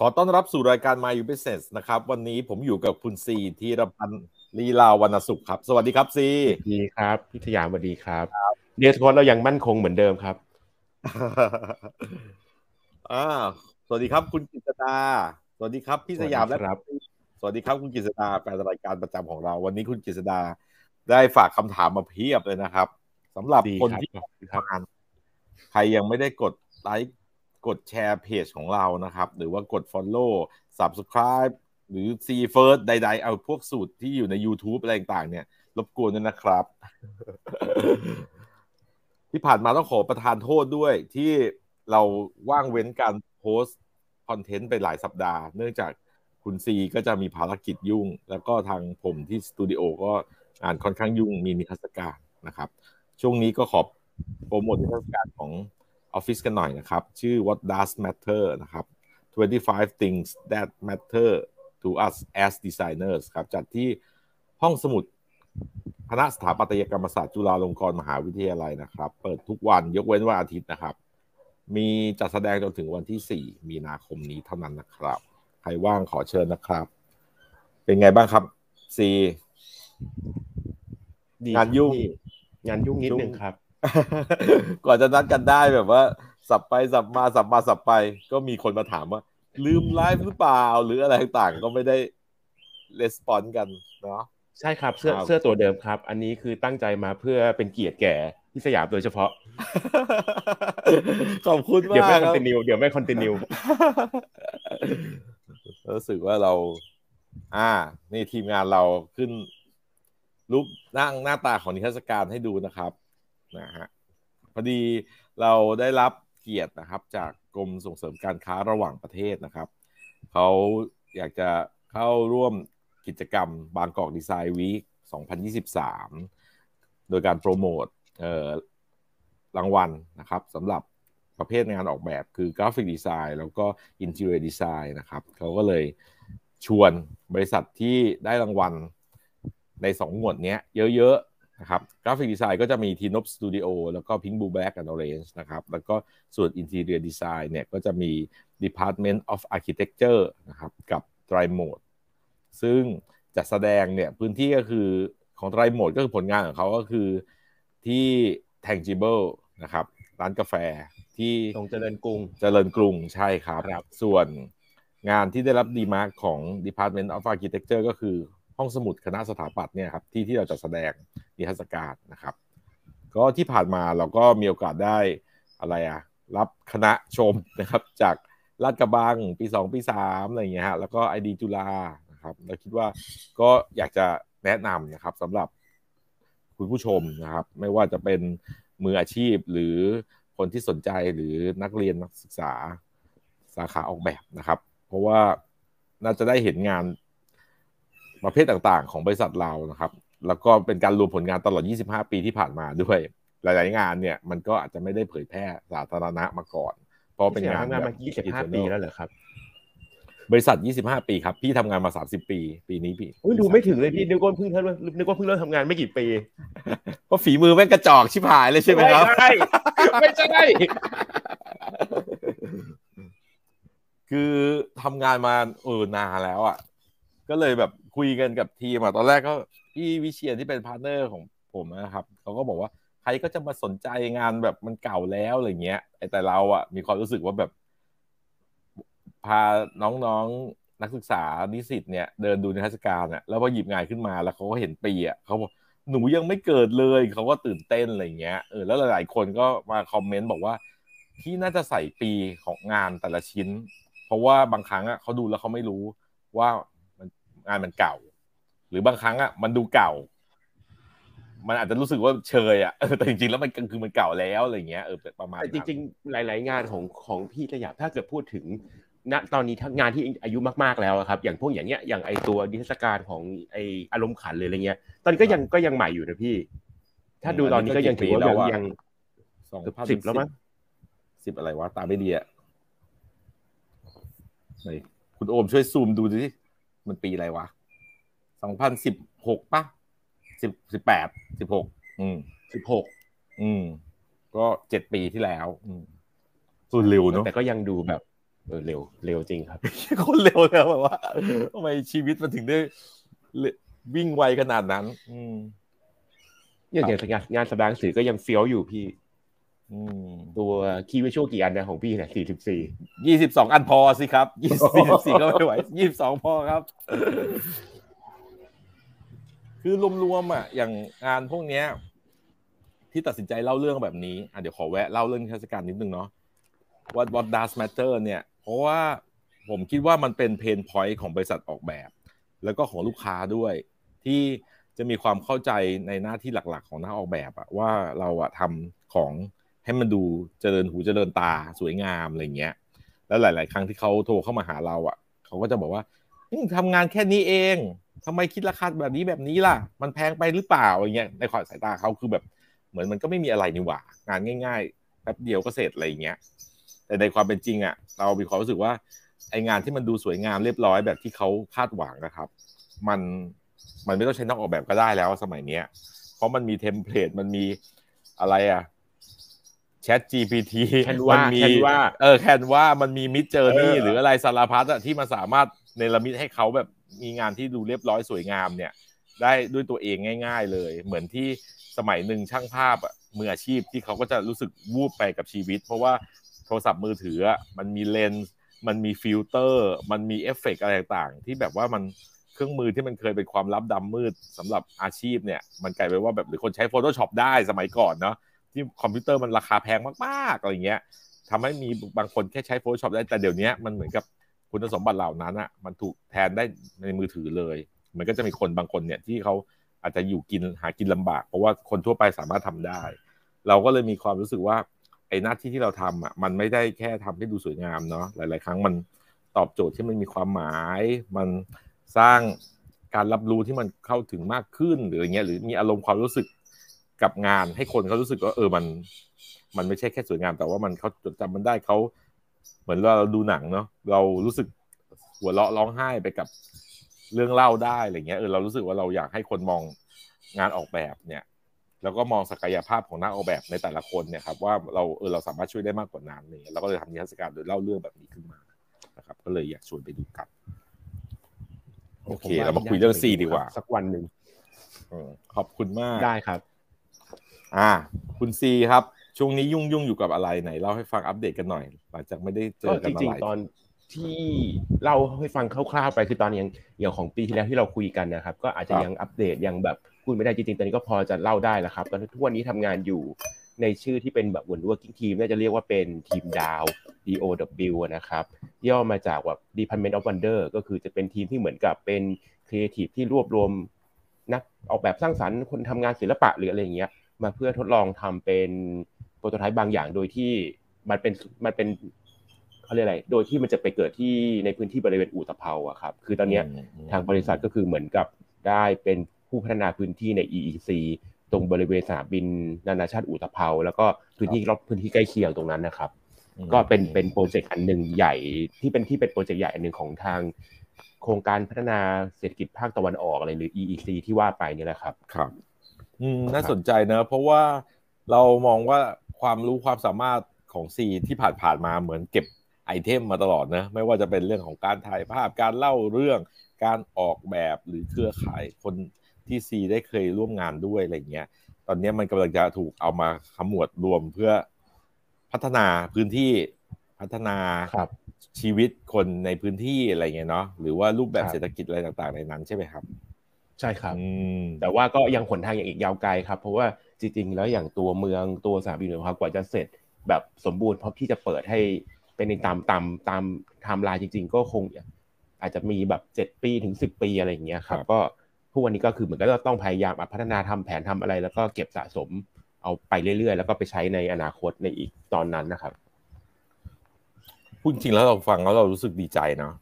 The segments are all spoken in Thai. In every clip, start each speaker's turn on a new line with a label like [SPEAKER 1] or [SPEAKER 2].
[SPEAKER 1] ขอต้อนรับสู่รายการ My You Business นะครับ วันนี้ผมอยู่กับคุณซีธีรพันธ์ลีลาวรรณสุขครับ สวัสดีครับซี
[SPEAKER 2] ดีครับพิทยาสวัสดีครับเดียสโค้ดเรายังมั่นคงเหมือนเดิมครับ
[SPEAKER 1] อ่าสวัสดีครับ คุณกิษดาสวัสดีครับพี่สยามและ
[SPEAKER 2] ครับ
[SPEAKER 1] สวัสดีครับคุณกิษดาแฟนรายการประจำของเรา วันนี้คุณกิษดาได้ฝากคำถามมาเพียบเลยนะครับสำหรับ
[SPEAKER 2] ดี
[SPEAKER 1] คน
[SPEAKER 2] ครับ
[SPEAKER 1] ที่
[SPEAKER 2] ครับ
[SPEAKER 1] อ่านใครยังไม่ได้กดไลค์ กดแชร์เพจของเรานะครับ หรือว่ากด Follow Subscribe หรือ See First ใด ๆ เอาพวกสูตรที่อยู่ใน YouTube อะไรต่างๆเนี่ย รบกวนด้วยนะครับ ที่ผ่านมาต้องขอประทานโทษด้วย ที่เราว่างเว้นการโพสต์คอนเทนต์ไปหลายสัปดาห์ เนื่องจากคุณซีก็จะมีภารกิจยุ่ง แล้วก็ทางผมที่สตูดิโอก็งานค่อนข้างยุ่งมีนิทรรศการนะครับ ช่วงนี้ก็ขอโปรโมทนิทรรศการของ ออฟฟิศกันหน่อยนะครับ ชื่อ What Does Matter นะครับ 25 Things That Matter to Us as Designers ครับ จัดที่ห้องสมุดคณะสถาปัตยกรรมศาสตร์จุฬาลงกรณ์มหาวิทยาลัยนะครับ เปิดทุกวันยกเว้นวันอาทิตย์นะครับ มีจัดแสดงจนถึงวันที่ 4 มีนาคมนี้เท่านั้นนะครับ ใครว่างขอเชิญนะครับ เป็นไงบ้างครับซี
[SPEAKER 2] ดี
[SPEAKER 1] งานยุ่ง
[SPEAKER 2] ครับพี่งานยุ่งนิดนึงครับ
[SPEAKER 1] กว่าจะนัดกันได้แบบว่า สับไปสับมาสับมาสับไป ก็มีคนมาถามว่า ลืมไลฟ์หรือเปล่า หรืออะไรต่างๆก็ไม่ได้レスปอนกันเนาะ
[SPEAKER 2] ใช่ครับเสื้อ
[SPEAKER 1] ครับ
[SPEAKER 2] เสื้อตัวเดิมครับ อันนี้คือตั้งใจมาเพื่อเป็นเกียรติแก่พี่สยามโดยเฉพาะ
[SPEAKER 1] ขอบคุณ
[SPEAKER 2] เดี๋ยว
[SPEAKER 1] มาก
[SPEAKER 2] ไม่
[SPEAKER 1] ค
[SPEAKER 2] คอน
[SPEAKER 1] รับ
[SPEAKER 2] ติเนียเดี๋ยวไม่คอนติเนีย
[SPEAKER 1] รู้สึกว่าเรา อ่า นี่ทีมงานเราขึ้นรูปนั่งหน้าตาของนิทรรศการให้ดูนะครับ นะฮะพอดีเราได้รับเกียรตินะครับ จากกรมส่งเสริมการค้าระหว่างประเทศนะครับเขาอยากจะเข้าร่วมกิจกรรมบางกอกดีไซน์วีค2023 โดยการโปรโมทรางวัลนะครับสำหรับประเภทงานออกแบบคือกราฟิกดีไซน์แล้วก็อิน t ท r ร o r ดีไซน์นะครับเขาก็เลยชวนบริษัทที่ได้รางวัลใน2หมวดนี้เยอะๆ นะครับกราฟิกดีไซน์ก็จะมีทีน p สตูดิโอแล้วก็ Pink Blue Black and Orange นะครับแล้วก็ส่วน Interior Design เนี่ยก็จะมี Department of Architecture นะครับกับ Dry Mode ซึ่งจัดแสดงเนี่ยพื้นที่ก็คือของไตรโหมดก็คือผลงานของเขาก็คือที่ Tangible นะครับร้านกาแฟที่
[SPEAKER 2] ตรงเจริญกรุง
[SPEAKER 1] เจริญกรุงใช่ครับ
[SPEAKER 2] ครับ
[SPEAKER 1] ส่วนงานที่ได้รับดีมาร์กของ Department of Architecture ก็คือ ห้องสมุดคณะสถาปัตย์เนี่ยครับที่ที่เราจะแสดงนิทรรศการนะครับ ก็ที่ผ่านมาเราก็มีโอกาสได้อะไรอะรับคณะชมนะครับ จากลาดกระบังปี 2 ปี3อะไรอย่างเงี้ยฮะแล้วก็ไอดีจุฬานะครับเราคิดว่าก็อยากจะแนะนำนะครับสำหรับคุณผู้ชมนะครับ ไม่ว่าจะเป็นมืออาชีพหรือคนที่สนใจหรือนักเรียนนักศึกษาสาขาออกแบบนะครับ เพราะว่าน่าจะได้เห็นงาน ประเภทต่างๆ ของบริษัทเรานะครับ แล้วก็เป็นการรวมผลงานตลอด 25 ปีที่ผ่านมาด้วย หลายๆงานเนี่ยมันก็อาจจะไม่ได้เผยแพร่สาธารณะมาก่อน เพราะเป็นงาน
[SPEAKER 2] ทำงาน
[SPEAKER 1] แบ
[SPEAKER 2] มา
[SPEAKER 1] บ
[SPEAKER 2] 25 ปีแล้วเหรอครับ
[SPEAKER 1] บริษัท 25 ปีครับ พี่ทำงานมา 30 ปี ปีนี้พี่
[SPEAKER 2] อุ้ยดูไม่ถึงเลยพี่นึกว่าเพิ่งเริ่มนึกว่าเพิ่งเริ่มทำงานไม่กี่ปี
[SPEAKER 1] เพราะฝีมือแม่งกระจอกชิบหายเลยใช่ไหมครับ
[SPEAKER 2] ไม่ใช่ไม่ใช่
[SPEAKER 1] คือทำงานมาเออนานแล้วอะก็เลยแบบ คุยกันกับทีมอะตอนแรกก็พี่วิเชียรที่เป็น partner ของผมนะครับเขาก็บอกว่าใครก็จะมาสนใจงานแบบมันเก่าแล้วอะไรเงี้ยแต่เราอะมีความรู้สึกว่าแบบ พาน้องๆนักศึกษานิสิตเนี่ยเดินดูนิทรรศการอะแล้วพอหยิบงานขึ้นมาแล้วเขาก็เห็นปีอะเขาบอกหนูยังไม่เกิดเลยเขาก็ตื่นเต้นอะไรเงี้ยเออแล้วหลายๆคนก็มาคอมเมนต์บอกว่าพี่น่าจะใส่ปีของงานแต่ละชิ้น เพราะว่าบางครั้งอะเขาดูแล้วเขาไม่รู้ว่า งานมันเก่า หรือบางครั้งอะมันดูเก่า มันอาจจะรู้สึกว่าเชยอะเออแต่จริงๆแล้วมันคือมันเก่าแล้วอะไรเงี้ยเออประมาณ
[SPEAKER 2] แต่
[SPEAKER 1] นั้น
[SPEAKER 2] จริง ๆ หลาย ๆ งานของของพี่สยามถ้าเกิดพูดถึงณตอนนี้ทั้งงานที่อายุมากๆแล้วอะครับ อย่างพวกอย่างเงี้ยอย่างไอตัวนิทรรศการของไออารมณ์ขันเลยอะไรเงี้ย ตอนนี้ก็ยังก็ยังใหม่อยู่นะพี่ ถ้าดูตอนนี้ก็ยังถือว่ายังยัง
[SPEAKER 1] สอง
[SPEAKER 2] เกือบ
[SPEAKER 1] พัน
[SPEAKER 2] สิบแล้วมั้ง
[SPEAKER 1] สิบอะไรวะตาไม่ดีอะไหนคุณโอมช่วยซูมดูดิ มันปีอะไรวะสองพันสิบหกป่ะสิบสิบแปดสิบหกอืม
[SPEAKER 2] สิบหก
[SPEAKER 1] อืม ก็เจ็ดปีที่แล้ว อืมสุดเร็วเนาะ
[SPEAKER 2] แต่ก็ยังดูแบบเออเร็วเร็วจริงครับ
[SPEAKER 1] คนเร็วแล้วแบบว่าทำไมชีวิตมันถึงได้วิ่งไวขนาดนั้น อืม
[SPEAKER 2] อย่างอย่างงานงานแสดงสื่อก็ยังเฟี้ยวอยู่พี่
[SPEAKER 1] อืม
[SPEAKER 2] ตัวคีย์วิชวลกี่อันนะของพี่เนี่ยสี่สิบสี่
[SPEAKER 1] ยี่สิบสองอันพอสิครับยี่สิบสี่ก็ไม่ไหวยี่สิบสองพอครับ คือรวมๆอะ อย่างงานพวกเนี้ย ที่ตัดสินใจเล่าเรื่องแบบนี้อะเดี๋ยวขอแวะเล่าเรื่องเทศกาลนิดนึงเนาะ What What Does Matter เนี่ย เพราะว่าผมคิดว่ามันเป็นเพนพอยต์ของบริษัทออกแบบ แล้วก็ของลูกค้าด้วย ที่จะมีความเข้าใจในหน้าที่หลักๆ ของนักออกแบบอะว่าเราอะทำของ ให้มันดูเจริญหูเจริญตาสวยงามอะไรเงี้ย แล้วหลาย ๆ ครั้งที่เขาโทรเข้ามาหาเราอะเขาก็จะบอกว่าทำงานแค่นี้เองทำไมคิดราคาแบบนี้แบบนี้ล่ะ มันแพงไปหรือเปล่าอย่างเงี้ยในความสายตาเขาคือแบบเหมือนมันก็ไม่มีอะไรนี่หว่างานง่ายๆแป๊บเดียวก็เสร็จอะไรเงี้ย แต่ในความเป็นจริงอะเรามีความรู้สึกว่าไองานที่มันดูสวยงามเรียบร้อยแบบที่เขาคาดหวังนะครับ มันมันไม่ต้องใช้นักออกแบบก็ได้แล้วสมัยเนี้ย เพราะมันมี template มันมีอะไรอะ Chat GPT
[SPEAKER 2] Canva
[SPEAKER 1] มั
[SPEAKER 2] นมี Canva
[SPEAKER 1] เออ Canva มันมี Midjourney เอ
[SPEAKER 2] อ
[SPEAKER 1] หรืออะไรสารพัดอะที่มันสามารถเนรมิตให้เขาแบบมีงานที่ดูเรียบร้อยสวยงามเนี่ย ได้ด้วยตัวเองง่าย ๆ เลย เหมือนที่สมัยหนึ่งช่างภาพอะมืออาชีพที่เขาก็จะรู้สึกวูบไปกับชีวิต เพราะว่าโทรศัพท์มือถืออะมันมีเลนส์มันมีฟิลเตอร์ มันมีเอฟเฟกต์อะไรต่างๆ ที่แบบว่ามันเครื่องมือที่มันเคยเป็นความลับดำมืดสำหรับอาชีพเนี่ย มันกลายเป็นว่าแบบหรือคนใช้ Photoshop ได้สมัยก่อนเนาะ ที่คอมพิวเตอร์มันราคาแพงมากๆอะไรเงี้ยทำให้มีบางคนแค่ใช้ Photoshop ได้แต่เดี๋ยวนี้มันเหมือนกับคุณสมบัติเหล่านั้นอะมันถูกแทนได้ในมือถือเลย มันก็จะมีคนบางคนเนี่ยที่เขาอาจจะอยู่กินหากินลำบาก เพราะว่าคนทั่วไปสามารถทำได้ เราก็เลยมีความรู้สึกว่าไอ้หน้าที่ที่เราทำอะมันไม่ได้แค่ทำให้ดูสวยงามเนาะหลาย ๆ ครั้งมันตอบโจทย์ที่มันมีความหมาย มันสร้างการรับรู้ที่มันเข้าถึงมากขึ้นหรืออย่างเงี้ยหรือมีอารมณ์ความรู้สึก กับงานให้คนเขารู้สึกว่าเออมัน มันไม่ใช่แค่สวยงามแต่ว่ามันเขาจดจำมันได้เขาเหมือนเราดูหนังเนาะเรารู้สึกหัวเราะร้องไห้ไปกับเรื่องเล่าได้อะไรเงี้ยเออเรารู้สึกว่าเราอยากให้คนมองงานออกแบบเนี่ย แล้วก็มองศักยภาพของนักออกแบบในแต่ละคนเนี่ยครับว่าเราเออเราสามารถช่วยได้มากกว่านั้นเนี่ยเราก็เลยทำนิทรรศการโดยเล่าเรื่องแบบนี้ขึ้นมานะครับ ก็เลยอยากชวนไปดูกันโอเค เรามาคุยเรื่องซีดีกว่า
[SPEAKER 2] สักวันหนึ่ง
[SPEAKER 1] อืมขอบคุณมาก
[SPEAKER 2] ได้ครับ
[SPEAKER 1] อ่า คุณซีครับ ช่วงนี้ยุ่งยุ่งๆอยู่กับอะไรไหนเล่าให้ฟังอัปเดตกันหน่อย หลังจากไม่ได้เจ
[SPEAKER 2] ก็
[SPEAKER 1] อกั
[SPEAKER 2] จ
[SPEAKER 1] นมา
[SPEAKER 2] ริง
[SPEAKER 1] หลาย
[SPEAKER 2] ๆตอนที่เล่าให้ฟังคร่าวๆไปคือตอนอย่างอย่างของปีที่แล้วที่เราคุยกันนะครับ ก็อาจจะยังอัปเดตยังแบบพูดไม่ได้จริงๆตอนนี้ก็พอจะเล่าได้แล้วครับ ตอนทุกวันนี้ทำงานอยู่ในชื่อที่เป็นแบบ working team น่าจะเรียกว่าเป็นทีมดาว DOW นะครับย่อมาจากแบบ Department of Wonder ก็คือจะเป็นทีมที่เหมือนกับเป็น creative ที่รวบรวมนักออกแบบสร้างสรรค์คนทำงานศิลปะหรืออะไรอย่างเงี้ย มาเพื่อทดลองทำเป็นโปรโตไทป์บางอย่างโดยที่มันเป็นมันเป็นเขาเรียกอะไร โดยที่มันจะไปเกิดที่ในพื้นที่บริเวณอู่ตะเภาอะครับ คือตอนเนี้ย
[SPEAKER 1] ม
[SPEAKER 2] ทางบริษัทก็คือเหมือนกับได้เป็นผู้พัฒนาพื้นที่ใน EEC ตรงบริเวณสนามบินนานาชาติอู่ตะเภาแล้วก็พื้นที่รอบพื้นที่ใกล้เคียงตรงนั้นนะครับ
[SPEAKER 1] อืม
[SPEAKER 2] ก็เป็นเป็นโปรเจกต์อันหนึ่งใหญ่ที่เป็นที่เป็นโปรเจกต์ใหญ่อันหนึ่งของทางโครงการพัฒนาเศรษฐกิจภาคตะวันออกอะไรหรือ EEC ที่ว่าไปนี่แหละครับ
[SPEAKER 1] ครับ อืมน่าสนใจเนอะเพราะว่าเรามองว่าความรู้ความสามารถของซีที่ผ่านผ่านๆมาเหมือนเก็บ item มาตลอดนะ ไม่ว่าจะเป็นเรื่องของการถ่ายภาพการเล่าเรื่องการออกแบบหรือเครือข่ายคนที่ซีได้เคยร่วมงานด้วยอะไรเงี้ย ตอนนี้มันกำลังจะถูกเอามาขมวดรวมเพื่อพัฒนาพื้นที่พัฒนา
[SPEAKER 2] ครับ
[SPEAKER 1] ชีวิตคนในพื้นที่อะไรเงี้ยเนาะหรือว่ารูปแบบ
[SPEAKER 2] ครับ
[SPEAKER 1] เศรษฐกิจอะไรต่างๆในนั้นใช่ไหมครับ
[SPEAKER 2] ใช่ครับ
[SPEAKER 1] อืม
[SPEAKER 2] แต่ว่าก็ยังขนทางอย่างอีกยาวไกลครับ เพราะว่าจริงๆแล้วอย่างตัวเมืองตัวสนามบินของเขากว่าจะเสร็จ แบบสมบูรณ์พร้อมที่จะเปิดให้เป็นในตามตามตามไทม์ไลน์จริง ๆ ก็คงอาจจะมีแบบเจ็ดปีถึงสิบปีอะไรอย่างเงี้ยครับก็ทุกวันนี้ก็คือเหมือนก็ต้องพยายามพัฒนาทำแผนทำอะไร แล้วก็เก็บสะสมเอาไปเรื่อยๆ แล้วก็ไปใช้ในอนาคตในอีกตอนนั้นนะครับ
[SPEAKER 1] พูดจริงแล้วเราฟังแล้วเรารู้สึกดีใจเนาะ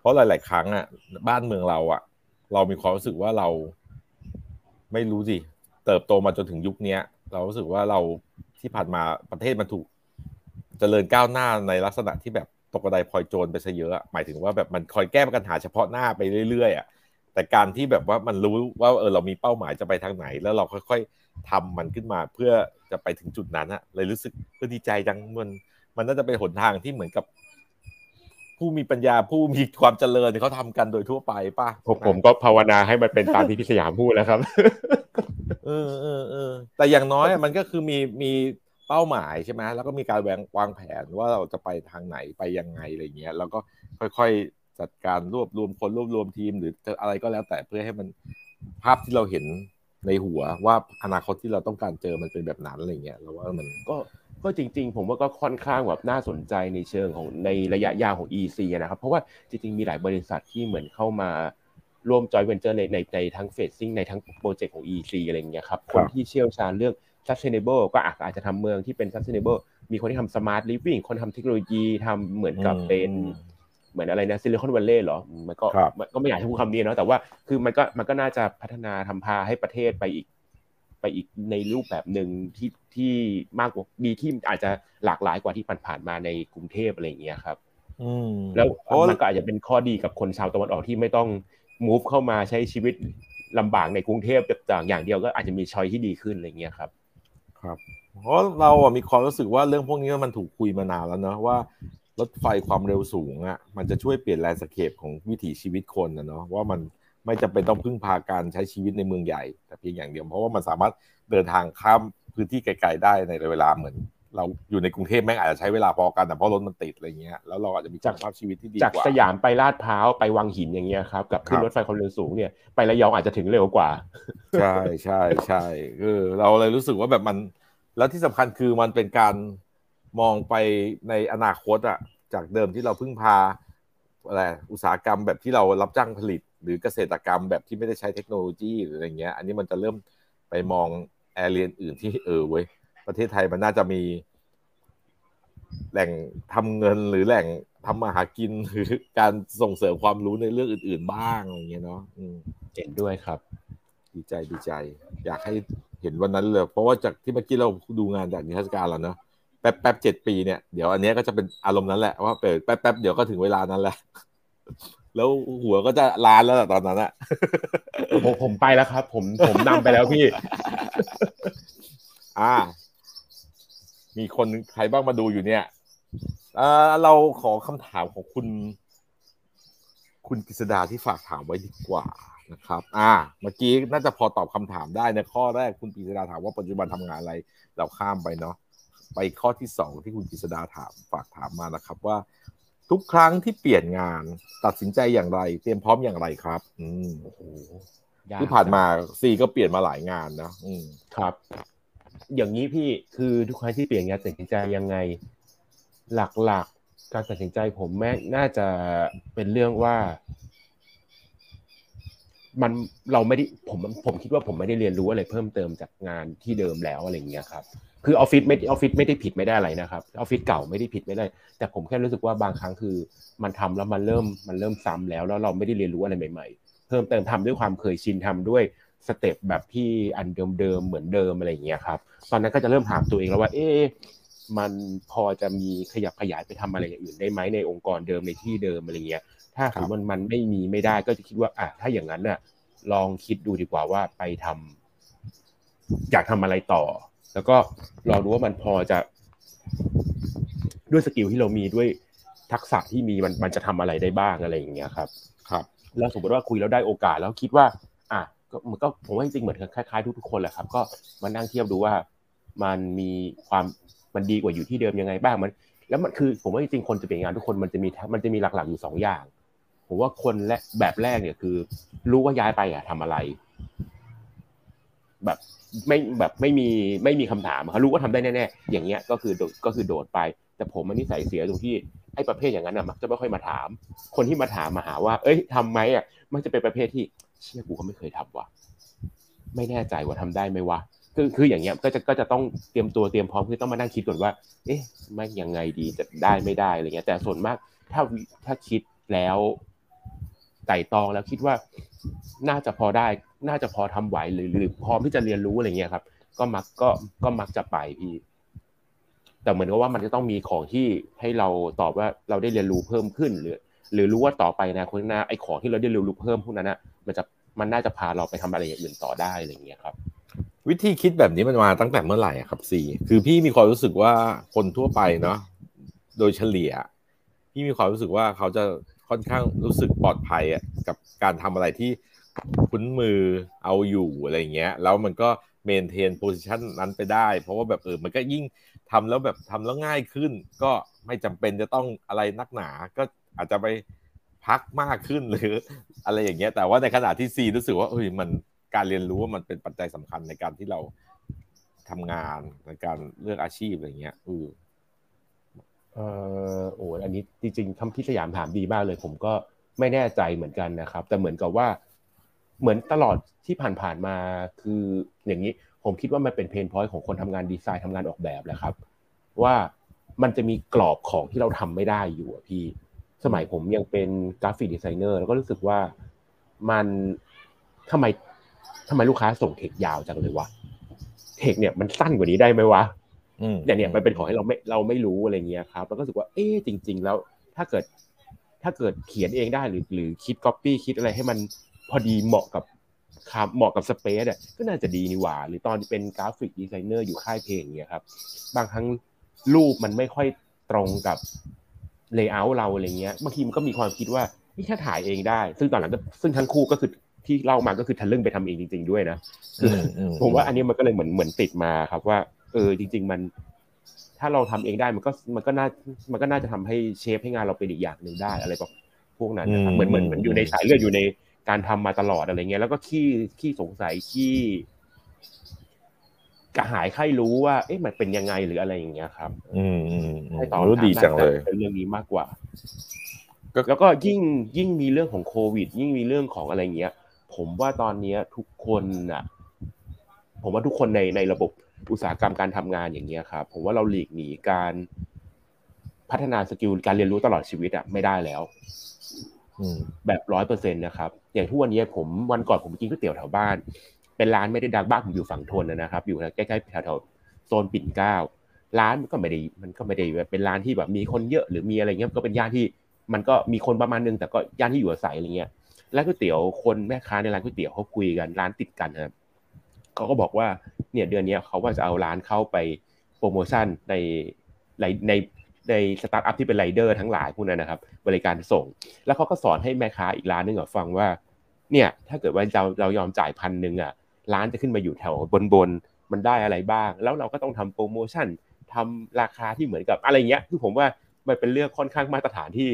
[SPEAKER 1] เพราะหลาย ๆ ครั้งอะบ้านเมืองเราอะ เรามีความรู้สึกว่าเราไม่รู้สิเติบโตมาจนถึงยุคเนี้ยเรารู้สึกว่าเราที่ผ่านมาประเทศมันถูกเจริญก้าวหน้าในลักษณะที่แบบตกกระไดพลอยโจรไปซะเยอะหมายถึงว่าแบบมันคอยแก้ปัญหาเฉพาะหน้าไปเรื่อยๆอะแต่การที่แบบว่ามันรู้ว่าเออเรามีเป้าหมายจะไปทางไหน แล้วเราค่อยๆทำมันขึ้นมาเพื่อจะไปถึงจุดนั้นอะเลยรู้สึกเออดีใจจังมันมันน่าจะเป็นหนทางที่เหมือนกับ ผู้มีปัญญาผู้มีความเจริญเขาทำกันโดยทั่วไปป่ะ
[SPEAKER 2] ผมผมก็ภาวนาให้มันเป็นตามที่พี่สยามพูดแล้วครับ
[SPEAKER 1] เออเออเออแต่อย่างน้อยมันก็คือมีมีเป้าหมายใช่ไหมแล้วก็มีการวางวางแผนว่าเราจะไปทางไหนไปยังไงอะไรเงี้ยแล้วก็ค่อยๆจัดการรวบรวมคนรวบรวมทีมหรือจะอะไรก็แล้วแต่เพื่อให้มันภาพที่เราเห็นในหัวว่าอนาคตที่เราต้องการเจอมันเป็นแบบนั้นอะไรเงี้ยแล้วว่ามัน
[SPEAKER 2] ก็ ก็จริง ๆ ผมว่าก็ค่อนข้างแบบน่าสนใจในเชิงของในระยะยาวของ EEC นะครับ เพราะว่าจริง ๆ มีหลายบริษัทที่เหมือนเข้ามาร่วมจอยเวนเจอร์ในในในทั้ง phasing ในทั้งโปรเจกต์ของ EEC อะไรอย่างเงี้ยครับ คนที่เชี่ยวชาญเรื่อง sustainable ก็อาจจะทำเมืองที่เป็น sustainable มีคนที่ทำ smart living คนทำเทคโนโลยีทำเหมือนกับเป็นเหมือนอะไรนะซิลิคอนวัลเลย์เหรอ มันก็ก็ไม่อยากให้พูดคำนี้เนาะแต่ว่าคือมันก็มันก็น่าจะพัฒนาทำพาให้ประเทศไปอีก ไปอีกในรูปแบบหนึ่งที่ที่มากกว่ามีที่อาจจะหลากหลายกว่าที่ผ่านๆมาในกรุงเทพอะไรอย่างเงี้ยครับแล้วมันก็อาจจะเป็นข้อดีกับคนชาวตะวันออกที่ไม่ต้อง move เข้ามาใช้ชีวิตลำบากในกรุงเทพจากอย่างเดียวก็อาจจะมี choice ที่ดีขึ้นอะไรเงี้ยครับ
[SPEAKER 1] ครับ เพราะเราอะมีความรู้สึกว่าเรื่องพวกนี้มันถูกคุยมานานแล้วเนาะว่ารถไฟความเร็วสูงอะมันจะช่วยเปลี่ยน landscape ของวิถีชีวิตคนนะเนาะว่ามัน ไม่จำเป็นต้องพึ่งพาการใช้ชีวิตในเมืองใหญ่ แต่เพียงอย่างเดียวเพราะว่ามันสามารถเดินทางข้ามพื้นที่ไกลๆได้ในเวลาเหมือน เราอยู่ในกรุงเทพแม่งอาจจะใช้เวลาพอกันแต่เพราะรถมันติดอะไรเงี้ยแล้วเราอาจจะมีคุณภาพชีวิตที่ดีกว่า
[SPEAKER 2] จากสยามไปลาดพร้าวไปวังหินอย่างเงี้ยครับกับขึ้นรถไฟความเร็วสูงเนี่ยไประยองอาจจะถึงเร็วกว่า
[SPEAKER 1] ใช่ใช่ใช่คือเราเลยรู้สึกว่าแบบมัน แล้วที่สำคัญคือมันเป็นการมองไปในอนาคตอะจากเดิมที่เราพึ่งพาอะไรอุตสาหกรรมแบบที่เรารับจ้างผลิต หรือเกษตรกรรมแบบที่ไม่ได้ใช้เทคโนโลยีหรืออะไรเงี้ย อันนี้มันจะเริ่มไปมองแอเรียนอื่นที่เออเว้ยประเทศไทยมันน่าจะมี แหล่งทำเงินหรือแหล่งทำมาหากินหรือการส่งเสริมความรู้ในเรื่องอื่น ๆ บ้างอะไรเงี้ยเนาะ
[SPEAKER 2] เห็นด้วยครับ
[SPEAKER 1] ดีใจดีใจ อยากให้เห็นวันนั้นเลย เพราะว่าจากที่เมื่อกี้เราดูงานจากนิทรรศการแล้วเนาะแป๊บแป๊บเจ็ดปีเนี่ยเดี๋ยวอันนี้ก็จะเป็นอารมณ์นั้นแหละว่าเปิดแป๊บแป๊บเดี๋ยวก็ถึงเวลานั้นแหละ แล้วหัวก็จะล้านแล้วตอนนั้นอะ
[SPEAKER 2] ผมผมไปแล้วครับ ผมผมนำไปแล้วพี่
[SPEAKER 1] อ่า มีคนใครบ้างมาดูอยู่เนี่ยเออเราขอคำถามของคุณ คุณกฤษดาที่ฝากถามไว้ดีกว่านะครับ อ่า เมื่อกี้น่าจะพอตอบคำถามได้ในข้อแรกคุณกฤษดาถามว่าปัจจุบันทำงานอะไร เราข้ามไปเนาะไปข้อที่สองที่คุณกฤษดาถามฝากถามมานะครับ ว่า ทุกครั้งที่เปลี่ยนงานตัดสินใจอย่างไร เตรียมพร้อมอย่างไรครับ อืมโอ้โหที่ผ่านมาซีก็เปลี่ยนมาหลายงานนะอืม
[SPEAKER 2] ครับ อย่างนี้พี่คือทุกครั้งที่เปลี่ยนงานตัดสินใจยังไง หลักๆการตัดสินใจผมแม่น่าจะเป็นเรื่องว่า มันเราไม่ได้ผมผมคิดว่าผมไม่ได้เรียนรู้อะไรเพิ่มเติมจากงานที่เดิมแล้วอะไรอย่างเงี้ยครับคือออฟฟิศไม่ออฟฟิศไม่ได้ผิดไม่ได้อะไรนะครับออฟฟิศเก่าไม่ได้ผิดไม่ได้ แต่ผมแค่รู้สึกว่าบางครั้งคือมันทำแล้วมันเริ่มมันเริ่มซ้ำแล้ว แล้วเราไม่ได้เรียนรู้อะไรใหม่ ๆ เพิ่มเติมทำด้วยความเคยชินทำด้วยstep แบบที่อันเดิมๆเหมือนเดิมอะไรอย่างเงี้ยครับตอนนั้นก็จะเริ่มถามตัวเองแล้วว่า เอ๊ะมันพอจะมีขยับขยายไปทำอะไรอย่างอื่นได้ไหมในองค์กรเดิมในที่เดิมอะไรเงี้ย ถ้าคือมันมันไม่มีไม่ได้ก็จะคิดว่าอะถ้าอย่างนั้นน่ะ ลองคิดดูดีกว่าว่าไปทำอยากทำอะไรต่อ แล้วก็รอดูว่ามันพอจะ ด้วย skill ที่เรามีด้วยทักษะที่มีมันมันจะทำอะไรได้บ้างอะไรอย่างเงี้ยครับ
[SPEAKER 1] ครับ
[SPEAKER 2] แล้วสมมติว่าคุยแล้วได้โอกาสแล้วคิดว่า อะก็มันก็ผมว่าจริงๆเหมือนคล้ายๆทุกๆคนแหละครับ ก็มานั่งเทียบดูว่ามันมีความมันดีกว่าอยู่ที่เดิมยังไงบ้างมัน แล้วมันคือผมว่าจริงๆคนจะเปลี่ยนงานทุกคนมันจะมีมันจะมีหลักๆอยู่สองอย่าง ผมว่าคนและแบบแรกเนี่ยคือ รู้ว่าย้ายไปอะทำอะไร แบบไม่แบบไม่มีไม่มีคำถามเขารู้ว่าทำได้แน่ๆอย่างเงี้ยก็คือก็คือโดดไป แต่ผมมันนิสัยเสียตรงที่ไอ้ประเภทอย่างนั้นอะมักจะไม่ค่อยมาถาม คนที่มาถามมาหาว่า เอ้ยทำไหมอะมันจะเป็นประเภทที่เชื่อกูเขาไม่เคยทำว่ะไม่แน่ใจว่าทำได้ไหมวะคือคืออย่างเงี้ยก็จะก็จะต้องเตรียมตัวเตรียมพร้อมคือต้องมานั่งคิดก่อนว่า เอ๊ะมันยังไงดีจะได้ไม่ได้อะไรเงี้ย แต่ส่วนมากถ้าถ้าคิดแล้ว ไต่ตองแล้วคิดว่าน่าจะพอได้ น่าจะพอทำไหวหรือหรือพร้อมที่จะเรียนรู้อะไรเงี้ยครับ ก็มักก็ก็มักจะไปพี่แต่เหมือนกับว่ามันจะต้องมีของที่ให้เราตอบว่าเราได้เรียนรู้เพิ่มขึ้น หรือ หรือรู้ว่าต่อไปนะคนหน้าไอ้ของที่เราได้เรียนรู้เพิ่มพวกนั้นนะมันจะมันน่าจะพาเราไปทำอะไรอย่างอื่นต่อได้อะไรเงี้ยครับ
[SPEAKER 1] วิธีคิดแบบนี้มันมาตั้งแต่เมื่อไหร่ครับสี่คือพี่มีความรู้สึกว่าคนทั่วไปเนาะโดยเฉลี่ย พี่มีความรู้สึกว่าเขาจะ ค่อนข้างรู้สึกปลอดภัยอะกับการทำอะไรที่คุ้นมือเอาอยู่อะไรเงี้ย แล้วมันก็เมนเทนโพสิชันนั้นไปได้ เพราะว่าแบบเออมันก็ยิ่งทำแล้วแบบทำแล้วง่ายขึ้น ก็ไม่จำเป็นจะต้องอะไรนักหนา ก็อาจจะไปพักมากขึ้นหรือ อะไรอย่างเงี้ย แต่ว่าในขณะที่ซีรู้สึกว่าเอ้ยมันการเรียนรู้ว่ามันเป็นปัจจัยสำคัญในการที่เราทำงานในการเลือกอาชีพอะไรเงี้ยอือ
[SPEAKER 2] เออโอ้อันนี้จริงๆคำพี่สยามถามดีมากเลย ผมก็ไม่แน่ใจเหมือนกันนะครับ แต่เหมือนกับว่า เหมือนตลอดที่ผ่านๆมาคืออย่างนี้ผมคิดว่ามันเป็น pain point ของคนทำงานดีไซน์ทำงานออกแบบแหละครับ ว่ามันจะมีกรอบของที่เราทำไม่ได้อยู่อะพี่ สมัยผมยังเป็น graphic designer แล้วก็รู้สึกว่ามันทำไมทำไมลูกค้าส่งเทคยาวจังเลยวะเทคเนี่ยมันสั้นกว่านี้ได้ไหมวะ เนี่ยเนี่ยมันเป็นของให้เราไม่เราไม่รู้อะไรเงี้ยครับ แล้วก็รู้สึกว่าเอ๊จริง ๆ แล้วถ้าเกิดถ้าเกิดเขียนเองได้หรือหรือคิดก๊อปปี้คิดอะไรให้มันพอดีเหมาะกับคำเหมาะกับ space อะก็น่าจะดีนี่หว่า หรือตอนเป็น graphic designer อยู่ค่ายเพลงเงี้ยครับ บางครั้งรูปมันไม่ค่อยตรงกับ layout เราอะไรเงี้ยบางทีมันก็มีความคิดว่านี่ถ้าถ่ายเองได้ ซึ่งตอนหลังก็ซึ่งทั้งคู่ก็คือที่เล่ามาก็คือทะลึ่งไปทำเองจริง ๆ ด้วยนะคือผมว่าอันนี้มันก็เลยเหมือนเหมือนติดมาครับว่า เออจริง ๆ มัน ถ้าเราทำเองได้มันก็มันก็น่ามันก็น่าจะทำให้เชฟให้งานเราเป็นอีกอย่างหนึ่งได้อะไรแบบพวกนั้นนะครับเหมือนเหมือนเหมือนอยู่ในสายเลือดอยู่ในการทำมาตลอดอะไรเงี้ยแล้วก็ขี้ขี้สงสัยขี้กระหายใครรู้ว่า เอ๊ะมันเป็นยังไงหรืออะไรอย่างเงี้ยครับ
[SPEAKER 1] อืมอืม
[SPEAKER 2] ให้
[SPEAKER 1] ตอบรู้ดีจังเลย
[SPEAKER 2] เป็นเรื่องนี้มากกว่าแล้วก็ยิ่งยิ่งมีเรื่องของโควิด ยิ่งมีเรื่องของอะไรเงี้ย ผมว่าตอนนี้ทุกคนอะ ผมว่าทุกคนในในระบบ อุตสาหกรรมการทำงานอย่างเงี้ยครับผมว่าเราหลีกหนีการพัฒนา skill การเรียนรู้ตลอดชีวิตอะไม่ได้แล้วแบบร้อยเปอร์เซ็นต์นะครับ อย่างทุกวันนี้ผมวันก่อนผมกินก๋วยเตี๋ยวแถวบ้าน เป็นร้านไม่ได้ดังบ้านผมอยู่ฝั่งทนนะครับ อยู่ใกล้ๆแถวๆโซนปิ่นเกล้าร้านมันก็ไม่ได้มันก็ไม่ได้เป็นร้านที่แบบมีคนเยอะหรือมีอะไรเงี้ยก็เป็นย่านที่มันก็มีคนประมาณนึงแต่ก็ย่านที่อยู่อาศัยอะไรเงี้ยแล้วก๋วยเตี๋ยวคนแม่ค้าในร้านก๋วยเตี๋ยวเขาคุยกันร้านติดกันครับเขาก็บอกว่า เนี่ยเดือนนี้เขาว่าจะเอาร้านเข้าไปโปรโมชั่นในในในสตาร์ทอัพที่เป็นไรเดอร์ทั้งหลายพวกนั้นนะครับ บริการส่ง แล้วเขาก็สอนให้แม่ค้าอีกร้านนึงอะฟังว่า เนี่ย ถ้าเกิดว่าเราเรายอมจ่ายพันหนึ่งอะร้านจะขึ้นมาอยู่แถวบนบนมันได้อะไรบ้าง แล้วเราก็ต้องทำโปรโมชั่นทำราคาที่เหมือนกับอะไรเงี้ย คือผมว่ามันเป็นเรื่องค่อนข้างมาตรฐานที่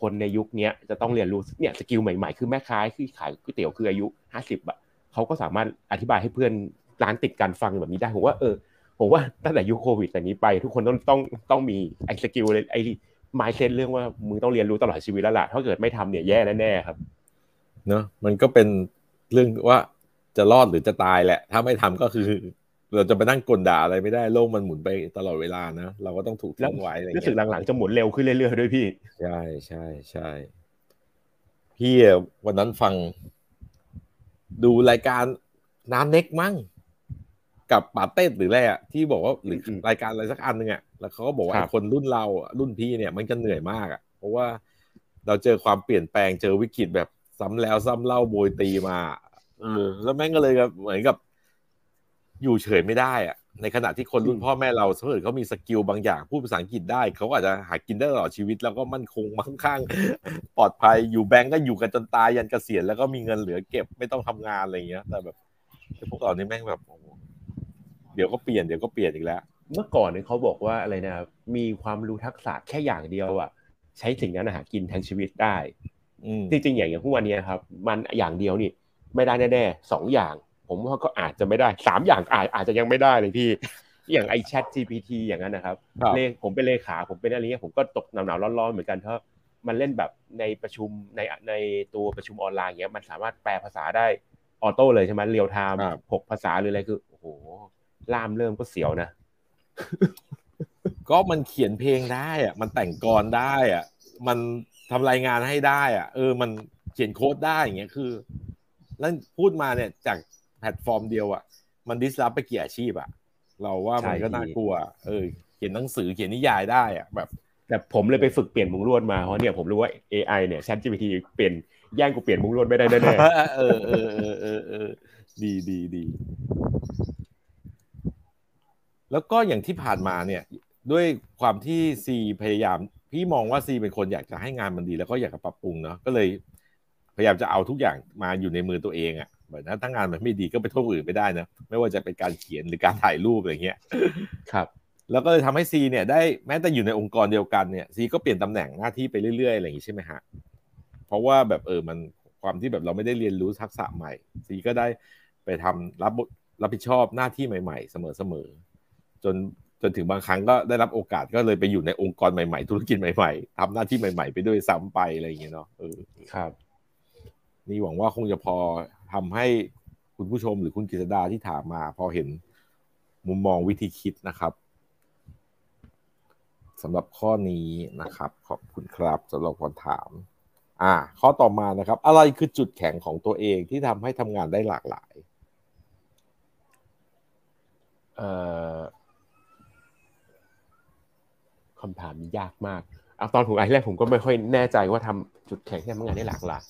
[SPEAKER 2] คนในยุคนี้จะต้องเรียนรู้เนี่ย skill ใหม่ๆ คือแม่ค้าที่ขายก๋วยเตี๋ยวคืออายุห้าสิบอะเขาก็สามารถอธิบายให้เพื่อน ร้านติดกันฟังแบบนี้ได้ผมว่าเออผมว่าตั้งแต่ยุคโควิดแต่นี้ไป ทุกคนต้องต้องต้องมีไอ้ skill เลยไอ้ mindset เรื่องว่ามึงต้องเรียนรู้ตลอดชีวิตแล้วล่ะถ้าเกิดไม่ทำเนี่ยแย่แน่ๆครับ
[SPEAKER 1] เนอะมันก็เป็นเรื่องว่าจะรอดหรือจะตายแหละ ถ้าไม่ทำก็คือเราจะไปนั่งกลด่าอะไรไม่ได้โลกมันหมุนไปตลอดเวลานะเราก็ต้องถูกทิ้งไว้อะไรเงี้
[SPEAKER 2] ยรู้สึกหลังๆจะหมุนเร็วขึ้นเรื่อยๆด้วยพี่
[SPEAKER 1] ใช่ใช่ใช่พี่วันนั้นฟัง ดูรายการน้ำเน็กมั้ง กับปาเต้หรืออะไรอะที่บอกว่าหรือรายการอะไรสักอันหนึ่งอะแล้วเขาก็บอกว่าคนรุ่นเรารุ่นพี่เนี่ยมันจะเหนื่อยมากอะ เพราะว่าเราเจอความเปลี่ยนแปลงเจอวิกฤตแบบซ้ำแล้วซ้ำเล่าโบยตีมาเออแล้วแม่งก็เลยเหมือนกับ อยู่เฉยไม่ได้อะ ในขณะที่คนรุ่นพ่อแม่เราถ้าเกิดเขามีสกิลบางอย่างพูดภาษาอังกฤษได้เขาอาจจะหากินได้ตลอดชีวิต แล้วก็มั่นคงมั่งคั่งปลอดภัยอยู่แบงก์ก็อยู่กันจนตายยันเกษียณแล้วก็มีเงินเหลือเก็บไม่ต้องทำงานอะไรเงี้ย แต่แบบพวกเรานี่แม่งแบบ เดี๋ยวก็เปลี่ยนเดี๋ยวก็เปลี่ยนอีกแล้ว
[SPEAKER 2] เมื่อก่อนเนี่ยเขาบอกว่าอะไรนะ มีความรู้ทักษะแค่อย่างเดียวอะ ใช้สิ่งนั้นหากินทั้งชีวิตได้จริงๆอย่างอย่างพวกวันนี้ครับ มันอย่างเดียวนี่ ไม่ได้แน่ๆสองอย่าง ผมว่าก็อาจจะไม่ได้สามอย่างอาจอาจจะยังไม่ได้เลยพี่อย่างไอแชท GPT อย่างนั้นนะครับเลขผมเป็นเลขาผมเป็นอะไรเงี้ยผมก็ตกหนาวๆร้อนๆเหมือนกันเพราะมันเล่นแบบในประชุมในในตัวประชุมออนไลน์เงี้ยมันสามารถแปลภาษาได้ออโต้เลยใช่ไหมเรียลไทม์หกภาษาหรืออะไรคือโอ้โห ล่ามเริ่มก็เสียวนะ
[SPEAKER 1] ก็มันเขียนเพลงได้อะมันแต่งกรได้อะมันทำรายงานให้ได้อะเออ มันเขียนโค้ดได้อย่างเงี้ยคือ แล้วพูดมาเนี่ยจากแพลตฟอร์มเดียวอะมัน disrupt ไปกี่อาชีพอะเราว่ามันก็น่ากลัว เออ เขียนหนังสือเขียนนิยายได้อะแบบ
[SPEAKER 2] แต่ผมเลยไปฝึกเปลี่ยนมุ้งลวดมาเพราะเนี่ยผมรู้ว่า AI เนี่ย ChatGPT เปลี่ยนแย่งกูเปลี่ยนมุ้งลวดไม่ได้แน่
[SPEAKER 1] ๆเออเออเออเออเออดีดีดี แล้วก็อย่างที่ผ่านมาเนี่ยด้วยความที่ซีพยายาม พี่มองว่าซีเป็นคนอยากจะให้งานมันดี แล้วก็อยากจะปรับปรุงเนาะก็เลยพยายามจะเอาทุกอย่างมาอยู่ในมือตัวเองอะ่ะเหมือนถ้างานมันไม่ดีก็ไปโทษอื่นไม่ได้นะไม่ว่าจะเป็นการเขียนหรือการถ่ายรูปอะไรเงี้ย
[SPEAKER 2] ครับ
[SPEAKER 1] แล้วก็เลยทำให้ซีเนี่ยได้แม้แต่อยู่ในองค์กรเดียวกันเนี่ยซีก็เปลี่ยนตำแหน่งหน้าที่ไปเรื่อยๆอะไรอย่างนี้ใช่ไหมฮะเพราะว่าแบบเออมันความที่แบบเราไม่ได้เรียนรู้ทักษะใหม่ซีก็ได้ไปทำรับรับผิดชอบหน้าที่ใหม่ ๆ เสมอๆ จนจนถึงบางครั้งก็ได้รับโอกาสก็เลยไปอยู่ในองค์กรใหม่ๆ ธุรกิจใหม่ๆทำหน้าที่ใหม่ๆ ไปด้วยซ้ำไปอะไรอย่างเงี้ยเนาะเออ
[SPEAKER 2] ครับ
[SPEAKER 1] นี่หวังว่าคงจะพอทำให้คุณผู้ชมหรือคุณกิษดาที่ถามมา พอเห็นมุมมองวิธีคิดนะครับสำหรับข้อนี้นะครับ ขอบคุณครับสำหรับคำถาม อ่า ข้อต่อมานะครับ อะไรคือจุดแข็งของตัวเองที่ทำให้ทำงานได้หลากหลาย
[SPEAKER 2] เอ่อ คำถามนี้ยากมากเอาตอนผมไอ้แรกผมก็ไม่ค่อยแน่ใจว่าทำจุดแข็งที่ทำงานได้หลากหลาย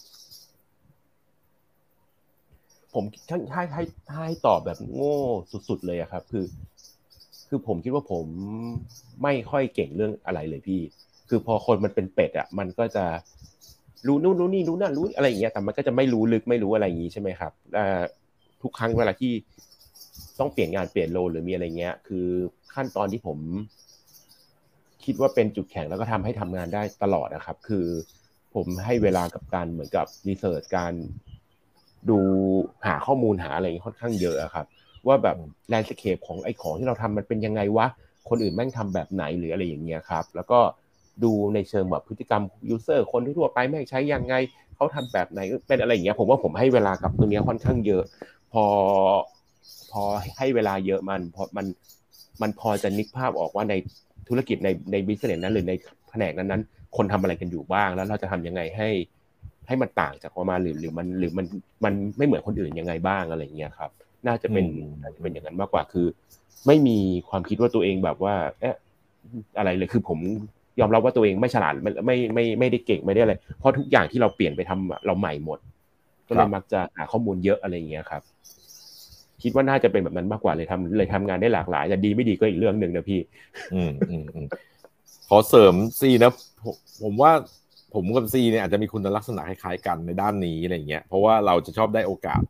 [SPEAKER 2] ผมให้ให้ให้ตอบแบบโง่สุด ๆ เลยครับ คือ คือผมคิดว่าผมไม่ค่อยเก่งเรื่องอะไรเลยพี่ คือพอคนมันเป็นเป็ดอะ มันก็จะรู้นู่นรู้นี่รู้นั่นรู้อะไรอย่างเงี้ยแต่มันก็จะไม่รู้ลึกไม่รู้อะไรอย่างงี้ใช่ไหมครับทุกครั้งเวลาที่ต้องเปลี่ยนงานเปลี่ยน role หรือมีอะไรเงี้ย คือขั้นตอนที่ผม คิดว่าเป็นจุดแข็งแล้วก็ทำให้ทำงานได้ตลอดนะครับ คือผมให้เวลากับการเหมือนกับ research การดูหาข้อมูลหาอะไรค่อนข้างเยอะครับ ว่าแบบ landscape ของไอ้ของที่เราทำมันเป็นยังไงวะ คนอื่นแม่งทำแบบไหนหรืออะไรอย่างเงี้ยครับ แล้วก็ดูในเชิงแบบพฤติกรรม user คนทั่วไปแม่งใช้ยังไงเขาทำแบบไหนเป็นอะไรอย่างเงี้ย ผมว่าผมให้เวลากับตรงนี้ค่อนข้างเยอะ พอพอให้เวลาเยอะมันพอมันมันพอจะนึกภาพออกว่าใน ธุรกิจในในบิสเนสนั้นหรือในแผนกนั้นๆ คนทำอะไรกันอยู่บ้าง แล้วเราจะทำยังไงให้ให้มันต่างจากประมาณหรือหรือมันหรือมันมันไม่เหมือนคนอื่นยังไงบ้างอะไรเงี้ยครับ น่าจะเป็นน่าจะเป็นอย่างนั้นมากกว่าคือ ไม่มีความคิดว่าตัวเองแบบว่าเอ๊ะอะไรเลยคือผมยอมรับว่าตัวเองไม่ฉลาดไม่ไม่ไม่ไม่ได้เก่งไม่ได้อะไรเพราะทุกอย่างที่เราเปลี่ยนไปทำเราใหม่หมด ก็เลยมักจะหาข้อมูลเยอะอะไรเงี้ยครับ คิดว่าน่าจะเป็นแบบนั้นมากกว่าเลยทำเลยทำงานได้หลากหลาย แต่ดีไม่ดีก็อีกเรื่องหนึ่งนะพี่
[SPEAKER 1] อืมอืมอืมขอเสริมซีนะผมว่าผมกับซีเนี่ยอาจจะมีคุณลักษณะคล้ายๆกันในด้านนี้อะไรเงี้ยเพราะว่าเราจะชอบได้โอกาส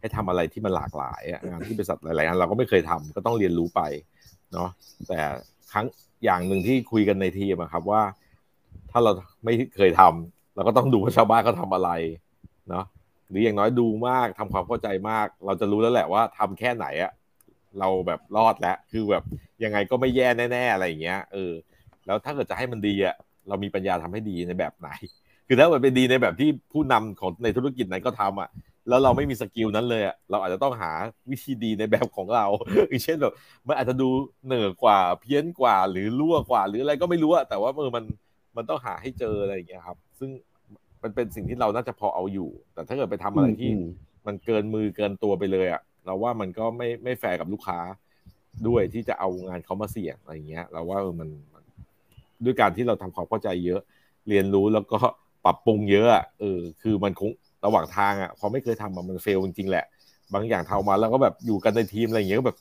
[SPEAKER 1] ให้ทำอะไรที่มันหลากหลายงานที่บริษัทหลายๆงานเราก็ไม่เคยทำก็ต้องเรียนรู้ไปเนาะแต่ครั้งอย่างหนึ่งที่คุยกันในทีมครับว่า ถ้าเราไม่เคยทำเราก็ต้องดูว่าชาวบ้านเขาทาอะไรเนาะ หรืออย่างน้อยดูมากทำความเข้าใจมาก เราจะรู้แล้วแหละว่าทำแค่ไหนอะเราแบบรอดแล้ว คือแบบยังไงก็ไม่แย่แน่ๆอะไรอย่างเงี้ยเออแล้วถ้าเกิดจะให้มันดีอะเรามีปัญญาทำให้ดีในแบบไหน คือถ้ามันเป็นดีในแบบที่ผู้นำของในธุรกิจไหนก็ทำอะแล้วเราไม่มีสกิลนั้นเลยอะเราอาจจะต้องหาวิธีดีในแบบของเราอย่างเช่นแบบมันอาจจะดูเหนือกว่าเพี้ยนกว่าหรือรั่วกว่า หรืออะไรก็ไม่รู้อะแต่ว่าเออมันมันต้องหาให้เจออะไรอย่างเงี้ยครับ ซึ่ง มันเป็นสิ่งที่เราน่าจะพอเอาอยู่ แต่ถ้าเกิดไปทำอะไรที่มันเกินมือเกินตัวไปเลยอะเราว่ามันก็ไม่ไม่แฟร์กับลูกค้าด้วยที่จะเอางานเขามาเสี่ยงอะไรเงี้ย เราว่าเออมันด้วยการที่เราทำความเข้าใจเยอะ เรียนรู้แล้วก็ปรับปรุงเยอะอะเออคือมันคงระหว่างทางอะพอไม่เคยทำมันเฟลจริงๆแหละ บางอย่างเท่ามาแล้วก็แบบอยู่กันในทีมอะไรอย่างเงี้ยก็แบบ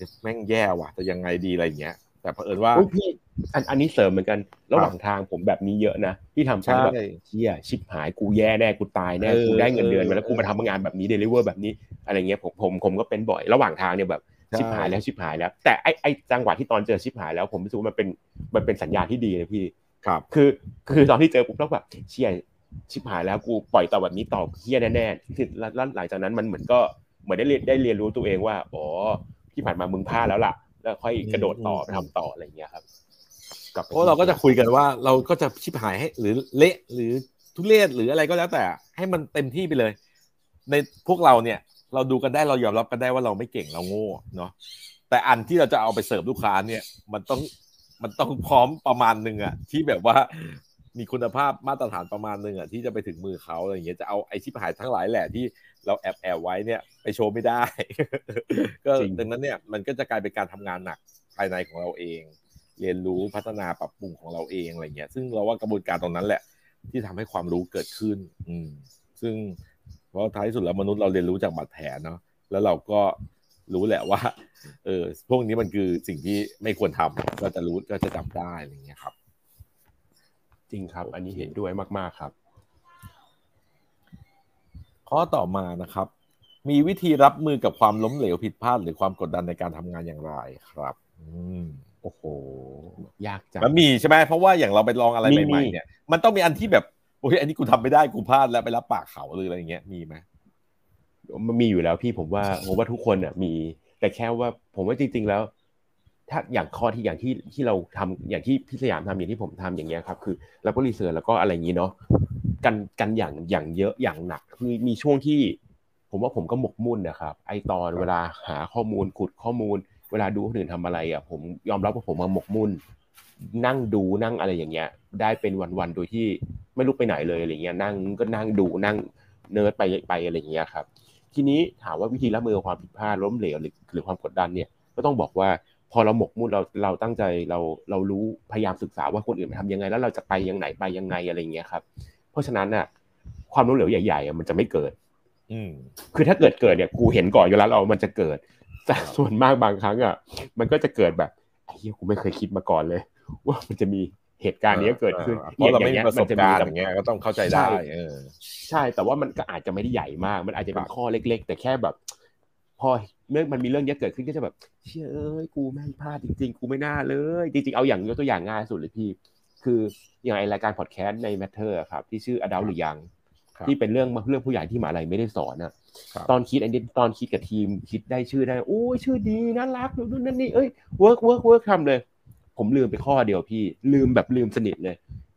[SPEAKER 1] จะแม่งแย่ว่ะจะยังไงดีอะไรอย่างเงี้ย แต่เผอิญว่า
[SPEAKER 2] พี่อันอันนี้เสริมเหมือนกัน ระหว่างทางผมแบบนี้เยอะนะที่ทำ
[SPEAKER 1] ใช่
[SPEAKER 2] แบบเชี่ยชิบหายกูแย่แน่กูตายแน่กูได้เงินเดือนมาแล้วกูมาทำงานแบบนี้เดลิเวอร์แบบนี้อะไรเงี้ยผมผมผมก็เป็นบ่อยระหว่างทางเนี่ยแบบชิบหายแล้วชิบหายแล้ว แต่ไอไอจังหวะที่ตอนเจอชิบหายแล้วผมรู้สึกว่ามันเป็นมันเป็นสัญญาณที่ดีนะพี่
[SPEAKER 1] ครับ
[SPEAKER 2] คือคือตอนที่เจอปุ๊บแล้วแบบเชี่ยชิบหายแล้วกูปล่อยต่อแบบนี้ต่อเฮี้ยแน่ๆคือแล้วหลังจากนั้นมันเหมือนก็เหมือนได้เรียนได้เรียนรู้ตัวเองว่าอ๋อที่ผ่านมามึงพลาดแล้วล่ะ แล้วค่อยกระโดดต่อไปทำต่ออะไรเงี้ยครับ
[SPEAKER 1] เพราะเราก็จะคุยกันว่าเราก็จะชิบหายให้หรือเละหรือทุเรศหรืออะไรก็แล้วแต่ ให้มันเต็มที่ไปเลย ในพวกเราเนี่ย เราดูกันได้เรายอมรับกันได้ว่าเราไม่เก่งเราโง่เนาะแต่อันที่เราจะเอาไปเสิร์ฟลูกค้าเนี่ย มันต้องมันต้องพร้อมประมาณหนึ่งอะที่แบบว่ามีคุณภาพมาตรฐานประมาณหนึ่งอะที่จะไปถึงมือเขาอะไรอย่างเงี้ยจะเอาไอชิปหายทั้งหลายแหละที่ เราแอบแอบไว้เนี่ยไปโชว์ไม่ได้ ก็ดังนั้นเนี่ยมันก็จะกลายเป็นการทำงานหนักภายในของเราเอง เรียนรู้พัฒนาปรับปรุงของเราเองอะไรเงี้ย ซึ่งเราว่ากระบวนการตรงนั้นแหละ ที่ทำให้ความรู้เกิดขึ้น อืม ซึ่งเพราะท้ายสุดแล้วมนุษย์เราเรียนรู้จากบาดแผลเนาะแล้วเราก็รู้แหละว่า เออพวกนี้มันคือสิ่งที่ไม่ควรทำก็จะรู้ก็จะจำได้อะไรเงี้ยครับ
[SPEAKER 2] จริงครับ อันนี้เห็นด้วยมาก ๆ ครับ
[SPEAKER 1] ข้อต่อมานะครับ มีวิธีรับมือกับความล้มเหลวผิดพลาด หรือความกดดันในการทำงานอย่างไรครับอืม
[SPEAKER 2] โอ้โห ยากจัง
[SPEAKER 1] มันมีใช่ไหมเพราะว่าอย่างเราไปลองอะไร
[SPEAKER 2] มี
[SPEAKER 1] ใหม่
[SPEAKER 2] มี
[SPEAKER 1] ๆเนี่ย มันต้องมีอันที่แบบโอ้ยอันนี้กูทำไม่ได้กูพลาดแล้วไปรับปากเขาหรืออะไรอย่างเงี้ยมีไหม
[SPEAKER 2] มันมีอยู่แล้วพี่ผมว่าผมว่าทุกคนอะมี แต่แค่ว่าผมว่าจริง ๆแล้ว ถ้าอย่างข้อที่อย่างที่ที่เราทำอย่างที่พี่สยามทำอย่างที่ผมทำอย่างเงี้ยครับ คือเราก็รีเสิร์ชแล้วก็อะไรอย่างงี้เนาะ กันกันอย่างอย่างเยอะอย่างหนักคือมีช่วงที่ ผมว่าผมก็หมกมุ่นนะครับ ไอตอนเวลาหาข้อมูลขุดข้อมูล เวลาดูคนอื่นทำอะไรอะผมยอมรับว่าผมมาหมกมุ่น นั่งดูนั่งอะไรอย่างเงี้ย ได้เป็นวันๆโดยที่ไม่ลุกไปไหนเลยอะไรเงี้ยนั่งก็นั่งดูนั่งเนิร์ดไปไปอะไรอย่างเงี้ยครับ ทีนี้ถามว่าวิธีรับมือกับความผิดพลาดล้มเหลวหรือหรือความกดดันเนี่ยก็ต้องบอกว่าพอเราหมกมุ่นเราเราตั้งใจเราเรารู้พยายามศึกษาว่าคนอื่นมันทำยังไง แล้วเราจะไปยังไหนไปยังไงอะไรอย่างเงี้ยครับ เพราะฉะนั้นน่ะ ความล้มเหลวใหญ่ๆอะมันจะไม่เกิด
[SPEAKER 1] อืม
[SPEAKER 2] คือถ้าเกิดเกิดเนี่ยกูเห็นก่อนอยู่แล้วเรามันจะเกิดแต่ส่วนมากบางครั้งอะ มันก็จะเกิดแบบไอ้เหี้ยกูไม่เคยคิดมาก่อนเลย ว่ามันจะมีเหตุการณ์นี้เกิดขึ้น
[SPEAKER 1] เพราะเราไม่มี
[SPEAKER 2] อย่ง
[SPEAKER 1] ประสบ
[SPEAKER 2] นจ
[SPEAKER 1] การณ์
[SPEAKER 2] กับ
[SPEAKER 1] อย่างเงี้ยก็ต้องเข้าใจได้เออ
[SPEAKER 2] ใช่แต่ว่ามันก็อาจจะไม่ได้ใหญ่มาก มันอาจจะเป็
[SPEAKER 1] คนรับ
[SPEAKER 2] ข้อเล็ก ๆ แต่แค่แบบ พอเมื่อมันมีเรื่องเนี้ยเกิดขึ้นก็จะแบบเชื่อเอ้ยกูแม่งพลาดจริง ๆ กูไม่น่าเลย จริงๆเอาอย่างยกตัวอย่างง่ายสุดเลยพี่ คืออย่างไอรายการพอดแคสต์ใน Matter อะครับที่ชื่อ Adult หรือยัง
[SPEAKER 1] ครับ
[SPEAKER 2] ที่เป็นเรื่องเรื่องผู้ใหญ่ที่หมหาลัยไม่ได้สอนอะ
[SPEAKER 1] ครับ
[SPEAKER 2] ตอนคิดอันนี้ตอนคิดกับทีมคิดได้ชื่อได้โอ้ยชื่อดีน่ารักนู่นนั่นนี่เอ้ยwork work work ทำเลย ผมลืมไปข้อเดียวพี่ ลืมแบบลืมสนิทเลย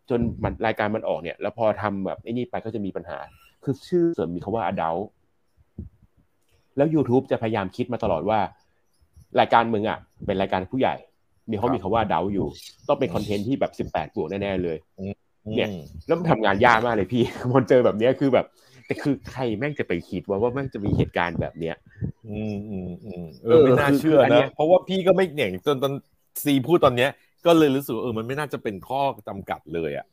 [SPEAKER 2] จนมันรายการมันออกเนี่ย แล้วพอทำแบบไอ้นี่ไปก็จะมีปัญหา คือชื่อเสริมมีคาว่า adult แล้ว YouTube จะพยายามคิดมาตลอดว่า รายการมึงอะ เป็นรายการผู้ใหญ่ มีเขามีคาว่า adult อยู่ ต้องเป็น content ที่แบบสิบแปดบวกแน่ๆเลยเนี่ยแล้วมันทำงานยากมากเลยพี่มันเจอแบบเนี้ยคือแบบ แต่คือใครแม่งจะไปคิดว่าว่าแม่งจะมีเหตุการณ์แบบเนี้ย
[SPEAKER 1] อืมอืมอืมเอ
[SPEAKER 2] เอ
[SPEAKER 1] อ
[SPEAKER 2] อ
[SPEAKER 1] ไม่น่า
[SPEAKER 2] คือ
[SPEAKER 1] เชื่อ
[SPEAKER 2] อันเนี้
[SPEAKER 1] นะ
[SPEAKER 2] ย
[SPEAKER 1] เพราะว่าพี่ก็ไม่เนี่ยจนตอนซีพูดตอนเนี้ย ก็เลยรู้สึกว่าเออมันไม่น่าจะเป็นข้อจำกัดเลยอะ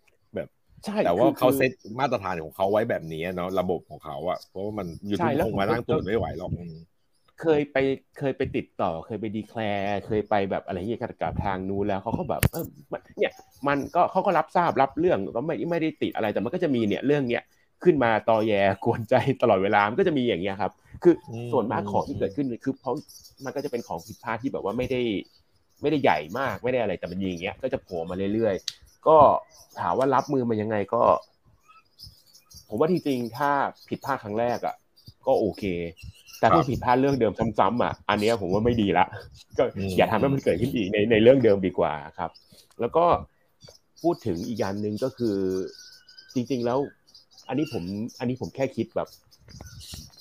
[SPEAKER 2] ใช่
[SPEAKER 1] แต่ว่า
[SPEAKER 2] คือ
[SPEAKER 1] เขา
[SPEAKER 2] คือ
[SPEAKER 1] เซตมาตรฐานของเขาไว้แบบนี้เนาะระบบของเขาอะเพราะว่ามันยู
[SPEAKER 2] ใช่
[SPEAKER 1] ทูบ
[SPEAKER 2] แล้ว
[SPEAKER 1] คงมา
[SPEAKER 2] ผมก็
[SPEAKER 1] นั่งตรวจไม่ไหวหรอกอืม
[SPEAKER 2] เคยไปเคยไปติดต่อ เคยไปดีแคลร์เคยไปแบบอะไรเงี้ยกับกับทางนู้นแล้วเขาก็แบบเออมันเนี่ยมันก็เขาก็รับทราบรับเรื่องก็ไม่ไม่ได้ติดอะไรแต่มันก็จะมีเนี่ยเรื่องเนี้ยขึ้นมาตอแยกวนใจตลอดเวลามันก็จะมีอย่างเงี้ยครับ คือส่วนมากของที่เกิดขึ้นคือเพราะมันก็จะเป็นของผิดพลาดที่แบบว่าไม่ได้ ไม่ได้ใหญ่มากไม่ได้อะไรแต่มันมีอย่างเงี้ยก็จะโผล่มาเรื่อยๆก็ถามว่ารับมือมันยังไงก็ ผมว่าจริงๆถ้าผิดพลาดครั้งแรกอะก็โอเค แต่ถ้าผิดพลาดเรื่องเดิมซ้ำๆอะอันเนี้ยผมว่าไม่ดีละก็อย่าทำให้มันเกิดขึ้นอีกในในเรื่องเดิมดีกว่าครับ แล้วก็พูดถึงอีกอย่างหนึ่งก็คือ จริง ๆแล้ว อันนี้ผมอันนี้ผมแค่คิดแบบ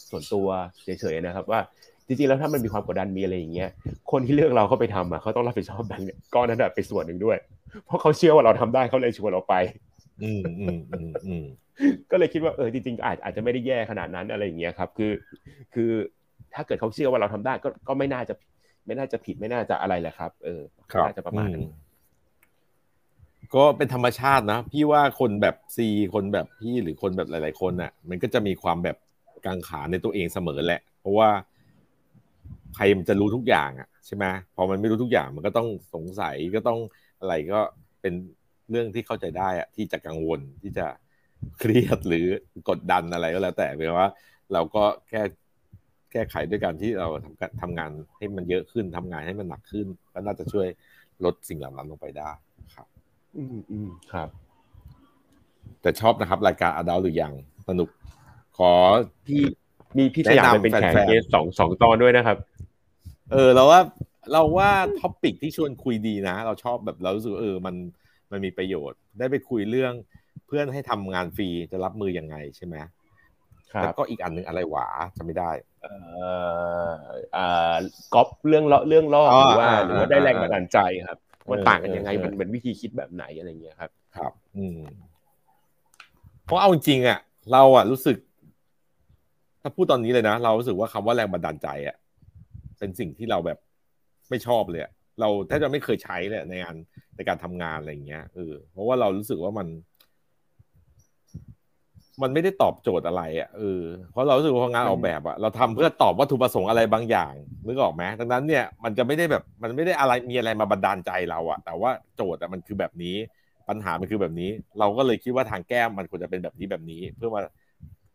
[SPEAKER 2] ส่วนตัวเฉยๆนะครับ ว่าจริงๆแล้วถ้ามันมีความกดดันมีอะไรอย่างเงี้ยคนที่เลือกเราเข้าไปทำอะเขาต้องรับผิดชอบแบงค์ก้อนนั้นอะไปส่วนหนึ่งด้วย เพราะเขาเชื่อว่าเราทำได้เขาเลยชวนเราไป
[SPEAKER 1] อืมอืมอืมอืม
[SPEAKER 2] ก็เลยคิดว่าเออจริงๆอาจอาจจะไม่ได้แย่ขนาดนั้นอะไรอย่างเงี้ยครับ คือ คือถ้าเกิดเขาเชื่อว่าเราทำได้ก็ก็ไม่น่าจะ ไม่น่าจะผิดไม่น่าจะอะไรแหละครับ เออ
[SPEAKER 1] ครับ
[SPEAKER 2] น่าจะประมาณนั้น
[SPEAKER 1] อืก็เป็นธรรมชาตินะ พี่ว่าคนแบบซีคนแบบพี่หรือคนแบบหลาย ๆ คนอะ มันก็จะมีความแบบกังขาในตัวเองเสมอแหละ เพราะว่าใครมันจะรู้ทุกอย่างอะใช่ไหมพอมันไม่รู้ทุกอย่างมันก็ต้องสงสัยก็ต้องอะไรก็เป็นเรื่องที่เข้าใจได้อะที่จะกังวลที่จะ เครียดหรือกดดันอะไรก็แล้วแต่เพราะว่า เราก็แค่แก้ไขด้วยการที่เราทำการทำงานให้มันเยอะขึ้นทำงานให้มันหนักขึ้น ก็น่าจะช่วยลดสิ่งเหล่านั้นลงไปได้ครับ
[SPEAKER 2] อืมอืมครับ
[SPEAKER 1] แต่ชอบนะครับ รายการอด l ลหรือยังสนุก ขอ
[SPEAKER 2] พี่มีพี่สยามไปเป็นแขก
[SPEAKER 1] แนะนำแฟนๆ
[SPEAKER 2] เกสสองสองตอนด้วยนะครับ
[SPEAKER 1] เออเราว่าเราว่าท็อปิกที่ชวนคุยดีนะ เราชอบแบบเรารู้สึกว่าเออมันมันมีประโยชน์ ได้ไปคุยเรื่อง เพื่อนให้ทำงานฟรีจะรับมือยังไงใช่ไหม
[SPEAKER 2] ครั
[SPEAKER 1] แล้ว
[SPEAKER 2] บ
[SPEAKER 1] ก็อีกอันหนึ่งอะไรหวาจะไม่ได้
[SPEAKER 2] เอ่ออ่าก๊อปเรื่องเลาะเรื่องล่อ
[SPEAKER 1] อ๋อ
[SPEAKER 2] หรือว่า
[SPEAKER 1] อ่า
[SPEAKER 2] หรือว่าได้แรงบันดาลใจครับว่า
[SPEAKER 1] เออ
[SPEAKER 2] ต่างกันยังไง
[SPEAKER 1] เออ
[SPEAKER 2] มันเป็นวิธีคิดแบบไหนอะไรเงี้ยครับ
[SPEAKER 1] ครับ อืมเพราะเอาจริงๆอะ เราอะรู้สึก ถ้าพูดตอนนี้เลยนะ เรารู้สึกว่าคำว่าแรงบันดาลใจอะเป็นสิ่งที่เราแบบไม่ชอบเลยอะเราแทบจะไม่เคยใช้เลยในงานในการทำงานอะไรอย่างเงี้ยเออเพราะว่าเรารู้สึกว่ามัน มันไม่ได้ตอบโจทย์อะไรอะเออเพราะเรารู้สึกว่างานออกแบบอะเราทำเพื่อตอบวัตถุประสงค์อะไรบางอย่างนึกออกไหมดังนั้นเนี่ยมันจะไม่ได้แบบมันไม่ได้อะไรมีอะไรมาบันดาลใจเราอะ แต่ว่าโจทย์อะมันคือแบบนี้ ปัญหามันคือแบบนี้ เราก็เลยคิดว่าทางแก้มันควรจะเป็นแบบนี้แบบนี้ เพื่อมา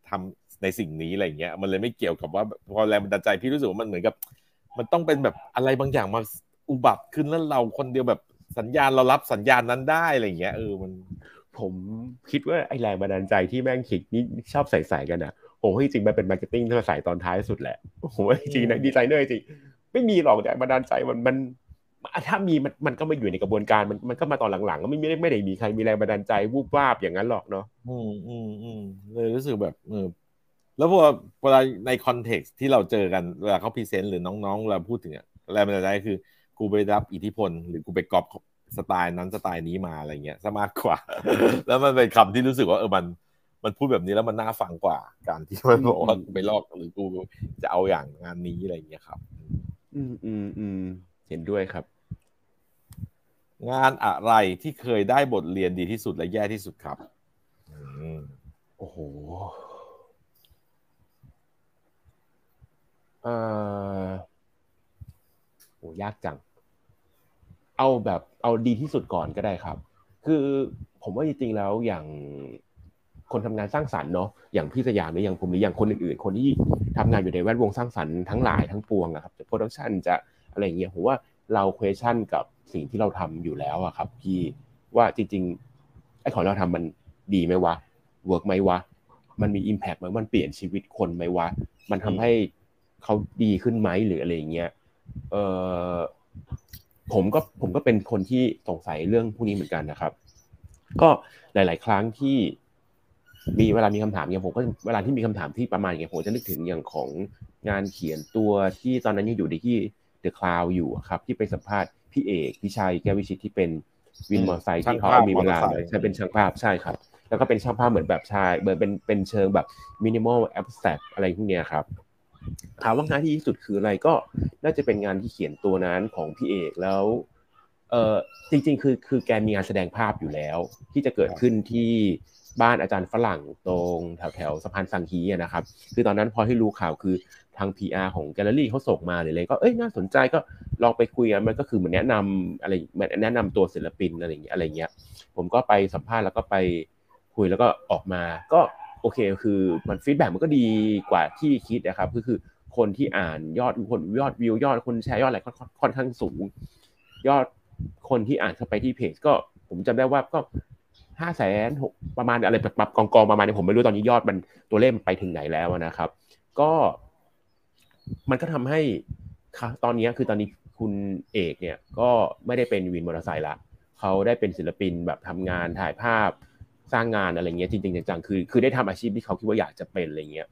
[SPEAKER 1] ทำในสิ่งนี้อะไรเงี้ย มันเลยไม่เกี่ยวกับว่าพอแรงบันดาลใจพี่รู้สึกว่ามันเหมือนกับ มันต้องเป็นแบบอะไรบางอย่างมาอุบัติขึ้นแล้วเราคนเดียวแบบสัญญาณเรารับสัญญาณนั้นได้อะไรเงี้ยเออมัน
[SPEAKER 2] ผมคิดว่าไอ้แรงบันดาลใจที่แม่งคิดนี่ชอบใส่ๆกันอะผมว่าจริงๆมันเป็น marketing ที่มาใส่ตอนท้ายสุดแหละผมว่าจริงๆนะดีไซเนอร์จริงไม่มีหรอกแรงบันดาลใจมันมันถ้ามีมันมันก็มาอยู่ในกระบวนการมันมันก็มาตอนหลังๆก็ไม่ไม่ไม่ได้มีใครมีแรงบันดาลใจวูบวาบอย่างนั้นหรอกเนาะ
[SPEAKER 1] อืมอืมอืมเลยรู้สึกแบบเออแล้วพอเวลาใน context ที่เราเจอกันเวลาเขา present หรือน้องๆเราพูดถึงอะแรงบันดาลใจคือ กูไปรับอิทธิพล หรือกูไปก๊อป สไตล์นั้นสไตล์นี้มาอะไรเงี้ยซะมากกว่า แล้วมันเป็นคำที่รู้สึกว่าเออมันมันพูดแบบนี้แล้วมันน่าฟังกว่า การที่มันบอกว่ากูไปลอกหรือกูจะเอาอย่างงานนี้อะไรเงี้ยครับ
[SPEAKER 2] อืมอืมอืมเห็นด้วยครับ
[SPEAKER 1] งานอะไรที่เคยได้บทเรียนดีที่สุดและแย่ที่สุดครับอืม
[SPEAKER 2] โอ้โหเออโหยากจัง เอาแบบ เอาดีที่สุดก่อนก็ได้ครับ คือผมว่าจริงๆแล้วอย่างคนทำงานสร้างสรรค์เนาะอย่างพี่สยามหรืออย่างผมหรืออย่างคนอื่นๆ คนที่ทำงานอยู่ในแวดวงสร้างสรรค์ทั้งหลายทั้งปวงอะครับจะโปรดักชันจะอะไรเงี้ยผมว่าเรา question กับสิ่งที่เราทำอยู่แล้วอะครับพี่ว่าจริงๆไอ้ของเราทำมันดีไหมวะเวิร์กไหมวะมันมี impact ไหมมันเปลี่ยนชีวิตคนไหมวะมันทำให้เขาดีขึ้นไหมหรืออะไรเงี้ยเออ ผมก็ผมก็เป็นคนที่สงสัยเรื่องพวกนี้เหมือนกันนะครับ ก็หลาย ๆ ครั้งที่มีเวลามีคำถามอย่างผมก็เวลาที่มีคำถามที่ประมาณอย่างผมจะนึกถึงอย่างของงานเขียนตัวที่ตอนนั้นยังอยู่ในที่ The Cloud อยู่ครับ ที่ไปสัมภาษณ์พี่เอกพิชัยแก้ววิชิตที่เป็นวินมอเตอร์ไซค์ที่เขามีเวลาใช่เป็นช่างภาพใช่ครับ แล้วก็เป็นช่างภาพเหมือนแบบชายเหมือนเป็นเป็นเชิงแบบ minimal abstract อะไรพวกเนี้ยครับ ถามว่างานที่ดีที่สุดคืออะไรก็น่าจะเป็นงานที่เขียนตัวนั้นของพี่เอกแล้วเออจริง ๆ คือคือแกมีงานแสดงภาพอยู่แล้ว ที่จะเกิดขึ้นที่บ้านอาจารย์ฝรั่งตรงแถวแถวสะพานซังฮี้นะครับ คือตอนนั้นพอให้รู้ข่าวคือทาง PR ของแกลเลอรี่เขาส่งมาหรืออะไรก็เอ้ยน่าสนใจก็ลองไปคุยกันมันก็คือเหมือนแนะนำอะไรเหมือนแนะนำตัวศิลปินอะไรอย่างเงี้ยอะไรเงี้ย ผมก็ไปสัมภาษณ์แล้วก็ไปคุยแล้วก็ออกมาก็ โอเคคือมัน feedback มันก็ดีกว่าที่คิดนะครับก็คือคนที่อ่านยอดคนยอดวิวยอดคนแชร์ยอดอะไรค่อนข้างสูง ยอดคนที่อ่านเข้าไปที่เพจก็ผมจำได้ว่าก็ห้าแสนหกประมาณอะไรแบบกองกองประมาณนี้ผมไม่รู้ตอนนี้ยอดมันตัวเลขมันไปถึงไหนแล้วนะครับ ก็มันก็ทำให้ตอนนี้คือตอนนี้คุณเอกเนี่ยก็ไม่ได้เป็นวินมอเตอร์ไซค์ละเขาได้เป็นศิลปินแบบทำงานถ่ายภาพ สร้างงานอะไรเงี้ยจริงๆจังๆคือคือได้ทำอาชีพที่เขาคิดว่าอยากจะเป็นอะไรเงี้ย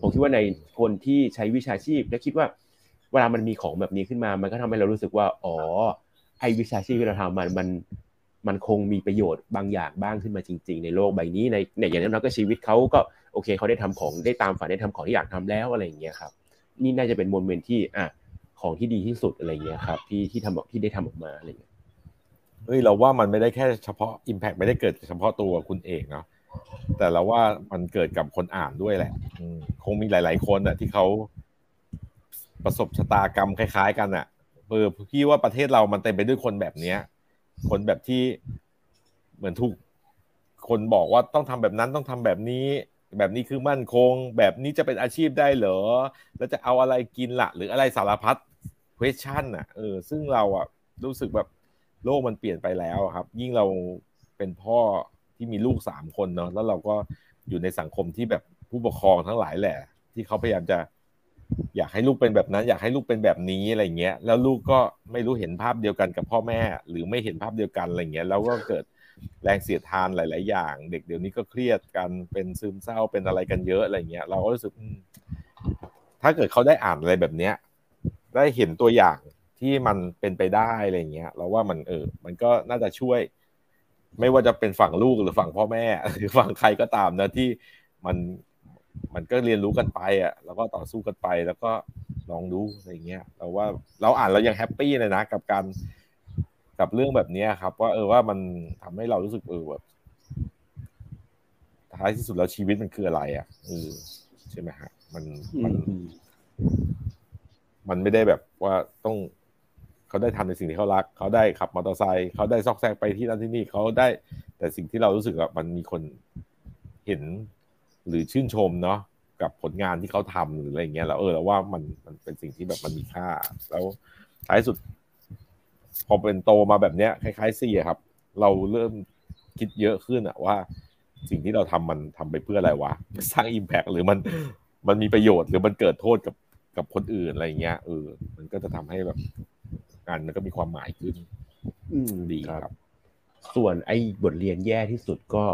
[SPEAKER 2] ผมคิดว่าในคนที่ใช้วิชาชีพและคิดว่า เวลามันมีของแบบนี้ขึ้นมา มันก็ทำให้เรารู้สึกว่าอ๋อไอ้วิชาชีพที่เราทำมันมันมันคงมีประโยชน์บางอย่างบ้างขึ้นมาจริง ๆ ในโลกใบนี้ในในอย่างนั้นเราก็ชีวิตเขาก็โอเคเขาได้ทำของได้ตามฝันได้ทำของที่อยากทำแล้วอะไรอย่างเงี้ยครับ นี่น่าจะเป็นโมเมนต์ที่อะของที่ดีที่สุดอะไรเงี้ยครับที่ที่ทำที่ได้ทำออกมาอะไรเงี้ย
[SPEAKER 1] เฮ้ยเราว่ามันไม่ได้แค่เฉพาะ Impact ไม่ได้เกิดเฉพาะตัวคุณเอกเนาะแต่เราว่ามันเกิดกับคนอ่านด้วยแหละคงมีหลาย ๆ คนอะที่เขาประสบชะตากรรมคล้าย ๆ กันอะเออพี่ว่าประเทศเรามันเต็มไปด้วยคนแบบเนี้ย คนแบบที่เหมือนถูกคนบอกว่าต้องทำแบบนั้นต้องทำแบบนี้ แบบนี้คือมั่นคง แบบนี้จะเป็นอาชีพได้เหรอ แล้วจะเอาอะไรกินละ่ะ หรืออะไรสารพัด question อะเออซึ่งเราอะรู้สึกแบบ โลกมันเปลี่ยนไปแล้วครับ ยิ่งเราเป็นพ่อที่มีลูกสามคนเนาะแล้วเราก็อยู่ในสังคมที่แบบผู้ปกครองทั้งหลายแหละ ที่เขาพยายามจะ อยากให้ลูกเป็นแบบนั้น อยากให้ลูกเป็นแบบนี้อะไรเงี้ย แล้วลูกก็ไม่รู้เห็นภาพเดียวกันกับพ่อแม่ หรือไม่เห็นภาพเดียวกันอะไรเงี้ยแล้วก็เกิดแรงเสียดทานหลาย ๆ อย่าง เด็กเดี๋ยวนี้ก็เครียดกันเป็นซึมเศร้าเป็นอะไรกันเยอะอะไรเงี้ย เราก็รู้สึกถ้าเกิดเขาได้อ่านอะไรแบบเนี้ย ได้เห็นตัวอย่าง ที่มันเป็นไปได้อะไรเงี้ย เราว่ามันเออ มันก็น่าจะช่วย ไม่ว่าจะเป็นฝั่งลูกหรือฝั่งพ่อแม่หรือฝั่งใครก็ตามนะที่มันมันก็เรียนรู้กันไปอะ แล้วก็ต่อสู้กันไป แล้วก็ลองดูอะไรเงี้ยเราว่าเราอ่านเรายังแฮปปี้เลยนะกับการกับเรื่องแบบนี้ครับ ว่าเออว่ามันทำให้เรารู้สึกเออแบบท้ายที่สุดแล้วชีวิตมันคืออะไร อะเออใช่ไหมฮะมันมัน มันไม่ได้แบบว่าต้อง เขาได้ทำในสิ่งที่เขารัก เขาได้ขับมอเตอร์ไซค์เขาได้ซอกแซกไปที่นั่นที่นี่เขาได้ แต่สิ่งที่เรารู้สึกว่ามันมีคนเห็นหรือชื่นชมเนาะกับผลงานที่เขาทำหรืออะไรเงี้ยแล้วเออเราว่ามันมันเป็นสิ่งที่แบบมันมีค่า แล้วท้ายสุด พอเป็นโตมาแบบเนี้ยคล้ายๆซี่ครับ เราเริ่มคิดเยอะขึ้นอะว่า สิ่งที่เราทำมันทำไปเพื่ออะไรวะสร้างอิมแพกหรือมันมันมีประโยชน์หรือมันเกิดโทษกับกับคนอื่นอะไรเงี้ยเออมันก็จะทำให้แบบ งานมันก็มีความหมายขึ้น
[SPEAKER 2] อืม
[SPEAKER 1] ดีครับ
[SPEAKER 2] ส่วนไอ้บทเรียนแย่ที่สุดก็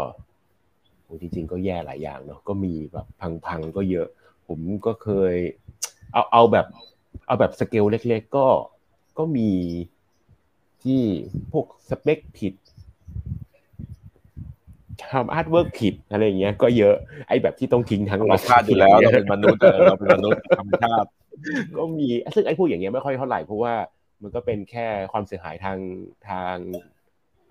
[SPEAKER 2] โอ้จริง ๆ ก็แย่หลายอย่างเนาะก็มีแบบพังๆก็เยอะ ผมก็เคย เอาเอาแบบ เอาแบบสเกลเล็ก ๆ ก็ก็มีที่พวกสเปคผิดทำ artwork ผิดอะไรอย่างเงี้ย ก็เยอะไอ้แบบที่ต้องทิ้งทั้ง
[SPEAKER 1] เราพลาดอยู่แล้วเราเป็นมนุษย์เออเราเป็นมนุษย์ธรรมชาติ
[SPEAKER 2] ก็มีซึ่งไอ้พวกอย่างเงี้ยไม่ค่อยเท่าไหร่เพราะว่า มันก็เป็นแค่ความเสียหายทางทาง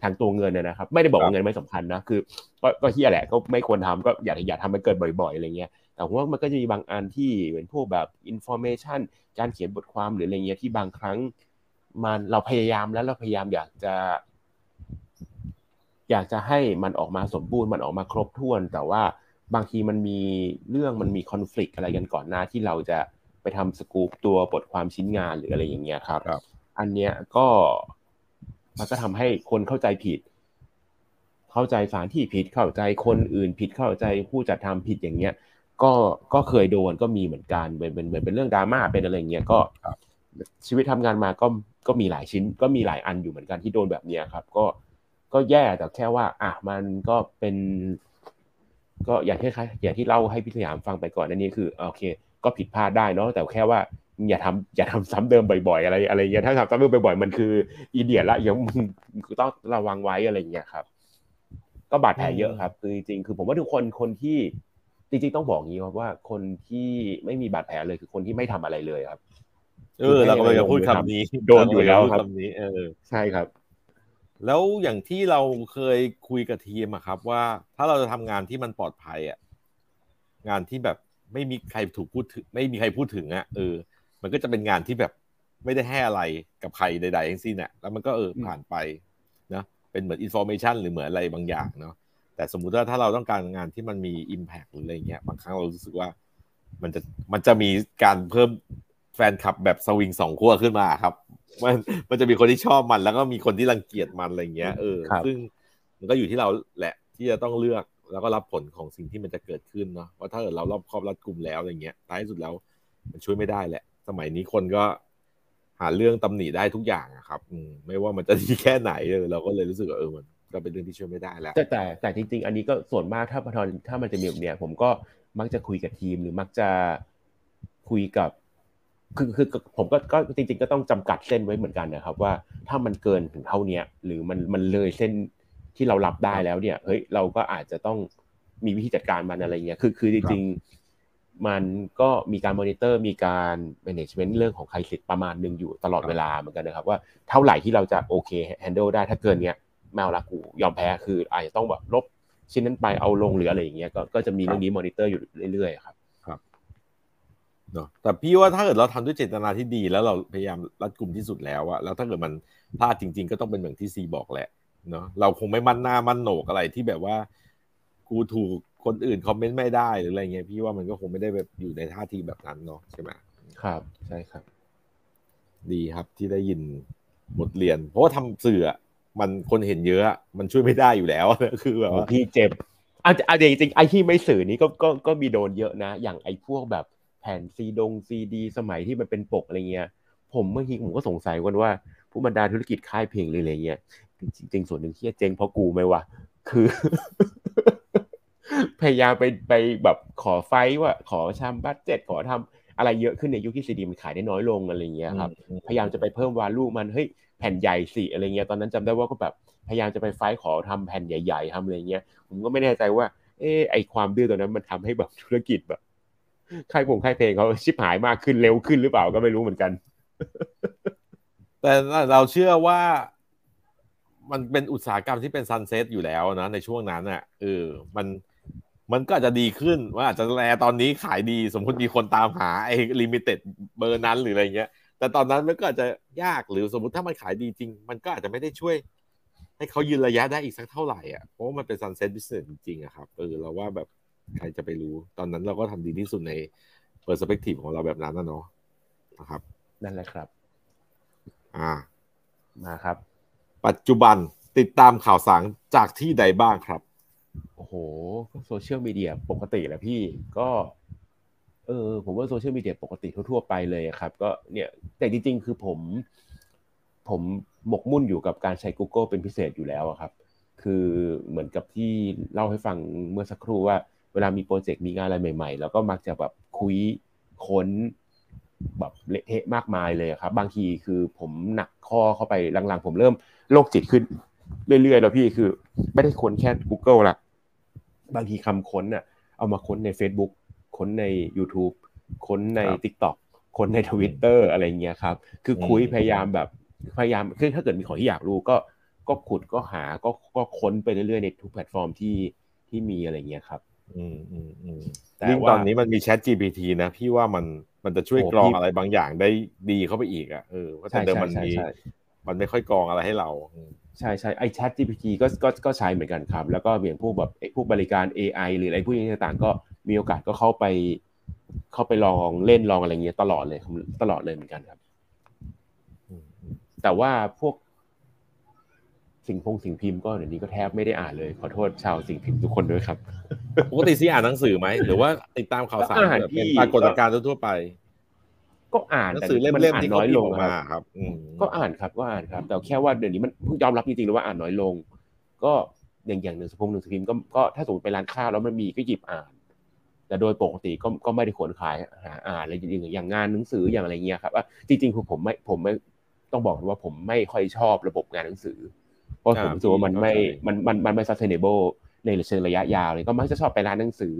[SPEAKER 2] ทางตัวเงินนะนะครับ ไม่ได้บอกว่าเงินไม่สำคัญนะคือ ก็ก็เหี้ยแหละก็ไม่ควรทำก็อย่าอย่าทำมันเกิดบ่อยๆอะไรเงี้ยแต่ว่ามันก็จะมีบางอันที่เป็นพวกแบบ information การเขียนบทความหรืออะไรเงี้ยที่บางครั้ง มันเราพยายามแล้วเราพยายามอยากจะ อยากจะให้มันออกมาสมบูรณ์มันออกมาครบถ้วน แต่ว่าบางทีมันมีเรื่องมันมีคอน FLICT อะไรกันก่อนหน้าที่เราจะไปทำสกูปตัวบทความชิ้นงานหรืออะไรอย่างเงี้ยครับ
[SPEAKER 1] ครับ
[SPEAKER 2] อันเนี้ยก็มันก็ทำให้คนเข้าใจผิด เข้าใจสถารที่ผิดเข้าใจคนอื่นผิดเข้าใจผู้จัดทำผิดอย่างเงี้ย ก็ก็เคยโดนก็มีเหมือนกันเป็นเป็นเหมือนเป็นเรื่องดราม่าเป็นอะไรอย่างเงี้ยก็
[SPEAKER 1] ครับ
[SPEAKER 2] ชีวิตทำงานมาก็ก็มีหลายชิ้น ก็มีหลายอันอยู่เหมือนกันที่โดนแบบเนี้ยครับ ก็ก็แย่แต่แค่ว่า อะมันก็เป็น ก็อย่างที่อย่างที่เล่าให้พี่สยามฟังไปก่อนอันนี้คือโอเค ก็ผิดพลาดได้เนาะแต่แค่ว่า อย่าทำอย่าทำซ้ำเดิมบ่อยๆ อะไรอะไรเงี้ยถ้าทำซ้ำเดิมบ่อยๆมันคืออีเดียละยังมึงต้องระวังไว้อะไรเงี้ยครับ ก็บาดแผลเยอะครับคือจริงๆคือผมว่าทุกคนคนที่จริงๆต้องบอกงี้ครับว่าคนที่ไม่มีบาดแผลเลยคือคนที่ไม่ทำอะไรเลยครับ
[SPEAKER 1] เออเราก็เลยจะพูดคำนี้
[SPEAKER 2] โดนอยู่แล้วครับ
[SPEAKER 1] เาก็เยจะพูดคำนี้ เออ
[SPEAKER 2] ใช่ครับ
[SPEAKER 1] แล้วอย่างที่เราเคยคุยกับทีมอะครับ ว่าถ้าเราจะทำงานที่มันปลอดภัยอะงานที่แบบไม่มีใครถูกพูดถึง ไม่มีใครพูดถึงอะเออ มันก็จะเป็นงานที่แบบไม่ได้ให้อะไรกับใครใดๆทั้งสิ้นอะแล้วมันก็เออผ่านไปนะเป็นเหมือน information หรือเหมือนอะไรบางอย่างเนาะแต่สมมุติว่าถ้าเราต้องการงานที่มันมี Impact หรืออะไรเงี้ยบางครั้งเรารู้สึกว่า มันจะมันจะมีการเพิ่มแฟนคลับแบบสวิงสองขั้วขึ้นมาครับ มันมันจะมีคนที่ชอบมัน แล้วก็มีคนที่รังเกียจมันอะไรเงี้ยเออ
[SPEAKER 2] ครับ
[SPEAKER 1] ซึ่งมันก็อยู่ที่เราแหละที่จะต้องเลือกแล้วก็รับผลของสิ่งที่มันจะเกิดขึ้นเนาะเพราะถ้าเกิดเรารอบครอบรัดกลุ่มแล้วอะไรเงี้ยท้ายสุดแล้วมันช่วยไม่ได้แหละ สมัยนี้คนก็หาเรื่องตำหนิได้ทุกอย่างอะครับอืไม่ว่ามันจะดีแค่ไหนเออเราก็เลยรู้สึกว่าเออมันก็เป็นเรื่องที่ช่วยไม่ได้แล้ว
[SPEAKER 2] แต่แต่แต่จริง ๆ อันนี้ก็ส่วนมากถ้าพอถ้ามันจะมีแบบเนี้ยผมก็มักจะคุยกับทีมหรือมักจะคุยกับ คือคือผมก็ก็จริง ๆ ก็ต้องจำกัดเส้นไว้เหมือนกันนะครับ ว่าถ้ามันเกินถึงเท่าเนี้ยหรือมันมันเลยเส้นที่เรารับได้แล้วเนี่ยเฮ้ยเราก็อาจจะต้องมีวิธีจัดการมันอะไรเงี้ยคือคือจริง ๆ มันก็มีการมอนิเตอร์มีการ management เรื่องของ crisis ประมาณหนึ่งอยู่ตลอดเวลาเหมือนกันนะครับ ว่าเท่าไหร่ที่เราจะโอเค handle ได้ถ้าเกินเนี้ยไม่ไหวละกูยอมแพ้คืออาจจะต้องแบบลบชิ้นนั้นไปเอาลงหรืออะไรอย่างเงี้ยก็ก็จะมีเรื่องนี้มอนิเตอร์อยู่เรื่อยๆครับ
[SPEAKER 1] เนาะแต่พี่ว่าถ้าเกิดเราทำด้วยเจตนาที่ดี แล้วเราพยายามรัดกลุ่มที่สุดแล้วอะแล้วถ้าเกิดมันพลาดจริง ๆ ก็ต้องเป็นเหมือนที่ซีบอกแหละเนาะเราคงไม่มั่นหน้ามั่นโหนกอะไรที่แบบว่ากูถูก คนอื่น comment ไม่ได้หรืออะไรเงี้ยพี่ว่ามันก็คงไม่ได้แบบอยู่ในท่าทีแบบนั้นเนาะใช่ไหม
[SPEAKER 2] ครับ ใช่ครับ
[SPEAKER 1] ดีครับที่ได้ยินบทเรียน เพราะว่าทำสื่ออะมันคนเห็นเยอะอะมันช่วยไม่ได้อยู่แล้วคือแบบว่า
[SPEAKER 2] พี่เจ็บเอาเอาจริงๆไอ้ที่ไม่สื่อนี้ก็ก็ก็มีโดนเยอะนะ อย่างไอ้พวกแบบแผ่นซีดงซีดี สมัยที่มันเป็นปกอะไรเงี้ย ผมเมื่อกี้ผมก็สงสัยกันว่า ผู้บรรดาธุรกิจค่ายเพลงหรืออะไรเงี้ยจริงๆส่วนหนึ่งที่เจ๊งเพราะกูไหมวะคือ พยายามไปไปแบบขอไฟท์ว่าขอชามบัตเจ็ตขอทำอะไรเยอะขึ้นในยุคที่ซีดีมันขายได้น้อยลงอะไรเงี้ยครับพยายามจะไปเพิ่มวาลูมันเฮ้ยแผ่นใหญ่สิอะไรเงี้ยตอนนั้นจำได้ว่าก็แบบพยายามจะไปไฟท์ขอทำแผ่นใหญ่ ๆทำอะไรเงี้ยผมก็ไม่แน่ใจว่าเออไอความดื้อตัวนั้นมันทำให้แบบธุรกิจแบบค่ายผงค่ายเพลงเขาชิบหายมากขึ้นเร็วขึ้นหรือเปล่าก็ไม่รู้เหมือนกัน
[SPEAKER 1] แต่เราเชื่อว่ามันเป็นอุตสาหกรรมที่เป็น sunset อยู่แล้วนะในช่วงนั้นอะเออมัน มันก็อาจจะดีขึ้นว่าอาจจะ rare ตอนนี้ขายดีสมมติมีคนตามหาไอ้ limited เบอร์นั้นหรืออะไรเงี้ย แต่ตอนนั้นมันก็อาจจะยากหรือสมมติถ้ามันขายดีจริง มันก็อาจจะไม่ได้ช่วย ให้เขายืนระยะได้อีกสักเท่าไหร่อะเพราะว่ามันเป็น sunset business จริงๆอะครับเออเราว่าแบบใครจะไปรู้ ตอนนั้นเราก็ทำดีที่สุดใน perspective ของเราแบบนั้นนะเนาะนะครับ
[SPEAKER 2] นั่นแหละครับ
[SPEAKER 1] อ่า
[SPEAKER 2] มาครับ
[SPEAKER 1] ปัจจุบันติดตามข่าวสารจากที่ใดบ้างครับ
[SPEAKER 2] โอ้โหโซเชียลมีเดียปกติแหละพี่ก็เออผมว่าโซเชียลมีเดียปกติทั่วๆไปเลยครับ ก็เนี่ยแต่จริงๆ คือผม ผมหมกมุ่นอยู่กับการใช้ Google เป็นพิเศษอยู่แล้วครับ คือเหมือนกับที่เล่าให้ฟังเมื่อสักครู่ว่า เวลามีโปรเจกต์มีงานอะไรใหม่ๆ แล้วก็มักจะแบบคุยค้นแบบเละเทะมากมายเลยครับ บางทีคือผมหนักข้อเข้าไปหลังๆ ผมเริ่มโรคจิตขึ้นเรื่อยๆ แล้วพี่คือ ไม่ได้ค้นแค่ Google ละ บางทีคำค้นน่ะเอามาค้นใน Facebook ค้นใน YouTube ค้นใน
[SPEAKER 1] ครับ
[SPEAKER 2] TikTok ค้นใน Twitter อะไรเงี้ยครับ คือคุย
[SPEAKER 1] อืม
[SPEAKER 2] พยายามแบบพยายามคือถ้าเกิดมีของที่อยากรู้ก็ก็ขุดก็หาก็ก็ค้นไปเรื่อยๆในทุกแพลตฟอร์มที่ที่มีอะไรเงี้ยครับ
[SPEAKER 1] อืมอืมอืม
[SPEAKER 2] แต่
[SPEAKER 1] ยิ่ง
[SPEAKER 2] ว่า
[SPEAKER 1] ตอนนี้มันมี Chat GPT นะพี่ว่ามันมันจะช่วย
[SPEAKER 2] โอ้
[SPEAKER 1] กรอง
[SPEAKER 2] พี่
[SPEAKER 1] อะไรบางอย่างได้ดีเข้าไปอีกอะเออเพราะแต่
[SPEAKER 2] ใช่
[SPEAKER 1] เดิม
[SPEAKER 2] ใช่
[SPEAKER 1] มัน
[SPEAKER 2] ใช่
[SPEAKER 1] มี
[SPEAKER 2] ใช่
[SPEAKER 1] มันไม่ค่อยกรองอะไรให้เราอืม
[SPEAKER 2] ใช่ใช่ไอ Chat GPT ก็ก็ก็ใช้เหมือนกันครับ แล้วก็อย่างพวกแบบไอพวกบริการ AI หรืออะไรพวกนี้ต่างๆ ก็มีโอกาสก็เข้าไป เข้าไปลองเล่นลองอะไรเงี้ยตลอดเลยครับตลอดเลยเหมือนกันครับ
[SPEAKER 1] อืมอืม
[SPEAKER 2] แต่ว่าพวกสิ่งพงสิ่งพิมพ์ก็เดี๋ยวนี้ก็แทบไม่ได้อ่านเลย ขอโทษชาวสิ่งพิมพ์ทุกคนด้วยครับ
[SPEAKER 1] ปกติซีอ่านหนังสือไหมหรือว่าติดตามข่าวสาร
[SPEAKER 2] ก็อ่าน
[SPEAKER 1] แบบเป็น
[SPEAKER 2] พี่
[SPEAKER 1] ปรากฏการณ์ทั่วๆไป
[SPEAKER 2] ก็อ่าน
[SPEAKER 1] หนัง
[SPEAKER 2] แต่
[SPEAKER 1] สือเล่
[SPEAKER 2] มัน
[SPEAKER 1] ม
[SPEAKER 2] อ่า
[SPEAKER 1] ๆ
[SPEAKER 2] น
[SPEAKER 1] ที่
[SPEAKER 2] น้
[SPEAKER 1] เขา
[SPEAKER 2] อย
[SPEAKER 1] พิ
[SPEAKER 2] ล
[SPEAKER 1] มพ์
[SPEAKER 2] ง
[SPEAKER 1] ออก
[SPEAKER 2] ค
[SPEAKER 1] มา
[SPEAKER 2] รับ
[SPEAKER 1] ครับอืม
[SPEAKER 2] ก็อ่านครับก็อ่านครับ แต่แค่ว่าเดี๋ยวนี้มันยอมรับจริงๆเลยว่าอ่านน้อยลง ก็อย่างอย่างหนึ่งสพงหนึ่งสพิมพ์ก็ก็ถ้าสมมติไปร้านข้าวแล้วมันมีก็หยิบอ่าน แต่โดยปกติก็ก็ไม่ได้ขวนขายหาอ่านอะไรจริงๆอย่างงานหนังสืออย่างอะไรเงี้ยครับว่าจริงๆคือผมไม่ผมไม่ต้องบอกว่าผมไม่ค่อยชอบระบบงานหนังสือ เพราะผมรู้สึกว่ามันไม่มันมันมันไม่ sustainable ในเชิงระยะยาวเลยก็มักจะชอบไปร้านหนังสือ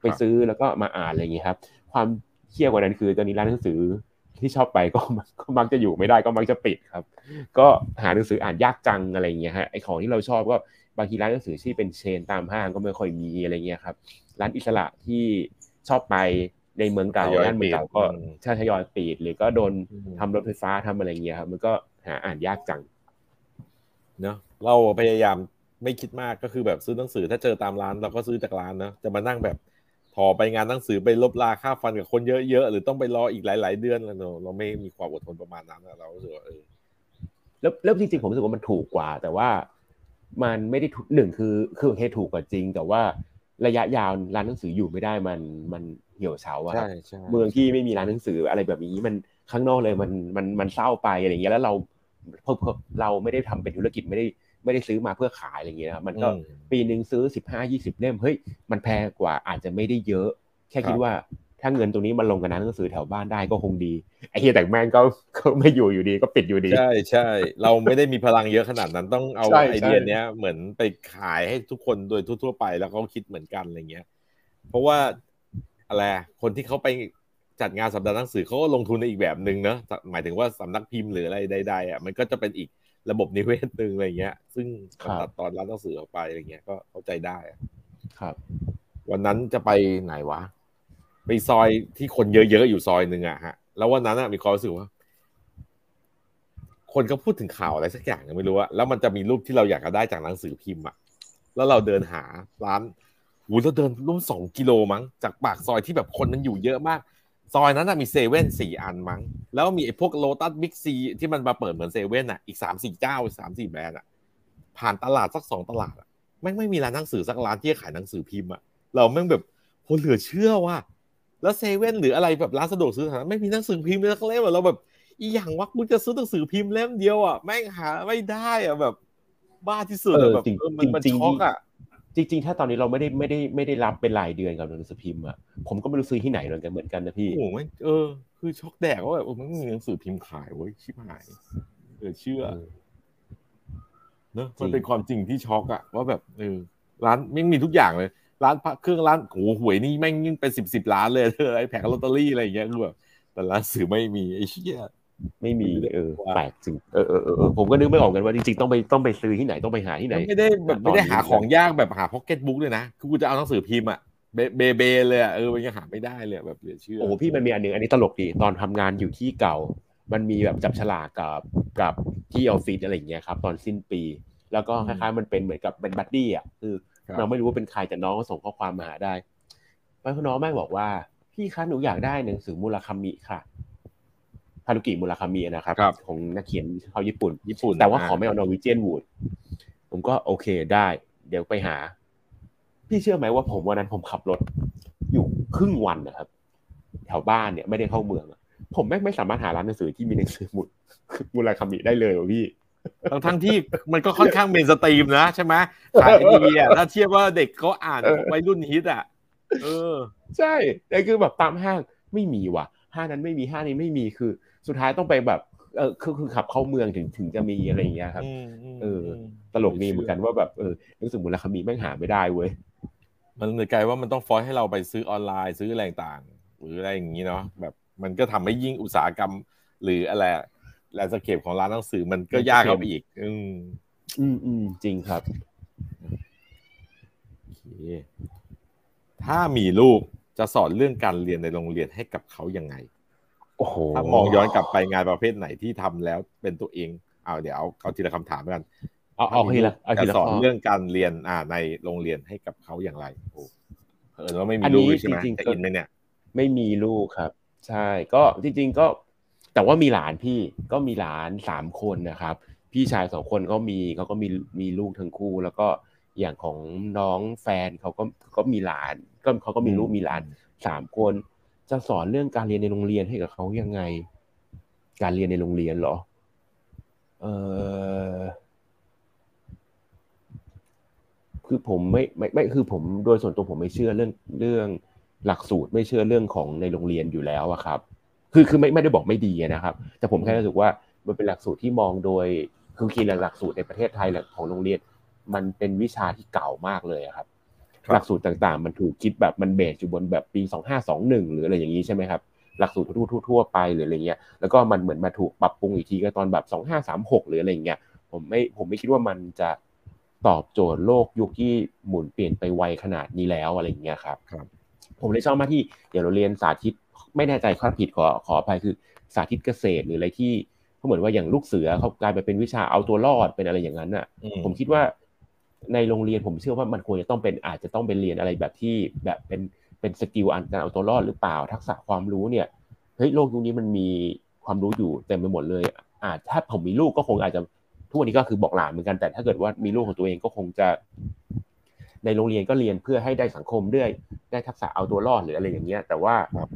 [SPEAKER 2] ไปซื้อแล้วก็มาอ่านอะไรอย่างเงี้ยครับ ความ เที่ยกว่านั้นคือตอนนี้ร้านหนังสือที่ชอบไปก็มักก็มักจะอยู่ไม่ได้ก็มักจะปิดครับ ก็หาหนังสืออ่านยากจังอะไรอย่างเงี้ยฮะไอของที่เราชอบก็บางทีร้านหนังสือที่เป็นเชนตามห้างก็ไม่ค่อยมีอะไรเงี้ยครับ ร้านอิสระที่ชอบไปในเมืองเก่า
[SPEAKER 1] ทยอย
[SPEAKER 2] ย่านเมืองเก่า
[SPEAKER 1] ปิด
[SPEAKER 2] ก็
[SPEAKER 1] อืม
[SPEAKER 2] ถ้าทยอยปิดหรือก็โดน
[SPEAKER 1] อืม
[SPEAKER 2] ทำรถไฟฟ้าทำอะไรเงี้ยครับมันก็หาอ่านยากจัง
[SPEAKER 1] เนอะเราพยายามไม่คิดมากก็คือแบบซื้อหนังสือถ้าเจอตามร้านเราก็ซื้อจากร้านเนอะจะมานั่งแบบ ถอไปงานหนังสือไปลบลาค่าฟันกับคนเยอะๆหรือต้องไปรออีกหลาย ๆ เดือนแล้วเนอะเราไม่มีความอดทนประมาณนั้นอะเรารู้สึกว่าเออ
[SPEAKER 2] แล้วแล้วจริงๆผมรู้สึกว่ามันถูกกว่า แต่ว่ามันไม่ได้ถูกหนึ่งคือคือโอเคถูกกว่าจริง แต่ว่าระยะยาวร้านหนังสืออยู่ไม่ได้มันมันเหี่ยวเฉาอะครับ
[SPEAKER 1] ใช่ใช่
[SPEAKER 2] เมืองที่ไม่มีร้านหนังสืออะไรแบบนี้มันข้างนอกเลยมันมันมันเศร้าไปอะไรอย่างเงี้ยแล้วเราเพอเราไม่ได้ทำเป็นธุรกิจไม่ได้ ไม่ได้ซื้อมาเพื่อขายอะไรอย่างเงี้ยนะครับมันก็
[SPEAKER 1] อืม
[SPEAKER 2] ปีหนึ่งซื้อสิบห้ายี่สิบเล่มเฮ้ยมันแพงกว่าอาจจะไม่ได้เยอะ แค่คิด
[SPEAKER 1] ครับ
[SPEAKER 2] ว่าถ้าเงินตรงนี้มันลงกับร้านหนังสือแถวบ้านได้ก็คงดีไอ้เฮียแต่แม่งก็ก็ไม่อยู่อยู่ดีก็ปิดอยู่ดี
[SPEAKER 1] ใช่ใช่เราไม่ได้มีพลังเยอะขนาดนั้นต้องเอา
[SPEAKER 2] ใช่
[SPEAKER 1] ไอเดีย
[SPEAKER 2] ใช่
[SPEAKER 1] เนี้ยเหมือนไปขายให้ทุกคนโดยทั่วๆไปแล้วเขาคิดเหมือนกันอะไรเงี้ย เพราะว่าอะไรอะคนที่เขาไปจัดงานสัปดาห์หนังสือเขาก็ลงทุนในอีกแบบหนึ่งเนอะหมายถึงว่าสำนักพิมพ์หรืออะไรใดๆอะมันก็จะเป็นอีก ระบบนิเวศหนึ่งอะไรเงี้ย ซึ่งมันตัดตอนร้านหนังสือออกไปอะไรเงี้ยก็เข้าใจได้อะ
[SPEAKER 2] ครับ
[SPEAKER 1] วันนั้นจะไปไหนวะ ไปซอยที่คนเยอะๆอยู่ซอยหนึ่งอะฮะ แล้ววันนั้นอะมีความรู้สึกว่า คนก็พูดถึงข่าวอะไรสักอย่างยังไม่รู้อะแล้วมันจะมีรูปที่เราอยากจะได้จากหนังสือพิมพ์อะแล้วเราเดินหาร้านโหเราเดินร่วมสองกิโลมั้งจากปากซอยที่แบบคนมันอยู่เยอะมาก ซอยนั้นอะมีเซเว่นสี่อันมั้ง แล้วมีไอ้พวกโลตัสบิ๊กซีที่มันมาเปิดเหมือนเซเว่นอะอีกสามสี่เจ้าสามสี่แบรนด์อะผ่านตลาดสักสองตลาดอะแม่งไม่มีร้านหนังสือสักร้านที่จะขายหนังสือพิมพ์อะเราแม่งแบบโหเหลือเชื่อว่ะแล้วเซเว่นหรืออะไรแบบร้านสะดวกซื้อแถวนั้นไม่มีหนังสือพิมพ์เลยสักเล่มอะเราแบบ อีอย่างวะกูจะซื้อหนังสือพิมพ์เล่มเดียวอะแม่งหาไม่ได้อะแบบ บ้าที่สุด
[SPEAKER 2] เอ
[SPEAKER 1] อะ
[SPEAKER 2] อ
[SPEAKER 1] แบบ
[SPEAKER 2] จริง
[SPEAKER 1] เออมันมัน
[SPEAKER 2] จริงๆ
[SPEAKER 1] ช็อกอะ
[SPEAKER 2] จริงๆ ถ้าตอนนี้เราไม่ได้ไม่ได้ไม่ได้รับเป็นรายเดือนกับหนังสือพิมพ์อะผมก็ไม่รู้ซื้อที่ไหนเหมือนกันเหมือนกันนะพี่
[SPEAKER 1] โอ้โหแม่งเออคือช็อกแดกว่าแบบเออมันไม่มีหนังสือพิมพ์ขายเว้ยชิบหายเออเชื่อ
[SPEAKER 2] เออ
[SPEAKER 1] เนอะ
[SPEAKER 2] จริ
[SPEAKER 1] มัน
[SPEAKER 2] ง
[SPEAKER 1] เป็นความจริงที่ช็อกอะว่าแบบเออร้านไม่งมีทุกอย่างเลย ร้านพระเครื่องร้านโอ้โหหวยนี่แม่งยิ่งเป็นสิบสิบล้านเลยเธอไอ้แผงลอตเตอรี่อะไรอย่างเงี้ยคือแบบแต่ร้านสื่อไม่มีไอ้เชี่ย
[SPEAKER 2] ไม่มีเออ
[SPEAKER 1] ว่า
[SPEAKER 2] แปลกจริงเออเออเออเออผมก็นึกไม่ออกกันว่าจริงๆต้องไปต้องไปซื้อที่ไหนต้องไปหาที่ไหน
[SPEAKER 1] ไม่ได้แบบ
[SPEAKER 2] ตอนนี้
[SPEAKER 1] ไม่ได้หาของยากแบบหาพ็อกเก็ตบุ๊กเลยนะคือกูจะเอาหนังสือพิมพ์อะเบเบเบเลยอะเออมันยังหาไม่ได้เลยอะแบบเหลือเชื่อ
[SPEAKER 2] โอ้โหพี่มันมีอันหนึ่งอันนี้ตลกดีตอนทำงานอยู่ที่เก่า มันมีแบบจับฉลากกับกับที่ออฟฟิศอะไรอย่างเงี้ยครับ ตอนสิ้นปี แล้วก็คล้ายๆมันเป็นเหมือนกับเป็น buddy อะคือ
[SPEAKER 1] ครับ
[SPEAKER 2] เราไม่รู้ว่าเป็นใครแต่น้องก็ส่งข้อความมาหาได้แล้วน้องแม่งบอกว่าพี่คะหนูอยากได้หนังสือมูราคามิค่ะ ฮารุกิมูราคามินะครับ
[SPEAKER 1] ครับ
[SPEAKER 2] ของนักเขียนชาวญี่ปุ่น
[SPEAKER 1] ญี่ปุ่น
[SPEAKER 2] แต่ว่าขอไม่เอา Norwegian Wood ผมก็โอเคได้ เดี๋ยวไปหา พี่เชื่อไหมว่าผมวันนั้นผมขับรถ อยู่ครึ่งวันนะครับ แถวบ้านเนี่ยไม่ได้เข้าเมืองอะผมแม่งไม่สามารถหาร้านหนังสือที่มีหนังสือมุดมูราคามิได้เลยว่ะพี่
[SPEAKER 1] ทั้งทั้งที่มันก็ค่อนข้าง mainstream นะใช่ไหมขายดีอะถ้าเทียบว่าเด็กเขาอ่าน
[SPEAKER 2] เออ
[SPEAKER 1] วัยรุ่นฮิตอะเออ
[SPEAKER 2] ใช่แต่คือแบบตามห้างไม่มีว่ะห้างนั้นไม่มีห้างนี้ไม่มีคือ สุดท้ายต้องไปแบบเออคือคือขับเข้าเมืองถึงถึงจะมีอะไรอย่างเงี้ยครับเออ ตลกดีเหมือนกันว่าแบบเออหนังสือมูราคามิแม่งหาไม่ได้เว้ย
[SPEAKER 1] มันเลยกลายว่ามันต้อง force ให้เราไปซื้อออนไลน์ซื้ออะไรต่างๆหรืออะไรอย่างนี้เนาะแบบมันก็ทำให้ยิ่งอุตสาหกรรม หรืออะไร landscape ของร้านหนังสือมันก็ยากเข้าไปอีก อืม
[SPEAKER 2] อืมอืมจริงครับ
[SPEAKER 1] โอเคถ้ามีลูกจะสอนเรื่องการเรียนในโรงเรียนให้กับเขายังไง
[SPEAKER 2] โอ้โห
[SPEAKER 1] ถ้ามองย้อนกลับไปงานประเภทไหนที่ทำแล้วเป็นตัวเองเอาเดี๋ยวเอาเอาทีละคำถามแล้วกัน
[SPEAKER 2] เอาเอาทีละเอาที
[SPEAKER 1] จะ
[SPEAKER 2] ละ
[SPEAKER 1] สอน
[SPEAKER 2] ข้อ
[SPEAKER 1] เรื่องการเรียนอ่าในโรงเรียนให้กับเขาอย่างไรโอ้เออว่าไม่มี
[SPEAKER 2] อันนี้
[SPEAKER 1] ลูกด้วยใช่ไหม
[SPEAKER 2] จริงๆ
[SPEAKER 1] จะอินไหมเนี่ย
[SPEAKER 2] ไม่มีลูกครับ ใช่ก็จริง ๆก็ แต่ว่ามีหลานพี่ก็มีหลานสามคนนะครับ พี่ชายสองคนก็มีเขาก็มีมีลูกทั้งคู่ แล้วก็อย่างของน้องแฟนเขาก็ก็มีหลาน ก็เขาก็มีลูกมีหลานสามคน จะสอนเรื่องการเรียนในโรงเรียนให้กับเขายังไง การเรียนในโรงเรียนเหรอ เออคือผมไม่ไม่ไม่คือผมโดยส่วนตัวผมไม่เชื่อเรื่องเรื่องหลักสูตรไม่เชื่อเรื่องของในโรงเรียนอยู่แล้วอะครับ คือคือไม่ไม่ได้บอกไม่ดีนะครับ แต่ผมแค่รู้สึกว่ามันเป็นหลักสูตรที่มองโดยคือคีหลักสูตรในประเทศไทยหลักของโรงเรียน มันเป็นวิชาที่เก่ามากเลยครับ หลักสูตรต่างๆ มันถูกคิดแบบมันเบสอยู่บนแบบปีสองห้าสองหนึ่งหรืออะไรอย่างนี้ใช่ไหมครับหลักสูตรทั่วๆทั่วๆไปหรืออะไรเงี้ยแล้วก็มันเหมือนมาถูกปรับปรุงอีกทีก็ตอนแบบสองห้าสามหกหรืออะไรเงี้ยผมไม่ผมไม่คิดว่ามันจะตอบโจทย์โลกยุคที่หมุนเปลี่ยนไปไวขนาดนี้แล้วอะไรอย่างเงี้ยครับ
[SPEAKER 1] ครับ
[SPEAKER 2] ผมเลยชอบมากที่อย่างเราเรียนสาธิตไม่แน่ใจข้อผิดขอขออภัยคือสาธิตเกษตรหรืออะไรที่เขาเหมือนว่าอย่างลูกเสือเขากลายไปเป็นวิชาเอาตัวรอดเป็นอะไรอย่างนั้นอะ
[SPEAKER 1] อื
[SPEAKER 2] ผมคิดว่า ในโรงเรียนผมเชื่อว่ามันควรจะต้องเป็นอาจจะต้องเป็นเรียนอะไรแบบที่แบบเป็นเป็นสกิลอันการเอาตัวรอดหรือเปล่า ทักษะความรู้เนี่ยเฮ้ยโลกยุคนี้มันมีความรู้อยู่เต็มไปหมดเลย อาจถ้าผมมีลูกก็คงอาจจะทุกวันนี้ก็คือบอกหลานเหมือนกันแต่ถ้าเกิดว่ามีลูกของตัวเองก็คงจะ ในโรงเรียนก็เรียนเพื่อให้ได้สังคมด้วยได้ทักษะเอาตัวรอดหรืออะไรอย่างเงี้ย แต่ว่า
[SPEAKER 1] ครับ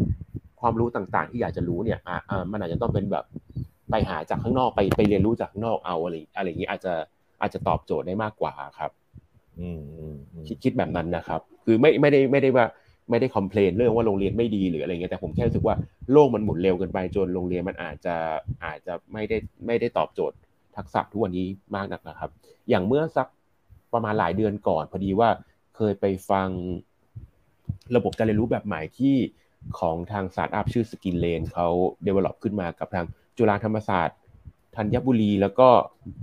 [SPEAKER 2] ความรู้ต่างๆ ที่อยากจะรู้เนี่ยอ่าอ่ามันอาจจะต้องเป็นแบบไปหาจากข้างนอกไปไปเรียนรู้จากข้างนอกเอาอะไรอะไรอย่างนี้อาจจะ อาจจะตอบโจทย์ได้มากกว่าครับ
[SPEAKER 1] อืมอืมอืม
[SPEAKER 2] คิดคิดแบบนั้นนะครับ คือไม่ไม่ได้ไม่ได้ว่าไม่ได้คอมเพลนเรื่องว่าโรงเรียนไม่ดีหรืออะไรเงี้ยแต่ผมแค่รู้สึกว่าโลกมันหมุนเร็วเกินไปจนโรงเรียนมันอาจจะอาจจะไม่ได้ไม่ได้ตอบโจทย์ทักษะทุกวันนี้มากนักนะครับ อย่างเมื่อสักประมาณหลายเดือนก่อน พอดีว่าเคยไปฟังระบบการเรียนรู้แบบใหม่ที่ของทางสตาร์ทอัพชื่อ SkillLane เขา develop ขึ้นมากับทางจุฬาธรรมศาสตร์ ธัญบุรีแล้วก็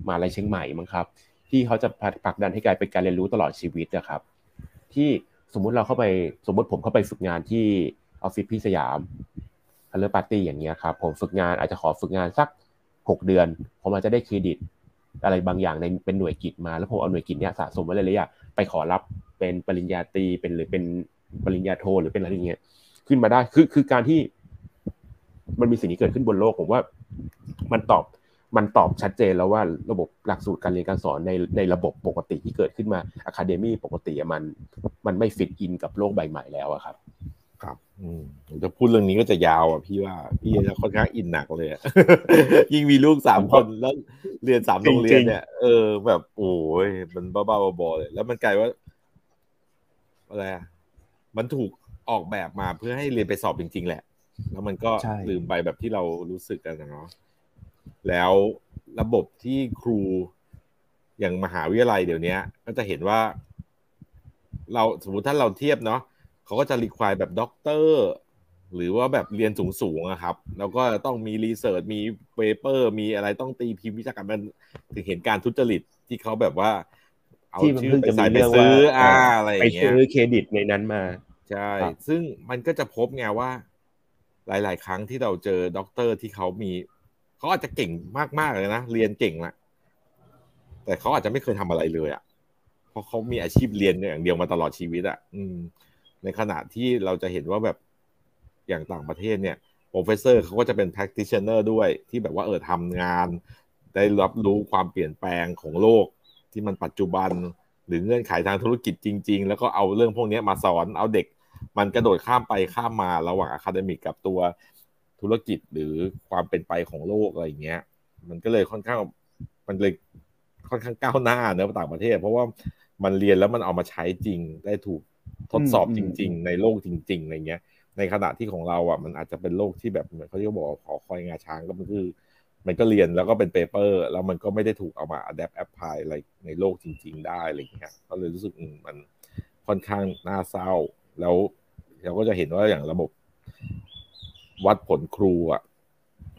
[SPEAKER 2] มหาลัยเชียงใหม่มั้งครับ ที่เขาจะผลักดันให้กลายเป็นการเรียนรู้ตลอดชีวิตนะครับ ที่สมมุติเราเข้าไปสมมติผมเข้าไปฝึกงานที่ออฟฟิศพี่สยามฮัลโหลปาร์ตี้อย่างเงี้ยครับผมฝึกงานอาจจะขอฝึกงานสักหกเดือน ผมอาจจะได้เครดิต อะไรบางอย่างในเป็นหน่วยกิจมา แล้วผมเอาหน่วยกิจเนี้ยสะสมไว้เลยเลยอะไปขอรับเป็นปริญญาตรีเป็นหรือเป็นปริญญาโทหรือเป็นอะไรอย่างเงี้ยขึ้นมาได้คือคือการที่มันมีสิ่งนี้เกิดขึ้นบนโลกผมว่า มันตอบ มันตอบชัดเจนแล้วว่าระบบหลักสูตรการเรียนการสอนในในระบบปกติที่เกิดขึ้นมาอะคาเดมี่ปกติอะมันมันไม่ฟิตอินกับโลกใบใหม่แล้วอะครับ
[SPEAKER 1] ครับอืมผมจะพูดเรื่องนี้ก็จะยาวอะพี่ว่าพี่จะค่อนข้างอินหนักเลยอะยิ่งมีลูกสามคนแล้วเรียนสามโรงเรียนเนี่ยเออแบบโอ้ยมันบ้าๆบอๆเลย แล้วมันกลายว่าอะไรอะมันถูกออกแบบมาเพื่อให้เรียนไปสอบจริง ๆ แหละ แล้วมันก็
[SPEAKER 2] ใช่
[SPEAKER 1] ลืมไปแบบที่เรารู้สึกกันนะเนาะ แล้วระบบที่ครูอย่างมหาวิทยาลัยเดี๋ยวนี้ก็จะเห็นว่า เราสมมุติถ้าเราเทียบเนาะเขาก็จะ require แบบด็อกเตอร์หรือว่าแบบเรียนสูงๆอะครับ แล้วก็ต้องมี research มี paper มีอะไรต้องตีพิมพ์วิชาการมันถึงเห็นการทุจริตที่เขาแบบว่า เอา
[SPEAKER 2] ที่มัน
[SPEAKER 1] ชื่อ
[SPEAKER 2] เพิ่ง
[SPEAKER 1] ไป
[SPEAKER 2] จะ
[SPEAKER 1] ใส่
[SPEAKER 2] มี
[SPEAKER 1] ไป
[SPEAKER 2] เรื่อง
[SPEAKER 1] ซื้อ
[SPEAKER 2] ว่า
[SPEAKER 1] อ่า
[SPEAKER 2] อ่า
[SPEAKER 1] อะไรอ
[SPEAKER 2] ไป
[SPEAKER 1] ย่างเงี้ย
[SPEAKER 2] ซื้อเครดิตในนั้นมา
[SPEAKER 1] ใช่
[SPEAKER 2] ครับ
[SPEAKER 1] ซึ่งมันก็จะพบไงว่า หลาย ๆ ครั้งที่เราเจอด็อกเตอร์ที่เขามี เขาอาจจะเก่งมากๆเลยนะเรียนเก่งละแต่เขาอาจจะไม่เคยทำอะไรเลยอะ่ะ เพราะเขามีอาชีพเรียนอย่างเดียวมาตลอดชีวิตอะ่ะ อืม ในขณะที่เราจะเห็นว่าแบบอย่างต่างประเทศเนี่ย professor เขาก็จะเป็น practitioner ด้วยที่แบบว่าเออทำงาน ได้รับรู้ความเปลี่ยนแปลงของโลกที่มันปัจจุบันหรือเงื่อนไขทางธุรกิจจริง ๆ แล้วก็เอาเรื่องพวกนี้มาสอนเอาเด็กมันกระโดดข้ามไปข้ามมาระหว่าง academic กับตัว ธุรกิจหรือความเป็นไปของโลกอะไรเงี้ย มันก็เลยค่อนข้างมันเลยค่อนข้างก้าวหน้าเนอะต่างประเทศ เพราะว่ามันเรียนแล้วมันเอามาใช้จริงได้ถูกทดสอบจริง ๆ ในโลกจริงๆอะไรเงี้ย ในขณะที่ของเราอะมันอาจจะเป็นโลกที่แบบเหมือนเขาเรียกบอกหอคอยงาช้างก็มันคือ มันก็เรียนแล้วก็เป็น paper แล้วมันก็ไม่ได้ถูกเอามาอัด app apply อะไรในโลกจริง ๆ ได้อะไรเงี้ยก็เลยรู้สึกมันค่อนข้างน่าเศร้า แล้วเราก็จะเห็นว่าอย่างระบบ วัดผลครูอะ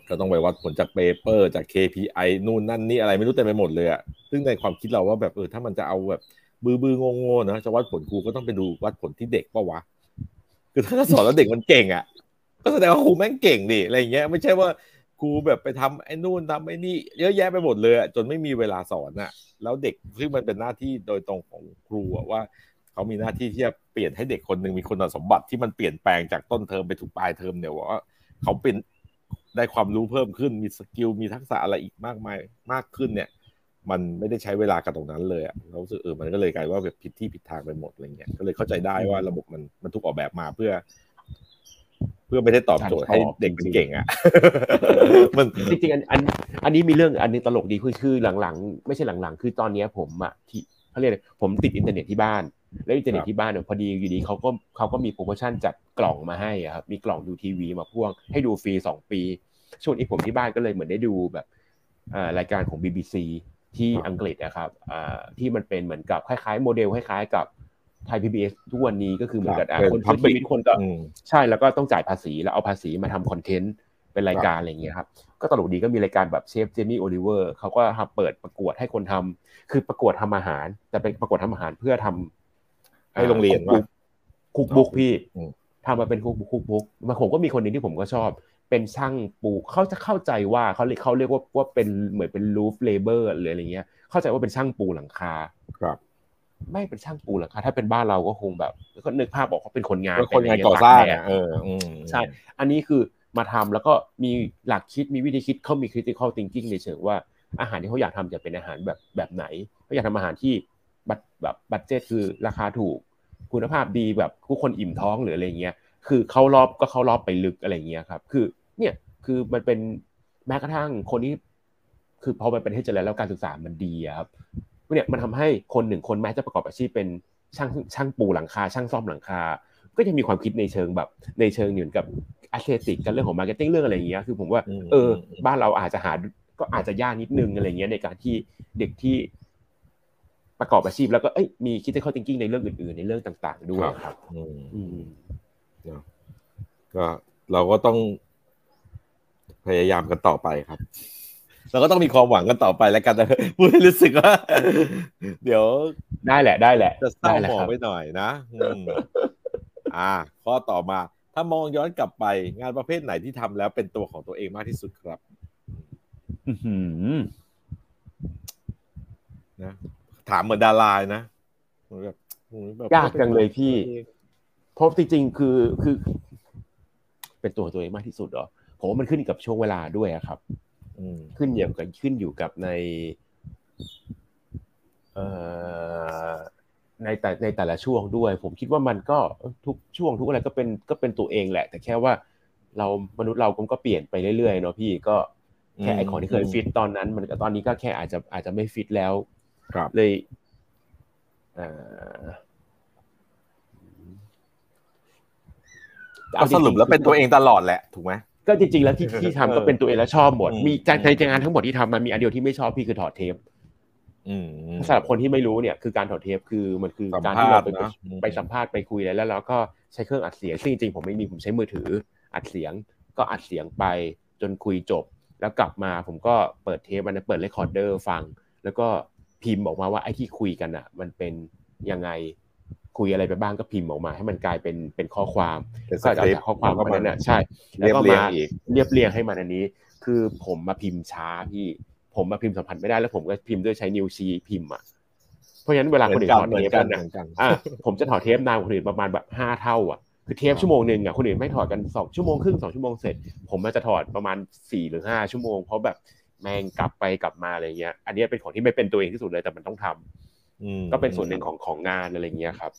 [SPEAKER 1] ก็ต้องไปวัดผลจากเปเปอร์จาก KPI นู่นนั่นนี่อะไรไม่รู้เต็มไปหมดเลยอะซึ่งในความคิดเราว่าแบบเออถ้ามันจะเอาแบบบือบืองงๆนะจะวัดผลครูก็ต้องไปดูวัดผลที่เด็กปะวะคือถ้าสอนแล้วเด็กมันเก่งอะ ก็แสดงว่าครูแม่งเก่งดิอะไรเงี้ย ไม่ใช่ว่าครูแบบไปทำไอ้นู่นทำไอ้นี่เยอะแยะไปหมดเลยจนไม่มีเวลาสอนอะ แล้วเด็กซึ่งมันเป็นหน้าที่โดยตรงของครูว่า เขามีหน้าที่ที่จะเปลี่ยนให้เด็กคนหนึ่งมีคุณสมบัติที่มันเปลี่ยนแปลงจากต้นเทอมไปถึงปลายเทอมเนี่ยว่าเขาเป็นได้ความรู้เพิ่มขึ้นมี skill มีทักษะอะไรอีกมากมายมากขึ้นเนี่ย มันไม่ได้ใช้เวลากับตรงนั้นเลยอะเรารู้สึกเออมันก็เลยกลายว่าแบบผิดที่ผิดทางไปหมดอะไรเงี้ยก็เลยเข้าใจได้ว่าระบบมันมันถูกออกแบบมาเพื่อ เพื่อไม่ได้ตอบโจทย์ให้เด็กเป็นเก่งอะ
[SPEAKER 2] มันจริงๆอันอันอันนี้มีเรื่องอันนึงตลกดีคือคือหลังๆ ไม่ใช่หลังๆ คือตอนนี้ผมอะที่เขาเรียกผมติดอินเทอร์เน็ตที่บ้าน แล้วอินเทอร์เน็ตที่บ้านเนี่ยพอดีอยู่ดีเขาก็เขาก็มีโปรโมชั่นจัดกล่องมาให้ครับมีกล่องดูทีวีมาพ่วงให้ดูฟรีสองปี ช่วงนี้ผมที่บ้านก็เลยเหมือนได้ดูแบบรายการของ BBC ที่อังกฤษนะครับที่มันเป็นเหมือนกับคล้ายๆ โมเดลคล้ายๆ กับไทยพีบีเอสทุกวันนี้ก็คือเหมือนกับคนใช้ชีวิตคนก็ใช่แล้วก็ต้องจ่ายภาษีแล้วเอาภาษีมาทำคอนเทนต์เป็นรายการอะไรเงี้ยครับก็ตลกดีก็มีรายการแบบเชฟเจมี่โอลิเวอร์เขาก็ทำเปิดประกวดให้คนทำคือประกวดทำอาหาร แต่เป็นประกวดทำอาหารเพื่อทำ
[SPEAKER 1] ให้โรงเรียนว่า
[SPEAKER 2] cookbook พี่ทำมาเป็น cookbook cookbook มาผมก็มีคนหนึ่งที่ผมก็ชอบ เป็นช่างปูเขาจะเข้าใจว่าเขาเรียกเขาเรียกว่าว่าเป็นเหมือนเป็น roof labor หรืออะไรเงี้ย เข้าใจว่าเป็นช่างปูหลังคา
[SPEAKER 1] ครับ
[SPEAKER 2] ไม่เป็นช่างปูหรอกครับถ้าเป็นบ้านเราก็คงแบบก็นึกภาพบอกเขาเป็นคนงาน
[SPEAKER 1] คนงานก่อสร้างเออ
[SPEAKER 2] ใช่ อันนี้คือมาทำแล้วก็มีหลักคิดมีวิธีคิดเขามี critical thinking ในเชิงว่าอาหารที่เขาอยากทำจะเป็นอาหารแบบแบบไหนเขาอยากทำอาหารที่บัตแบบบัตเจ็ตคือราคาถูก คุณภาพดีแบบทุกคนอิ่มท้องหรืออะไรเงี้ย คือเขารอบก็เขารอบไปลึกอะไรเงี้ยครับ คือเนี่ยคือมันเป็นแม้กระทั่งคนที่คือพอมันเป็นเทศเจริญแล้วการศึกษามันดีครับเนี่ยมันทำให้คนหนึ่งคนแม้จะประกอบอาชีพเป็นช่างช่างปูหลังคา ช่างซ่อมหลังคา ก็ยังมีความคิดในเชิงแบบในเชิงเหมือนกับ aesthetic กันเรื่องของ marketing เรื่องอะไรอย่างเงี้ยคือผมว่าเออบ้านเราอาจจะหาก็อาจจะยากนิดนึงอะไรเงี้ยในการที่เด็กที่ ประกอบอาชีพแล้วก็เอ้ยมีคิดในข้อ thinking ในเรื่องอื่นๆ ในเรื่องต่างๆ ด้วยครับอืม
[SPEAKER 1] ก็เราก็ต้องพยายามกันต่อไปครับ เราก็ต้องมีความหวังกันต่อไปแล้วกันนะพูดรู้สึกว่า เดี๋ยว
[SPEAKER 2] ได้แหละได้แหละ
[SPEAKER 1] จะเศร้าหมองไปหน่อยนะอ่า ข้อต่อมา ถ้ามองย้อนกลับไปงานประเภทไหนที่ทำแล้วเป็นตัวของตัวเองมากที่สุดครับนะ ถามเหมือนดารานะ
[SPEAKER 2] แบบยากจังเลยพี่เพราะจริงๆคือคือ เป็นตัวตัวเองมากที่สุดเหรอผมว่ามันขึ้นกับช่วงเวลาด้วยครับขึ้นอยู่กับขึ้นอยู่กับในในแต่ในแต่ละช่วงด้วย ผมคิดว่ามันก็ทุกช่วงทุกอะไรก็เป็นก็เป็นตัวเองแหละ แต่แค่ว่า เรามนุษย์เราก็เปลี่ยนไปเรื่อยๆเนาะพี่ก็แค่ไอของที่เคยฟิตตอนนั้น มันตอนนี้ก็แค่อาจจะอาจจะไม่ฟิตแล้ว เลย
[SPEAKER 1] ก็สรุปแล้วเป็นตัวเองตลอดแหละถูกไหม
[SPEAKER 2] ก็จริงๆ แล้วที่ที่ทำก็เป็นตัวเองแล้วชอบหมด มีในงานทั้งหมดที่ทำมันมีอันเดียวที่ไม่ชอบพี่คือถอดเทปสำหรับคนที่ไม่รู้เนี่ยคือการถอดเทปคือมันคือการที่เราไปไปสัมภาษณ์ไปคุยอะไรแล้วเราก็ใช้เครื่องอัดเสียงซึ่งจริงๆผมไม่มีผมใช้มือถือ อัดเสียงก็อัดเสียงไปจนคุยจบ แล้วกลับมาผมก็เปิดเทปมันเปิด recorder ฟัง แล้วก็ พิมพ์ออกมาว่าไอ้ที่คุยกันอะ มันเป็นยังไงคุยอะไรไปบ้างก็พิมพ์ออกมา ให้มันกลายเป็นเป็นข้อความก็จะจากข้อความนั้นน่ะใช่ แล้วก็มาเรียบเรียงให้มันอันนี้ คือผมมาพิมพ์ช้าพี่ผมมาพิมพ์สัมผัสไม่ได้แล้วผมก็พิมพ์ด้วยใช้นิ้วชี้พิมพ์อะเพราะฉะนั้นเวลาคนอื่นถอดเทปกันอะอะผมจะถอดเทปนานกว่าคนอื่นประมาณแบบห้าเท่าอะคือเทปชั่วโมงหนึ่งอะคนอื่นไม่ถอดกันสองชั่วโมงครึ่งสองชั่วโมงเสร็จ ผมมันจะถอดประมาณสี่หรือห้าชั่วโมงเพราะแบบ แม่งกลับไปกลับมาอะไรเงี้ย อันนี้เป็นของที่ไม่เป็นตัวเองที่สุดเลยแต่มันต้องทำก็เป็นส่วนหนึ่งของของงานอะไรเงี้ยครับ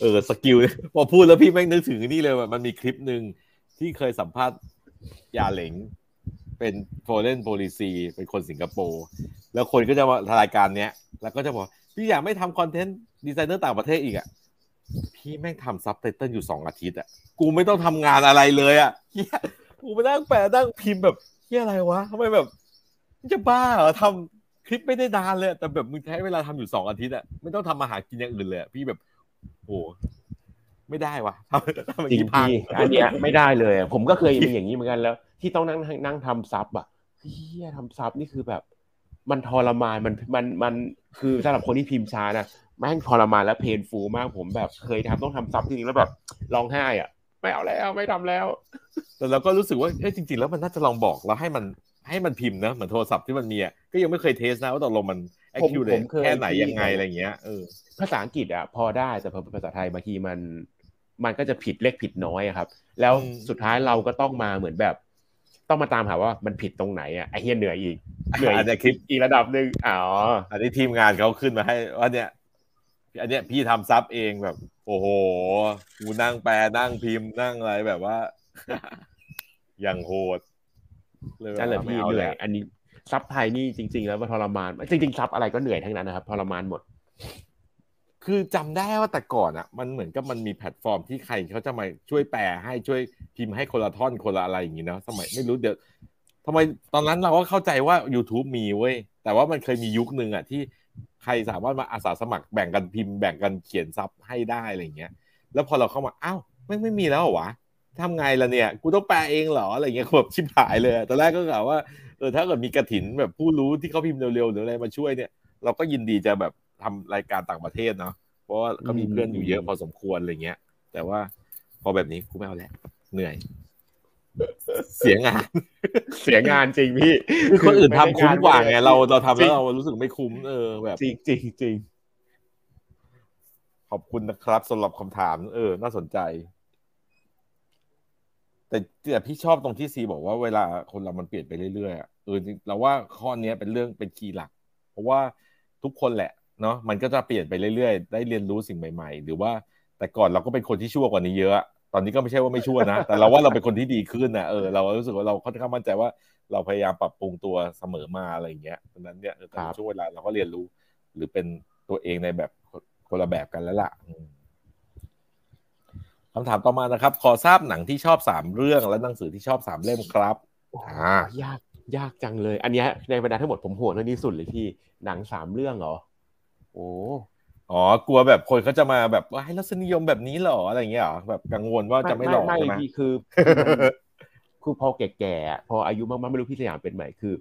[SPEAKER 1] เออสกิลพอพูดแล้วพี่แม่งนึกถึงนี่เลยว่ามันมีคลิปหนึ่งที่เคยสัมภาษณ์ยาเหลงเป็นโฟเรนโพลิซีเป็นคนสิงคโปร์แล้วคนก็จะมารายการเนี้ย แล้วก็จะบอกพี่อยากไม่ทำคอนเทนต์ดีไซเนอร์ต่างประเทศอีกอะพี่แม่งทำซับไตเติลอยู่สองอาทิตย์อะกูไม่ต้องทำงานอะไรเลยอะเฮียกูไปนั่งแปลนั่งพิมพ์แบบ เฮียอะไรวะทำไมแบบจะบ้าเหรอทำคลิปไม่ได้นานเลย แต่แบบมึงใช้เวลาทำอยู่สองอาทิตย์อะไม่ต้องทำมาหากินอย่างอื่นเลยพี่แบบโอ้ไม่ได้วะทำทำ
[SPEAKER 2] จริงพี่อันเนี้ยไม่ได้เลย ผมก็เคยมีอย่างนี้เหมือนกันแล้ว ที่ต้องนั่งนั่งทำซับอะเฮียทำซับนี่คือแบบ มันทรมานมันมันมันคือสำหรับคนที่พิมพ์ช้านะแม่งทรมานและเพนฟูมากผมแบบเคยทำต้องทำซับจริงๆแล้วแบบร้องไห้อะ ไม่เอาแล้วไม่ทำแล้ว
[SPEAKER 1] แต่เราก็รู้สึกว่าเอ้จริง ๆ แล้วมันน่าจะลองบอกแล้วให้มันให้มันพิมพ์นะเหมือนโทรศัพท์ที่มันมีอะก็ยังไม่เคยเทสนะว่าตกลงมันแอคคิวเรแค่ไหนยังไงอะไรเงี้ยเออ
[SPEAKER 2] ภาษาอังกฤษอะพอได้แต่ภาษาไทยบางทีมัน มันก็จะผิดเลขผิดน้อยครับ แล้วสุดท้ายเราก็ต้องมาเหมือนแบบ ต้องมาตามหาว่ามันผิดตรงไหนอะไอเฮียเหนื่อยอีกเหนื่อย
[SPEAKER 1] ในคลิป
[SPEAKER 2] อีกระดับหนึ่งอ๋อ
[SPEAKER 1] อันนี้ทีมงานเขาขึ้นมาให้ว่าเนี่ยอันเนี้ยพี่ทำซับเองแบบ โอ้โห กูนั่งแปลนั่งพิมพ์นั่งอะไรแบบว่า อย่างโหด
[SPEAKER 2] นั่นแหละพี่เหนื่อย อันนี้ซับไทยนี่จริง ๆ แล้วว่าทรมาน จริงๆซับอะไรก็เหนื่อยทั้งนั้นนะครับทรมานหมด
[SPEAKER 1] คือจำได้ว่าแต่ก่อนอะ มันเหมือนกับมันมีแพลตฟอร์มที่ใครเขาจะมาช่วยแปลให้ช่วยพิมพ์ให้คนละท่อนคนละอะไรอย่างงี้เนาะสมัยไม่รู้เดี๋ยวทำไมตอนนั้นเราก็เข้าใจว่า YouTube มีเว้ยแต่ว่ามันเคยมียุคหนึ่งอะที่ ใครสามารถมาอาสาสมัครแบ่งกันพิมพ์แบ่งกันเขียนซับให้ได้อะไรเงี้ย แล้วพอเราเข้ามาอ้าวไม่ไม่มีแล้วเหรอวะทำไงล่ะเนี่ยกูต้องแปลเองเหรออะไรเงี้ยแบบชิบหายเลยตอนแรกก็กล่าวว่าเออถ้าเกิดมีกระถินแบบผู้รู้ที่เขาพิมพ์เร็วๆหรืออะไรมาช่วยเนี่ย เราก็ยินดีจะแบบทำรายการต่างประเทศเนาะเพราะว่าก็มีเพื่อนอยู่เยอะพอสมควรอะไรเงี้ย แต่ว่าพอแบบนี้กูไม่เอาแล้วเหนื่อย เสียงาน
[SPEAKER 2] เสียงานจริงพี่
[SPEAKER 1] คือคนอื่นทำคุ้มกว่าไงเราเราทำแล้วเรารู้สึกไม่คุ้มเออแบบ
[SPEAKER 2] จริงจริงจริง
[SPEAKER 1] ขอบคุณนะครับสำหรับคำถาม เออ น่าสนใจ แต่แต่พี่ชอบตรงที่ซีบอกว่าเวลาคนเรามันเปลี่ยนไปเรื่อยๆเออเราว่าข้อนี้เป็นเรื่องเป็นคีย์หลัก เพราะว่าทุกคนแหละเนาะมันก็จะเปลี่ยนไปเรื่อยๆ ได้เรียนรู้สิ่งใหม่ ๆ หรือว่าแต่ก่อนเราก็เป็นคนที่ชั่วกว่านี้เยอะ ตอนนี้ก็ไม่ใช่ว่าไม่ชั่วนะ แต่เราว่าเราเป็นคนที่ดีขึ้นนะเออเรารู้สึกว่าเราค่อนข้างมั่นใจว่าเราพยายามปรับปรุงตัวเสมอมาอะไรอย่างเงี้ยดังนั้นเนี่ยแต่ช่วงเวลาเราก็เรียนรู้ หรือเป็นตัวเองในแบบคนละแบบกันแล้วล่ะคำถามต่อมานะครับ ขอทราบหนังที่ชอบสามเรื่องและหนังสือที่ชอบสามเล่มครับ
[SPEAKER 2] อ่ายากยากจังเลย อันนี้ในบรรดาทั้งหมดผมห่วงเรื่องนี้สุดเลยที่หนังสามเรื่องเหรอ โอ้
[SPEAKER 1] อ๋อกลัวแบบคนเขาจะมาแบบว่าให้รสนิยมแบบนี้เหรออะไรเงี้ยเหรอแบบกังวลว่าจะไม่หลอกใช่ไหม
[SPEAKER 2] คือคือพอแก่ๆพออายุมากๆไม่รู้พี่สยามเป็นไหมคือ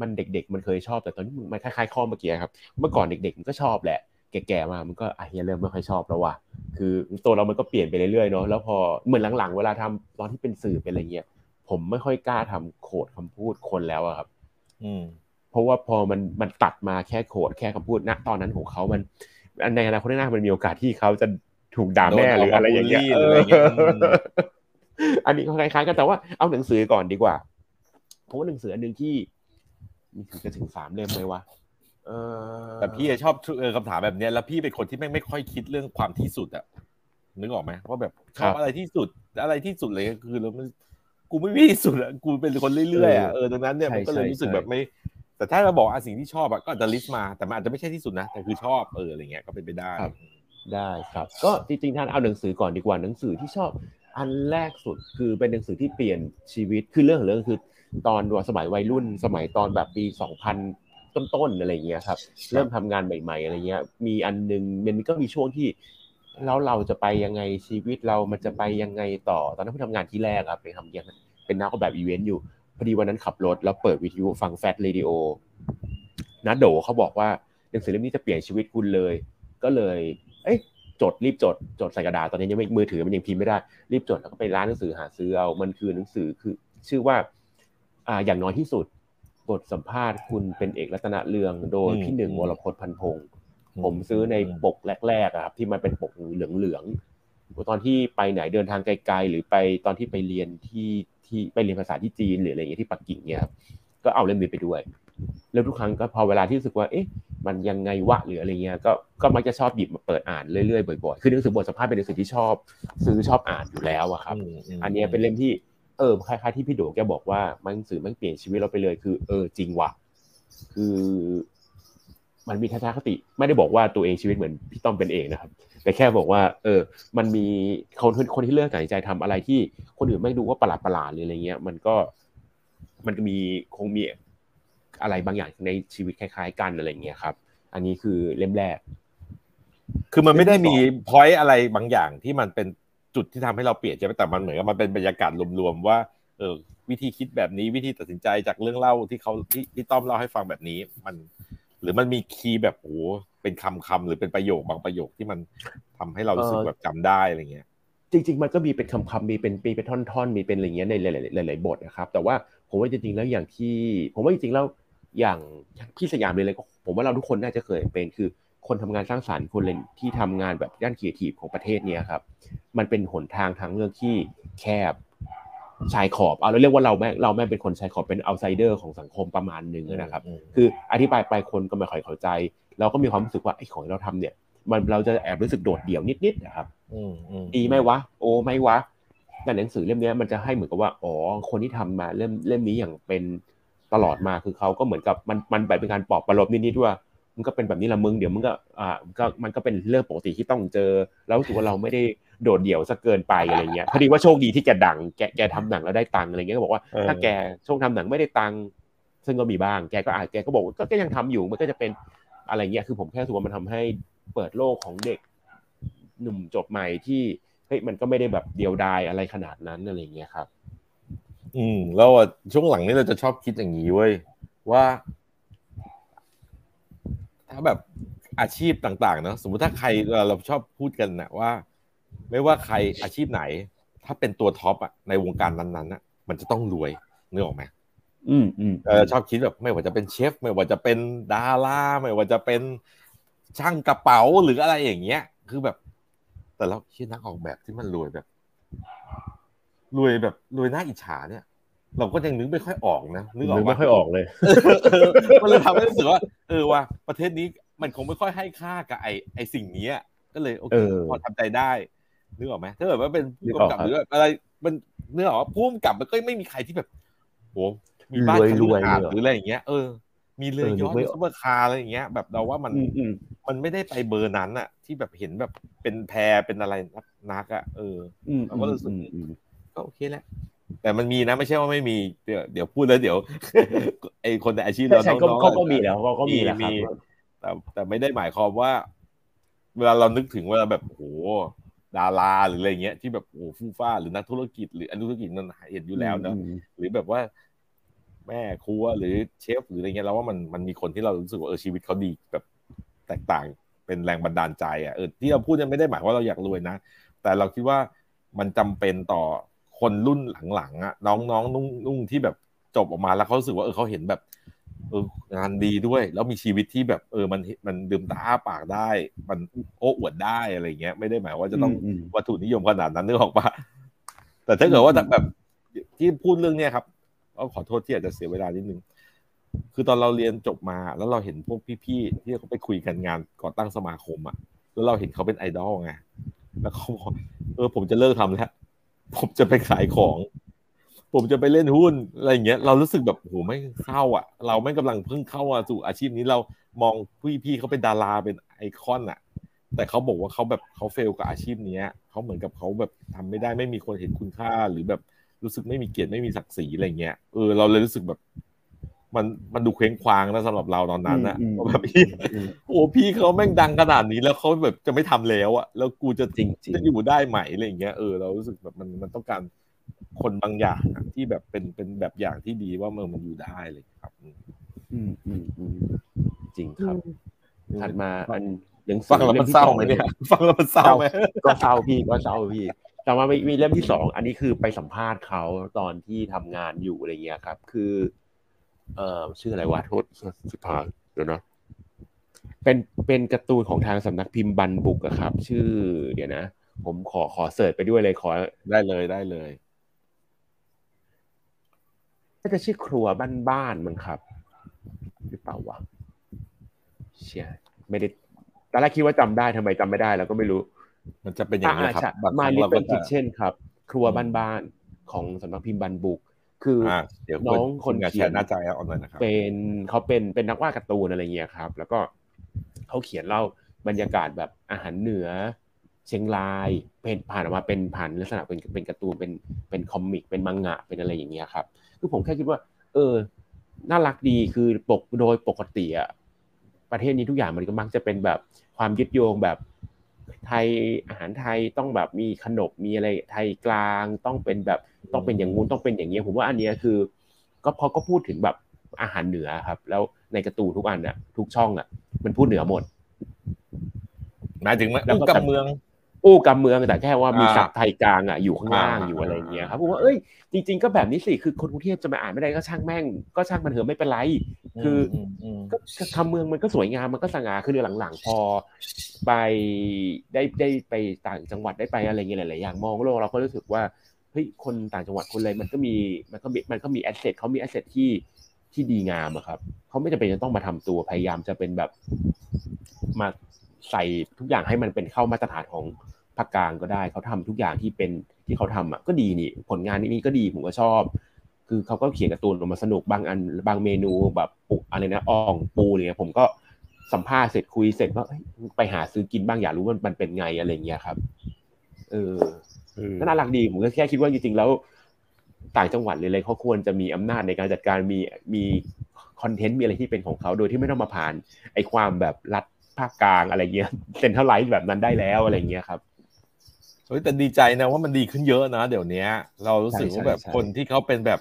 [SPEAKER 2] มันเด็ก ๆ มันเคยชอบแต่ตอนนี้มันคล้ายๆข้อเมื่อกี้ครับ เมื่อก่อนเด็ก ๆ มันก็ชอบแหละ แก่ๆมามันก็อะเฮียเริ่มไม่ค่อยชอบแล้วว่ะคือตัวเรามันก็เปลี่ยนไปเรื่อยๆเนาะแล้วพอเหมือนหลังๆ เวลาทำตอนที่เป็นสื่อเป็นอะไรเงี้ยผมไม่ค่อยกล้าทำโคดคำพูดคนแล้วอะครับ
[SPEAKER 1] อืม
[SPEAKER 2] เพราะว่าพอมันมันตัดมาแค่โคดแค่คำพูดณตอนนั้นของเขามันในอนาคตข้างหน้ามันมีโอกาสที่เขาจะถูกด่าแม่หรืออะไรอย่างเงี้ยอันนี้ก็คล้ายๆกันแต่ว่าเอาหนังสือก่อนดีกว่า เพราะว่าหนังสืออันหนึ่งที่มีถึงจะถึงสามเล่มเลยวะ
[SPEAKER 1] แต่พี่ชอบคำถามแบบนี้แล้วพี่เป็นคนที่ไม่ไม่ค่อยคิดเรื่องความที่สุดอะนึกออกไหมว่าแบบชอบอะไรที่สุดอะไรที่สุดเลยคือเราไม่กูไม่มีที่สุดอะกูเป็นคนเรื่อยๆอะเออดังนั้นเนี่ยมันก็เลยรู้สึกแบบไม่ แต่ถ้าเราบอกอะสิ่งที่ชอบอะก็อาจจะลิสต์มาแต่มันอาจจะไม่ใช่ที่สุดนะ แต่คือชอบเอออะไรเงี้ยก็เป็นไปได้
[SPEAKER 2] ได้ครับ ก็จริงๆท่านเอาหนังสือก่อนดีกว่าหนังสือที่ชอบอันแรกสุดคือเป็นหนังสือที่เปลี่ยนชีวิตคือเรื่องของเรื่องคือตอนสมัยวัยรุ่น สมัยตอนแบบปีสองพันต้นๆอะไรเงี้ยครับ เริ่มทำงานใหม่ ๆอะไรเงี้ย มีอันนึงมันก็มีช่วงที่แล้วเราจะไปยังไงชีวิตเรามันจะไปยังไงต่อ ตอนนั้นเพิ่งทำงานที่แรกครับไปทำยังเป็นนักออกแบบอีเวนต์อยู่ พอดีวันนั้นขับรถแล้วเปิดวิทยุฟัง Fat Radio นัดโดเขาบอกว่าหนังสือเล่มนี้จะเปลี่ยนชีวิตคุณเลย ก็เลย เอ้ยจดรีบจดจดใส่กระดาษตอนนี้ยังไม่มือถือมันยังพิมพ์ไม่ได้ รีบจดแล้วก็ไปร้านหนังสือหาซื้อเอามันคือหนังสือคือ ชื่อว่า อ่าอย่างน้อยที่สุดบทสัมภาษณ์คุณเป็นเอกรัตนเรือง โดยพี่หนึ่งวรพจน์พันพงศ์ผมซื้อในปกแรกๆครับ ที่มันเป็นปกเหลืองๆตอนที่ไปไหนเดินทางไกลๆ หรือไปตอนที่ไปเรียนที่ ที่ไปเรียนภาษาที่จีนหรืออะไรอย่างเงี้ยที่ปักกิ่งเนี่ยครับก็เอาเล่มนี้ไปด้วย แล้วทุกครั้งก็พอเวลาที่รู้สึกว่าเอ๊ะมันยังไงวะหรืออะไรเงี้ยก็ก็มักจะชอบหยิบมาเปิดอ่านเรื่อยๆบ่อยๆคือหนังสือบทสัมภาษณ์เป็นหนังสือที่ชอบซื้อชอบอ่านอยู่แล้วอะครับ อันนี้เป็นเล่มที่เออคล้ายๆที่พี่โดแกบอกว่ามันหนังสือมันเปลี่ยนชีวิตเราไปเลย คือเออจริงว่ะคือ มันมีทัศนคติ ไม่ได้บอกว่าตัวเองชีวิตเหมือนพี่ต้อมเป็นเองนะครับ แต่แค่บอกว่า เออ มันมีคนคนที่เลือกตัดสินใจทำอะไรที่คนอื่นไม่ดูว่าประหลาดประหลาดหรืออะไรเงี้ย มันก็มันก็มีคงมีอะไรบางอย่างในชีวิตคล้าย ๆ กันอะไรเงี้ยครับ อันนี้คือเล่มแรก
[SPEAKER 1] คือมันไม่ได้มีพอยต์อะไรบางอย่างที่มันเป็นจุดที่ทำให้เราเปลี่ยนใช่ไหมแต่มันเหมือนกับมันเป็นบรรยากาศรวมๆว่า เออ วิธีคิดแบบนี้วิธีตัดสินใจจากเรื่องเล่าที่เขาที่ที่ต้อมเล่าให้ฟังแบบนี้ มัน หรือมันมี key แบบโอ้ เป็นคำคำหรือเป็นประโยคบางประโยคที่มันทำให้เรารู้สึกแบบจำได้อะไรเงี้ย
[SPEAKER 2] จริง ๆ มันก็มีเป็นคำคำมีเป็นปีเป็นท่อนๆมีเป็นอะไรเงี้ยในหลายๆบทนะครับ แต่ว่าผมว่าจริงๆแล้วอย่างที่ ผมว่าจริงๆแล้วอย่างพี่สยามเลยเลยผมว่าเราทุกคนน่าจะเคยเป็นคือคนทำงานสร้างสรรค์คนเล่นที่ทำงานแบบด้านครีเอทีฟของประเทศเนี้ยครับ มันเป็นหนทางทางเรื่องที่แคบชายขอบเอาเราเรียกว่าเราแม่เราแม่เป็นคนชายขอบเป็นเอาไซเดอร์ของสังคมประมาณหนึ่งนะครับ คืออธิบายไปคนก็ไม่ค่อยเข้าใจ เราก็มีความรู้สึกว่าไอ้ของเราทำเนี่ย มันเราจะแอบรู้สึกโดดเดี่ยวนิดๆนะครับดีไหมวะ โอ้ไม่วะแต่หนังสือเล่มนี้มันจะให้เหมือนกับว่าอ๋อคนที่ทำมาเล่มเล่มนี้อย่างเป็นตลอดมาคือเขาก็เหมือนกับมันมันแบบเป็นการปลอบประโลมนิดๆว่ามันก็เป็นแบบนี้ละมึงเดี๋ยวมึงก็อ่าก็มันก็เป็นเรื่องปกติที่ต้องเจอ แล้วรู้สึกว่าเราไม่ได้โดดเดี่ยวซะเกินไปอะไรเงี้ยพอดีว่าโชคดีที่แกดังแกแกทำหนังแล้วได้ตังค์อะไรเงี้ยก็บอกว่าถ้าแกช่วงทำหนังไม่ได้ตังค์ซึ่งก็มีบ้างแกก็อาจแกก็บอกก็ยังทำอยู่มันก็จะเป็น อะไรเงี้ยคือผมแค่รู้สึกว่ามันทำให้เปิดโลกของเด็กหนุ่มจบใหม่ที่เฮ้ยมันก็ไม่ได้แบบเดียวดายอะไรขนาดนั้นอะไรเงี้ยครับ
[SPEAKER 1] อืมแล้วช่วงหลังนี้เราจะชอบคิดอย่างนี้เว้ยว่า ถ้าแบบอาชีพต่างๆเนาะสมมติถ้าใครเราชอบพูดกันนะว่า ไม่ว่าใครอาชีพไหน ถ้าเป็นตัวท็อปอะในวงการนั้นๆอะมันจะต้องรวยนึกออกไหม
[SPEAKER 2] อืมอืม
[SPEAKER 1] เออชอบคิดแบบไม่ว่าจะเป็นเชฟ ไม่ว่าจะเป็นดาราไม่ว่าจะเป็นช่างกระเป๋าหรืออะไรอย่างเงี้ย คือแบบ แต่เราคิดนักออกแบบที่มันรวยแบบรวยแบบรวยน่าอิจฉาเนี่ยเราก็ยังนึกไม่ค่อยออกนะนึกออก
[SPEAKER 2] ไม่ค่อยออกเลย
[SPEAKER 1] มันเลยทำให้รู้สึกว่า เออว่าประเทศนี้มันคงไม่ค่อยให้ค่ากับไอไอสิ่งนี้ก็เลยโอเคพอทำใจได้นึกออกไหมถ้าเกิดว่าเป็นผู้กำกับหรืออะไร มันเนื้อออกว่าผู้กำกับมันก็ไม่มีใครที่แบบโห มีบ้านรวยหรืออะไรอย่างเงี้ยเออมีเรือยอร์คาร์อะไรอย่างเงี้ย แบบเราว่ามันมันไม่ได้ไปเบอร์นั้นอะที่แบบเห็นแบบเป็นแพรเป็นอะไรนักอะเออเราก็รู้สึกก็โอเคแหละแต่มันมีนะไม่ใช่ว่าไม่มีเดี๋ยวเดี๋ยวพูดแล้วเดี๋ยวไอคนในอาชีพเรา
[SPEAKER 2] น้องๆก็มีแล้วก็มีแล้วครับ
[SPEAKER 1] แต่แต่ไม่ได้หมายความว่า เวลาเรานึกถึงเวลาแบบโหดาราหรืออะไรเงี้ยที่แบบโอ้ฟูฟ้าหรือนักธุรกิจหรืออนุธุรกิจมันเห็นอยู่แล้วเนาะหรือแบบว่า แม่ครัวหรือเชฟหรืออะไรเงี้ยเราว่ามันมันมีคนที่เรารู้สึกว่าเออชีวิตเขาดีแบบแตกต่างเป็นแรงบันดาลใจอะเออที่เราพูดยังไม่ได้หมายว่าเราอยากรวยนะ แต่เราคิดว่ามันจำเป็นต่อคนรุ่นหลังๆอะน้องๆนุ่งนุ่งที่แบบจบออกมาแล้วเขาสึกว่าเออเขาเห็นแบบเอองานดีด้วย แล้วมีชีวิตที่แบบเออมันมันดื่มตาอ้าปากได้ มันโอ้อวดได้อะไรเงี้ย ไม่ได้หมายว่าจะต้องวัตถุนิยมขนาดนั้นนึกออกปะแต่ถ้าเกิดว่าแบบที่พูดเรื่องเนี้ยครับ ก็ขอโทษที่อาจจะเสียเวลานิดนึง คือตอนเราเรียนจบมาแล้วเราเห็นพวกพี่ๆที่เขาไปคุยกันงานก่อตั้งสมาคมอะ แล้วเราเห็นเขาเป็นไอดอลไงแล้วเขาบอกเออผมจะเลิกทำแล้วผมจะไปขายของ ผมจะไปเล่นหุ้นอะไรอย่างเงี้ย เรารู้สึกแบบโหไม่เข้าอะ เราไม่กำลังเพิ่งเข้ามาสู่อาชีพนี้เรามองพี่พี่เขาเป็นดาราเป็นไอคอนอะ แต่เขาบอกว่าเขาแบบเขาเฟลกับอาชีพเนี้ยเขาเหมือนกับเขาแบบทำไม่ได้ไม่มีคนเห็นคุณค่าหรือแบบ รู้สึกไม่มีเกียรติไม่มีศักดิ์ศรีอะไรเงี้ยเออเราเลยรู้สึกแบบ มันมันดูเคว้งคว้างนะสำหรับเราตอนนั้นนะแบบพี่โอ้พี่เขาแม่งดังขนาดนี้แล้วเขาแบบจะไม่ทำแล้วอะแล้วกูจะ
[SPEAKER 2] จริง
[SPEAKER 1] จะอยู่ได้ไหมอะไรเงี้ยเออเรารู้สึกแบบมันมันต้องการคนบางอย่างที่แบบเป็นเป็นแบบอย่างที่ดีว่าเมืองมันอยู่ได้เลยครับ
[SPEAKER 2] อืมอืมอืมจริงครับถัดมาอัน
[SPEAKER 1] ยังฟังแล้วมันเศร้าไหมเนี่ยฟังแล้วมันเศร้าไหม
[SPEAKER 2] ก็เศร้าพี่ก็เศร้าพี่ แต่ว่ามีมีเล่มที่สองอันนี้คือไปสัมภาษณ์เขาตอนที่ทำงานอยู่อะไรเงี้ยครับ คือ เอ่อชื่ออะไรวะโทษสุดท้ายเดี๋ยวนะเป็นเป็นการ์ตูนของทางสำนักพิมพ์บันบุกอะครับ ชื่อ เดี๋ยวนะ ผมขอขอเสิร์ชไปด้วยเลยขอ
[SPEAKER 1] ได้เลยได้เลย
[SPEAKER 2] น่าจะชื่อครัวบ้านๆมั้งครับ หรือเปล่าวะเชียไม่ได้ตอนแรกคิดว่าจำได้ทำไมจำไม่ได้ แล้วก็ไม่รู้
[SPEAKER 1] มันจะเป็นอย่างนี้ครับบางค
[SPEAKER 2] มา
[SPEAKER 1] รั้ง
[SPEAKER 2] ลิ
[SPEAKER 1] เรา
[SPEAKER 2] เป็
[SPEAKER 1] ก็
[SPEAKER 2] น
[SPEAKER 1] จะ
[SPEAKER 2] คิทเช่นครับ ครัวบ้านๆของสำนักพิมพ์บันบุก คืออ
[SPEAKER 1] อ่าเดี๋ยว
[SPEAKER 2] น้องคน
[SPEAKER 1] ณ
[SPEAKER 2] เขี
[SPEAKER 1] แช
[SPEAKER 2] ยน
[SPEAKER 1] ร์หน้าจอให้ออนหน่อยนะครับ
[SPEAKER 2] เป็นเขาเป็นเป็นนักวาดการ์ตูนอะไรเงี้ยครับ แล้วก็เขาเขียนเล่าบรรยากาศแบบอาหารเหนือเชียงรายเป็นผ่านออกมาเป็นผ่านลักษณะเป็นเป็นการ์ตูนเป็นเป็นคอมิกเป็นมังงะเป็นอะไรอย่างเงี้ยครับ คือผมแค่คิดว่า เออ น่ารักดีคือปกโดยปกติอะประเทศนี้ทุกอย่างมันก็มักจะเป็นแบบความยึดโยงแบบ ไทยอาหารไทยต้องแบบมีขนบมีอะไรไทยกลางต้องเป็นแบบต้องเป็นอย่างงู้นต้องเป็นอย่างเงี้ยผมว่าอันเนี้ยคือ ก็พอก็พูดถึงแบบอาหารเหนือครับ แล้วในการ์ตูนทุกอันอะทุกช่องอะมันพูดเหนือหมด
[SPEAKER 1] หมายถึงว่า
[SPEAKER 2] แล้วก็
[SPEAKER 1] อู้กับเมือง
[SPEAKER 2] อู้กำเมืองแต่แค่ว่ามี
[SPEAKER 1] อ่า
[SPEAKER 2] ศัพท์ไทยกลางอะอยู่ข้างล่าง
[SPEAKER 1] อ่า
[SPEAKER 2] อยู่อะไรอย่างเงี้ยครับผมว่าเอ้ยจริง ๆ ก็แบบนี้สิคือคนกรุงเทพจะมาอ่านไม่ได้ก็ช่างแม่ง ก็ช่างมันเถอะไม่เป็นไร คืออ
[SPEAKER 1] มอืม
[SPEAKER 2] ก็คำเมืองมันก็สวยงามมันก็สง่าคือหลังๆ พอ ไปได้ได้ไปต่างจังหวัดได้ไปอะไรเงี้ยหลายๆอย่างมองโลกเราก็รู้สึกว่าเฮ้ยคนต่างจังหวัดคนอะไรมันก็มีมันก็มีมันก็มีแอสเซทเขามีแอสเซทที่ที่ดีงามอะครับเขาไม่จำเป็นจะต้องมาทำตัวพยายามจะเป็นแบบมา ใส่ทุกอย่างให้มันเป็นเข้ามาตรฐานของภาคกลางก็ได้เขาทำทุกอย่างที่เป็นที่เขาทำอะก็ดีนี่ผลงานนี้ก็ดีผมก็ชอบ คือเขาก็เขียนการ์ตูนออกมาสนุกบางอันบางเมนูแบบปุอะไรนะอ่องปูอะไรเงี้ยผมก็สัมภาษณ์เสร็จคุยเสร็จว่าเอ้ยไปหาซื้อกินบ้างอยากรู้ว่ามันเป็นไงอะไรเงี้ยครับ เออก็น่ารักดีผมก็แค่คิดว่าจริงๆแล้วต่างจังหวัดเลยอะไรเขาควรจะมีอำนาจในการจัดการมีมีคอนเทนต์มีอะไรที่เป็นของเขาโดยที่ไม่ต้องมาผ่านไอ้ความแบบรัด ภาคกลางอะไรเงี้ยเซ็นทรัลไลท์แบบนั้นได้แล้วอะไรเงี้ยครับ
[SPEAKER 1] เฮ้ยแต่ดีใจนะว่ามันดีขึ้นเยอะนะ เดี๋ยวนี้เรารู้สึก
[SPEAKER 2] ใช่
[SPEAKER 1] ว่าแบบ
[SPEAKER 2] ใช่
[SPEAKER 1] คนที่เขาเป็นแบบ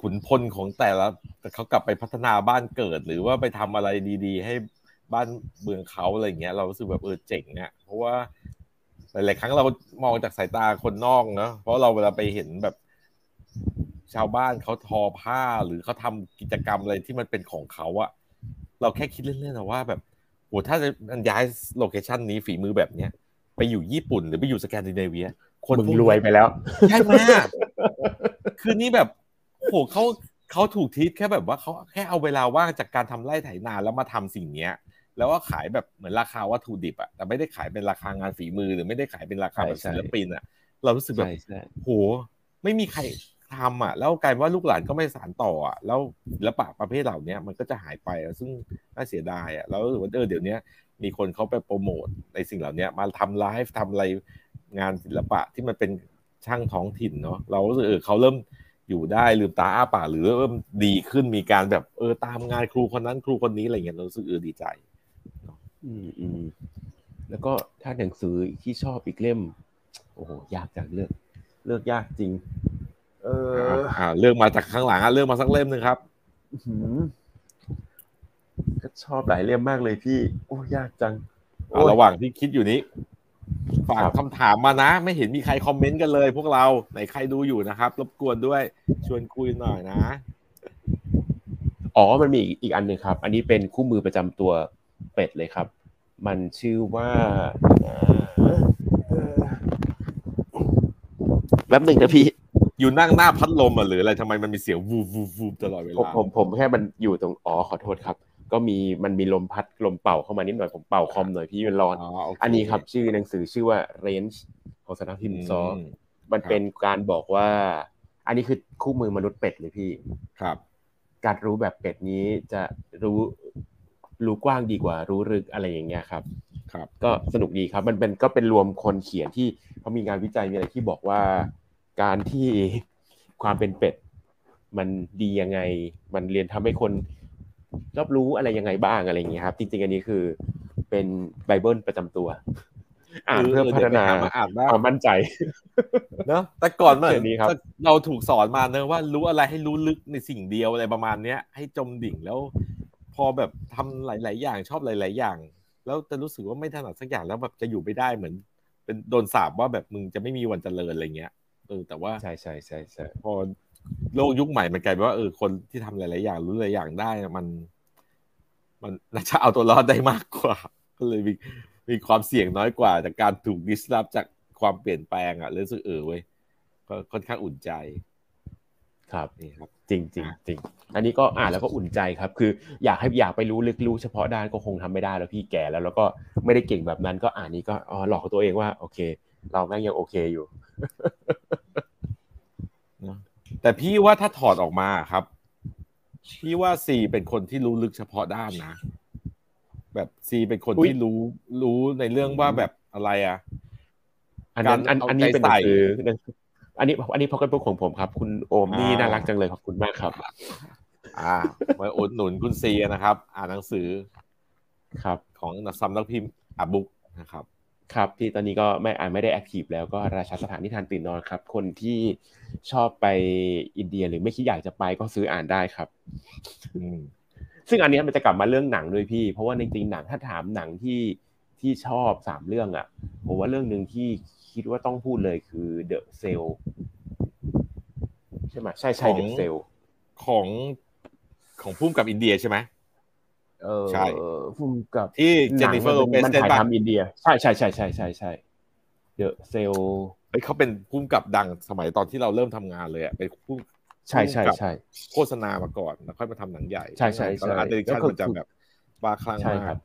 [SPEAKER 1] ขุนพลของแต่ละแต่เขากลับไปพัฒนาบ้านเกิด หรือว่าไปทำอะไรดี ๆ ให้บ้านเมืองเขาอะไรเงี้ย เรารู้สึกแบบเออเจ๋งอะเพราะว่าหลายๆครั้งเรามองจากสายตาคนนอกเนาะเพราะเราเวลาไปเห็นแบบ ชาวบ้านเขาทอผ้าหรือเขาทำกิจกรรมอะไรที่มันเป็นของเขาอะเราแค่คิดเล่นๆนะว่าแบบ โหถ้าจะมันย้ายโลเคชันนี้ฝีมือแบบเนี้ยไปอยู่ญี่ปุ่นหรือไปอยู่สแกนดิเนเวีย คน
[SPEAKER 2] มึง
[SPEAKER 1] พกนี้
[SPEAKER 2] รวยไปแล้ว
[SPEAKER 1] ใช่ไหมคือนี่แบบโหเขาเขาถูกทิศแค่แบบว่าเขาแค่เอาเวลาว่างจากการทำไร่ไถนาแล้วมาทำสิ่งเนี้ย แล้วก็ขายแบบเหมือนราคาวัตถุดิบอะแต่ไม่ได้ขายเป็นราคางานฝีมือหรือไม่ได้ขายเป็นราคาแบบ
[SPEAKER 2] ใช่
[SPEAKER 1] ศิ
[SPEAKER 2] ใช่
[SPEAKER 1] ลปินอะเรารู้สึกแบบ
[SPEAKER 2] ใช่ใช่
[SPEAKER 1] โหไม่มีใคร ทำอะแล้วกลายว่าลูกหลานก็ไม่สานต่ออะแล้วศิลปะประเภทเหล่านี้มันก็จะหายไปซึ่งน่าเสียดายอะแล้วรู้สึกว่าเออเดี๋ยวนี้มีคนเขาไปโปรโมทในสิ่งเหล่านี้มาทำไลฟ์ทำอะไรงานศิลปะที่มันเป็นช่างท้องถิ่นเนาะเรารู้สึกเออเขาเริ่มอยู่ได้ลืมตาอ้าปากหรือเริ่มดีขึ้นมีการแบบเออตามงานครูคนนั้นครูคนนี้อะไรเงี้ยเรารู้สึกเออดีใจ
[SPEAKER 2] อืมอืมแล้วก็ถ้าหนังสือที่ชอบอีกเล่ม โอ้โหยากจังเลือก เลือกยากจริง เออ
[SPEAKER 1] อ่าเรื่องมาจากข้างหลังอะเรื่องมาสักเล่มหนึ่งครับ
[SPEAKER 2] หืมก็ชอบหลายเล่มมากเลยพี่ โอ้ยากจัง
[SPEAKER 1] อะระหว่างที่คิดอยู่นี้ฝาก
[SPEAKER 2] ครับ
[SPEAKER 1] คำถามมานะ ไม่เห็นมีใครคอมเมนต์กันเลย พวกเราไหนใครดูอยู่นะครับ รบกวนด้วยชวนคุยหน่อยนะ
[SPEAKER 2] อ๋อมันมีอีกอีกอันหนึ่งครับ อันนี้เป็นคู่มือประจำตัวเป็ดเลยครับ มันชื่อว่าเอ่อเอ่อแป๊บหนึ่งนะพี่
[SPEAKER 1] อยู่นั่งหน้าพัดลมอะหรืออะไรทำไมมันมีเสียงวูบวูบวูบตลอดเว
[SPEAKER 2] ผม
[SPEAKER 1] ลา
[SPEAKER 2] ผมผมแค่มันอยู่ตรงอ๋อขอโทษครับ ก็มีมันมีลมพัดลมเป่าเข้ามานิดหน่อยผมเป่าคอมหน่อยพี่มันร้อน
[SPEAKER 1] อ๋อโเอั
[SPEAKER 2] นนี้ครับชื่อหนังสือชื่อว่า Range ของสำนักพิมพ์ซอ
[SPEAKER 1] ม
[SPEAKER 2] มันเป็นการบอกว่า อันนี้คือคู่มือมนุษย์เป็ดเลยพี่
[SPEAKER 1] ครับ
[SPEAKER 2] การรู้แบบเป็ดนี้จะรู้รู้กว้างดีกว่ารู้ลึกอะไรอย่างเงี้ยครับ
[SPEAKER 1] ครับ
[SPEAKER 2] ก็สนุกดีครับ มันเป็นก็เป็นรวมคนเขียนที่เขามีงานวิจัยมีอะไรที่บอกว่า การที่ความเป็นเป็ด มันดียังไง มันเรียนทำให้คนรอบรู้อะไรยังไงบ้างอะไรอย่างเงี้ยครับ จริง ๆ อันนี้คือเป็นไบเบิลประจำตัว อ่านเพื่อพัฒนา
[SPEAKER 1] เดี๋ยวไปหมาอ่านบ้าง
[SPEAKER 2] ความมั่นใจ
[SPEAKER 1] เนอะแต่ก่อนมัน
[SPEAKER 2] เดี๋ยวนี้ครับ
[SPEAKER 1] เราถูกสอนมาเนอะว่ารู้อะไรให้รู้ลึกในสิ่งเดียวอะไรประมาณเนี้ย ให้จมดิ่งแล้ว พอแบบทำหลาย ๆ อย่างชอบหลาย ๆ อย่าง แล้วจะรู้สึกว่าไม่ถนัดสักอย่างแล้วแบบจะอยู่ไม่ได้เหมือนไปเป็นโดนสาบว่าแบบมึงจะไม่มีวันเจริญอะไรเงี้ย เออแต่ว่า
[SPEAKER 2] ใช่ใช่ใช่ใช่
[SPEAKER 1] พอโลกยุคใหม่มันกลายเป็นว่าเออคนที่ทำหลาย ๆ อย่างรู้หลายอย่างได้อะมัน มันน่าจะเอาตัวรอดได้มากกว่า ก็เลยมีมีความเสี่ยงน้อยกว่า จากการถูกดิสลอฟจากความเปลี่ยนแปลงอะรู้สึกเออเว้ยก็ค่อนข้างอุ่นใจ
[SPEAKER 2] ครับ
[SPEAKER 1] นี่ครับ
[SPEAKER 2] จริงจริงจริงอันนี้ก็อ่านแล้วก็อุ่นใจครับ คืออยากให้อยากไปรู้ลึกรู้เฉพาะด้านก็คงทำไม่ได้แล้วพี่แก่แล้วแล้วก็ไม่ได้เก่งแบบนั้นก็อ่านนี้ก็อ๋อหลอกตัวเองว่า โอเค เราแม่งยังโอเคอยู่
[SPEAKER 1] แต่พี่ว่าถ้าถอดออกมาครับ พี่ว่าซีเป็นคนที่รู้ลึกเฉพาะด้านนะ แบบซีเป็นคน
[SPEAKER 2] อุ๊ย
[SPEAKER 1] ที่รู้รู้ในเรื่องว่าแบบอะไรอะ
[SPEAKER 2] อันนั้นอัน
[SPEAKER 1] การเอา
[SPEAKER 2] อันนี้เป็นห
[SPEAKER 1] ใจ
[SPEAKER 2] นั
[SPEAKER 1] ใส่
[SPEAKER 2] งสืออันนี้อันนี้พอกระปุกของผมครับ คุณโอมนี่
[SPEAKER 1] อ่า
[SPEAKER 2] น่ารักจังเลยขอบคุณมากครับ
[SPEAKER 1] อ่ามาอุดหนุนคุณซีนะครับ อ่านหนังสือ
[SPEAKER 2] ครับ
[SPEAKER 1] ของซัมนักพิมพ์อาบุ๊กนะครับ
[SPEAKER 2] ครับที่ตอนนี้ก็ไม่อ่านไม่ได้แอคทีฟแล้วก็ราชาสถานนิทานตื่นนอนครับ คนที่ชอบไปอินเดียหรือไม่คิดอยากจะไปก็ซื้ออ่านได้ครับ
[SPEAKER 1] อืม
[SPEAKER 2] ซึ่งอันเนี้ยมันจะกลับมาเรื่องหนังด้วยพี่ เพราะว่าในจริงหนังถ้าถามหนังที่ที่ชอบสามเรื่องอะผมว่าเรื่องหนึ่งที่คิดว่าต้องพูดเลยคือ The Cell ใช่ไหมใช่ใช่
[SPEAKER 1] ของ
[SPEAKER 2] The Cell
[SPEAKER 1] ของของพุ่มกับอินเดียใช่ไหม
[SPEAKER 2] เออ
[SPEAKER 1] ใช่
[SPEAKER 2] พุ่มกับ
[SPEAKER 1] ที่เจนนิเฟอร์โลเปส
[SPEAKER 2] มัน
[SPEAKER 1] เล่น
[SPEAKER 2] ถ่าย
[SPEAKER 1] ป่ะ
[SPEAKER 2] ทำอินเดีย ใช่ใช่ใช่ใช่ใช่ใช่ The Cell
[SPEAKER 1] เฮ้ยเขาเป็นพุ่มกับดังสมัยตอนที่เราเริ่มทำงานเลยอะเป็นพุ่ม
[SPEAKER 2] ใช่ใช่ใช่
[SPEAKER 1] โฆษณามาก่อนแล้วค่อยมาทำหนังใหญ่
[SPEAKER 2] ใช่ใช่ใช่
[SPEAKER 1] ตอนอาร์ตเดริ
[SPEAKER 2] แล้
[SPEAKER 1] ชัน
[SPEAKER 2] วก็
[SPEAKER 1] มันจะแบบบ้าคลั่ง
[SPEAKER 2] ใช่
[SPEAKER 1] มาก
[SPEAKER 2] ครับ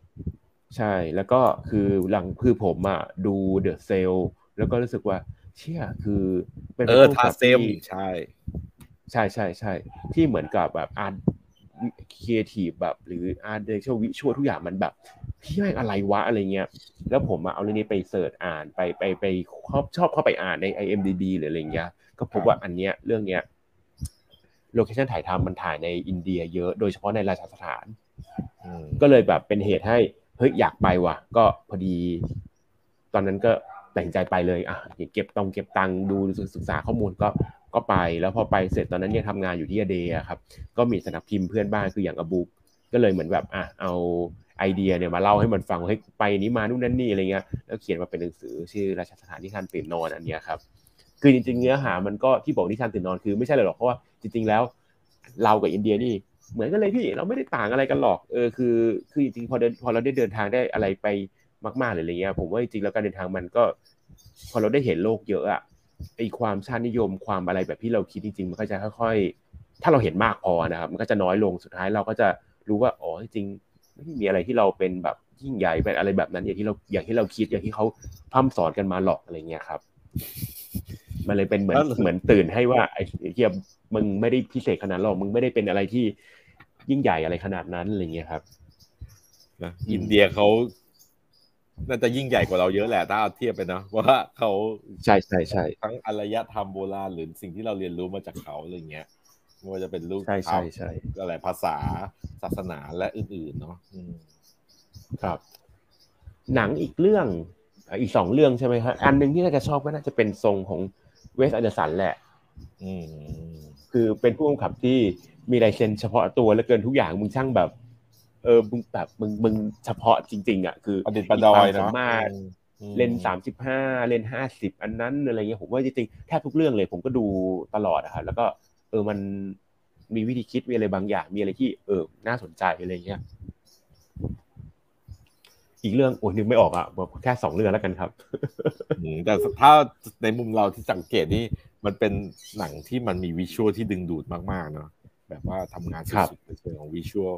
[SPEAKER 2] ใช่แล้วก็คือหลังคือผมอะดู The Cell แล้วก็รู้สึกว่า เชี่ยคือเป็น
[SPEAKER 1] เออ
[SPEAKER 2] ผู้กำกับ
[SPEAKER 1] ทา
[SPEAKER 2] ร์
[SPEAKER 1] เซม
[SPEAKER 2] ที่
[SPEAKER 1] ใช่
[SPEAKER 2] ใช่ใช่ใช่ที่เหมือนกับแบบ art creative แบบ หรือ art direction visual ทุกอย่างมันแบบพี่แม่งอะไรวะอะไรเงี้ย แล้วผมอะเอาเรื่องนี้ไป search อ่านไปไปไปชอบชอบเข้าไปอ่านใน IMDb หรืออะไรเงี้ย ก็พบว่าอันเนี้ยเรื่องเนี้ยโลเคชั่นถ่ายทำมันถ่ายในอินเดียเยอะ โดยเฉพาะในราชสถาน
[SPEAKER 1] อืม
[SPEAKER 2] ก็เลยแบบเป็นเหตุให้เฮ้ยอยากไปว่ะ ก็พอดี ตอนนั้นก็ตัดสินใจไปเลยอะเก็บตองเก็บตังค์ดูศึกษาข้อมูลก็ ก็ไปแล้วพอไปเสร็จตอนนั้นยังทำงานอยู่ที่อเดย์ครับก็มีสนับพิมพ์เพื่อนบ้านคืออย่างอบุกก็เลยเหมือนแบบอะเอาไอเดียเนี่ยมาเล่าให้มันฟังว่าเฮ้ไปนี้มานู่นนั่นนี่อะไรเงี้ยแล้วเขียนมาเป็นหนังสือชื่อราชสถานที่ท่านตื่นนอนอันเนี้ยครับคือจริงๆเนื้อหามันก็ที่บอกนิทานตื่นนอนคือไม่ใช่เลยหรอกเพราะว่าจริงๆแล้วเรากับอินเดียนี่เหมือนกันเลยพี่เราไม่ได้ต่างอะไรกันหรอกเออคือคือจริงๆพอเดินพอเราได้เดินทางได้อะไรไปมากๆเลยอะไรเงี้ยผมว่าจริงๆแล้วการเดินทางมันก็ พอเราได้เห็นโลกเยอะอะ ไอความชาตินิยมความอะไรแบบที่เราคิดจริงๆมันก็จะค่อยๆ ถ้าเราเห็นมากพอนะครับ มันก็จะน้อยลงสุดท้ายเราก็จะรู้ว่าอ๋อจริงไม่มีอะไรที่เราเป็นแบบยิ่งใหญ่เป็นอะไรแบบนั้นอย่างที่เราอย่างที่เราคิดอย่างที่เขาพร่ำสอนกันมาหรอกอะไรเงี้ยครับ มันเลยเป็นเหมือนเหมือนตื่นให้ว่าไอ้เฮียมึงไม่ได้พิเศษขนาดหรอกมึงไม่ได้เป็นอะไรที่ยิ่งใหญ่อะไรขนาดนั้นอะไรเงี้ยครับ
[SPEAKER 1] นะอินเดียเขา น่าจะยิ่งใหญ่กว่าเราเยอะแหละถ้าเอาเทียบไปเนอะว่าเขา
[SPEAKER 2] ใช่ใช่ใช่
[SPEAKER 1] ทั้งอารยธรรมโบราณหรือสิ่งที่เราเรียนรู้มาจากเขาอะไรเงี้ยไม่ว่าจะเป็นลูก
[SPEAKER 2] ใช่ใช่ใช่
[SPEAKER 1] อะไรภาษาศาสนาและอื่นๆเนาะอืม
[SPEAKER 2] ครับ หนังอีกเรื่องอะอีกสองเรื่องใช่ไหมครับอันหนึ่งที่น่าจะชอบก็น่าจะเป็นทรงของ Wes Anderson แหละ
[SPEAKER 1] อืม
[SPEAKER 2] คือเป็นผู้กำกับที่มีลายเซ็นเฉพาะตัวและเกินทุกอย่างมึงช่างแบบ เออมึงแบบมึงมึงเฉพาะจริง ๆอะคือ
[SPEAKER 1] ประดิษฐ์ประดอย
[SPEAKER 2] มีความ
[SPEAKER 1] เนาะ
[SPEAKER 2] สามารถ
[SPEAKER 1] อืม
[SPEAKER 2] เลนส์สามสิบห้าเลนส์ห้าสิบอันนั้นอะไรเงี้ยผมว่าจริงๆแทบทุกเรื่องเลยผมก็ดูตลอดอะครับแล้วก็เออมันมีวิธีคิดมีอะไรบางอย่าง มีอะไรที่เออน่าสนใจอะไรเงี้ยอีกเรื่องโอ้ยนึกไม่ออกอะบอกแค่สองเรื่องแล้วกันครับ
[SPEAKER 1] อืมแต่ถ้าในมุมเราที่สังเกตนี่มันเป็นหนังที่มันมีวิชวลที่ดึงดูดมากๆเนาะแบบว่าทำงาน
[SPEAKER 2] ครับ
[SPEAKER 1] สุดๆในเชิงของวิชวล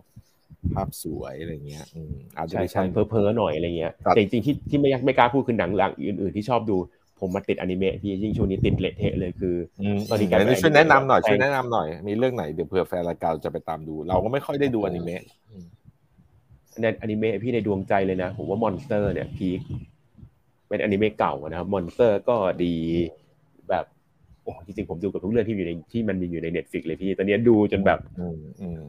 [SPEAKER 1] ภาพสวยอะไรเงี้ยอืมอาร์ต
[SPEAKER 2] ใช่
[SPEAKER 1] ดิ
[SPEAKER 2] ใช่
[SPEAKER 1] ชั่น
[SPEAKER 2] เพ้อเพ้อๆหน่อยอะไรเงี้ย
[SPEAKER 1] ครับ
[SPEAKER 2] แต่จริงๆที่ที่ไม่ไม่กล้าพูดคือหนังหลังอื่น ๆ ที่ชอบดูผมมาติดอนิเมะพี่ยิ่งช่วงนี้ติดเละเทะเลยคือ
[SPEAKER 1] ม
[SPEAKER 2] ตอนนี้กลายเป็น
[SPEAKER 1] เดี๋ยวช่วยแนะนำหน่อย
[SPEAKER 2] แปลง
[SPEAKER 1] ช่วยแนะนำหน่อย มีเรื่องไหนเดี๋ยวเผื่อแฟนรายการจะไปตามดู เราก็ไม่ค่อยได้ดูอนิเมะอืม
[SPEAKER 2] ในอนิเมะพี่ในดวงใจเลยนะผมว่า Monster เนี่ย peak เป็นอนิเมะเก่าอะนะครับ Monster ก็ดีแบบโอ้จริงๆผมดูกับทุกเรื่องที่อยู่ในที่มันมีอยู่ใน Netflix เลยพี่ ตอนนี้ดูจนแบบ
[SPEAKER 1] อืมอืม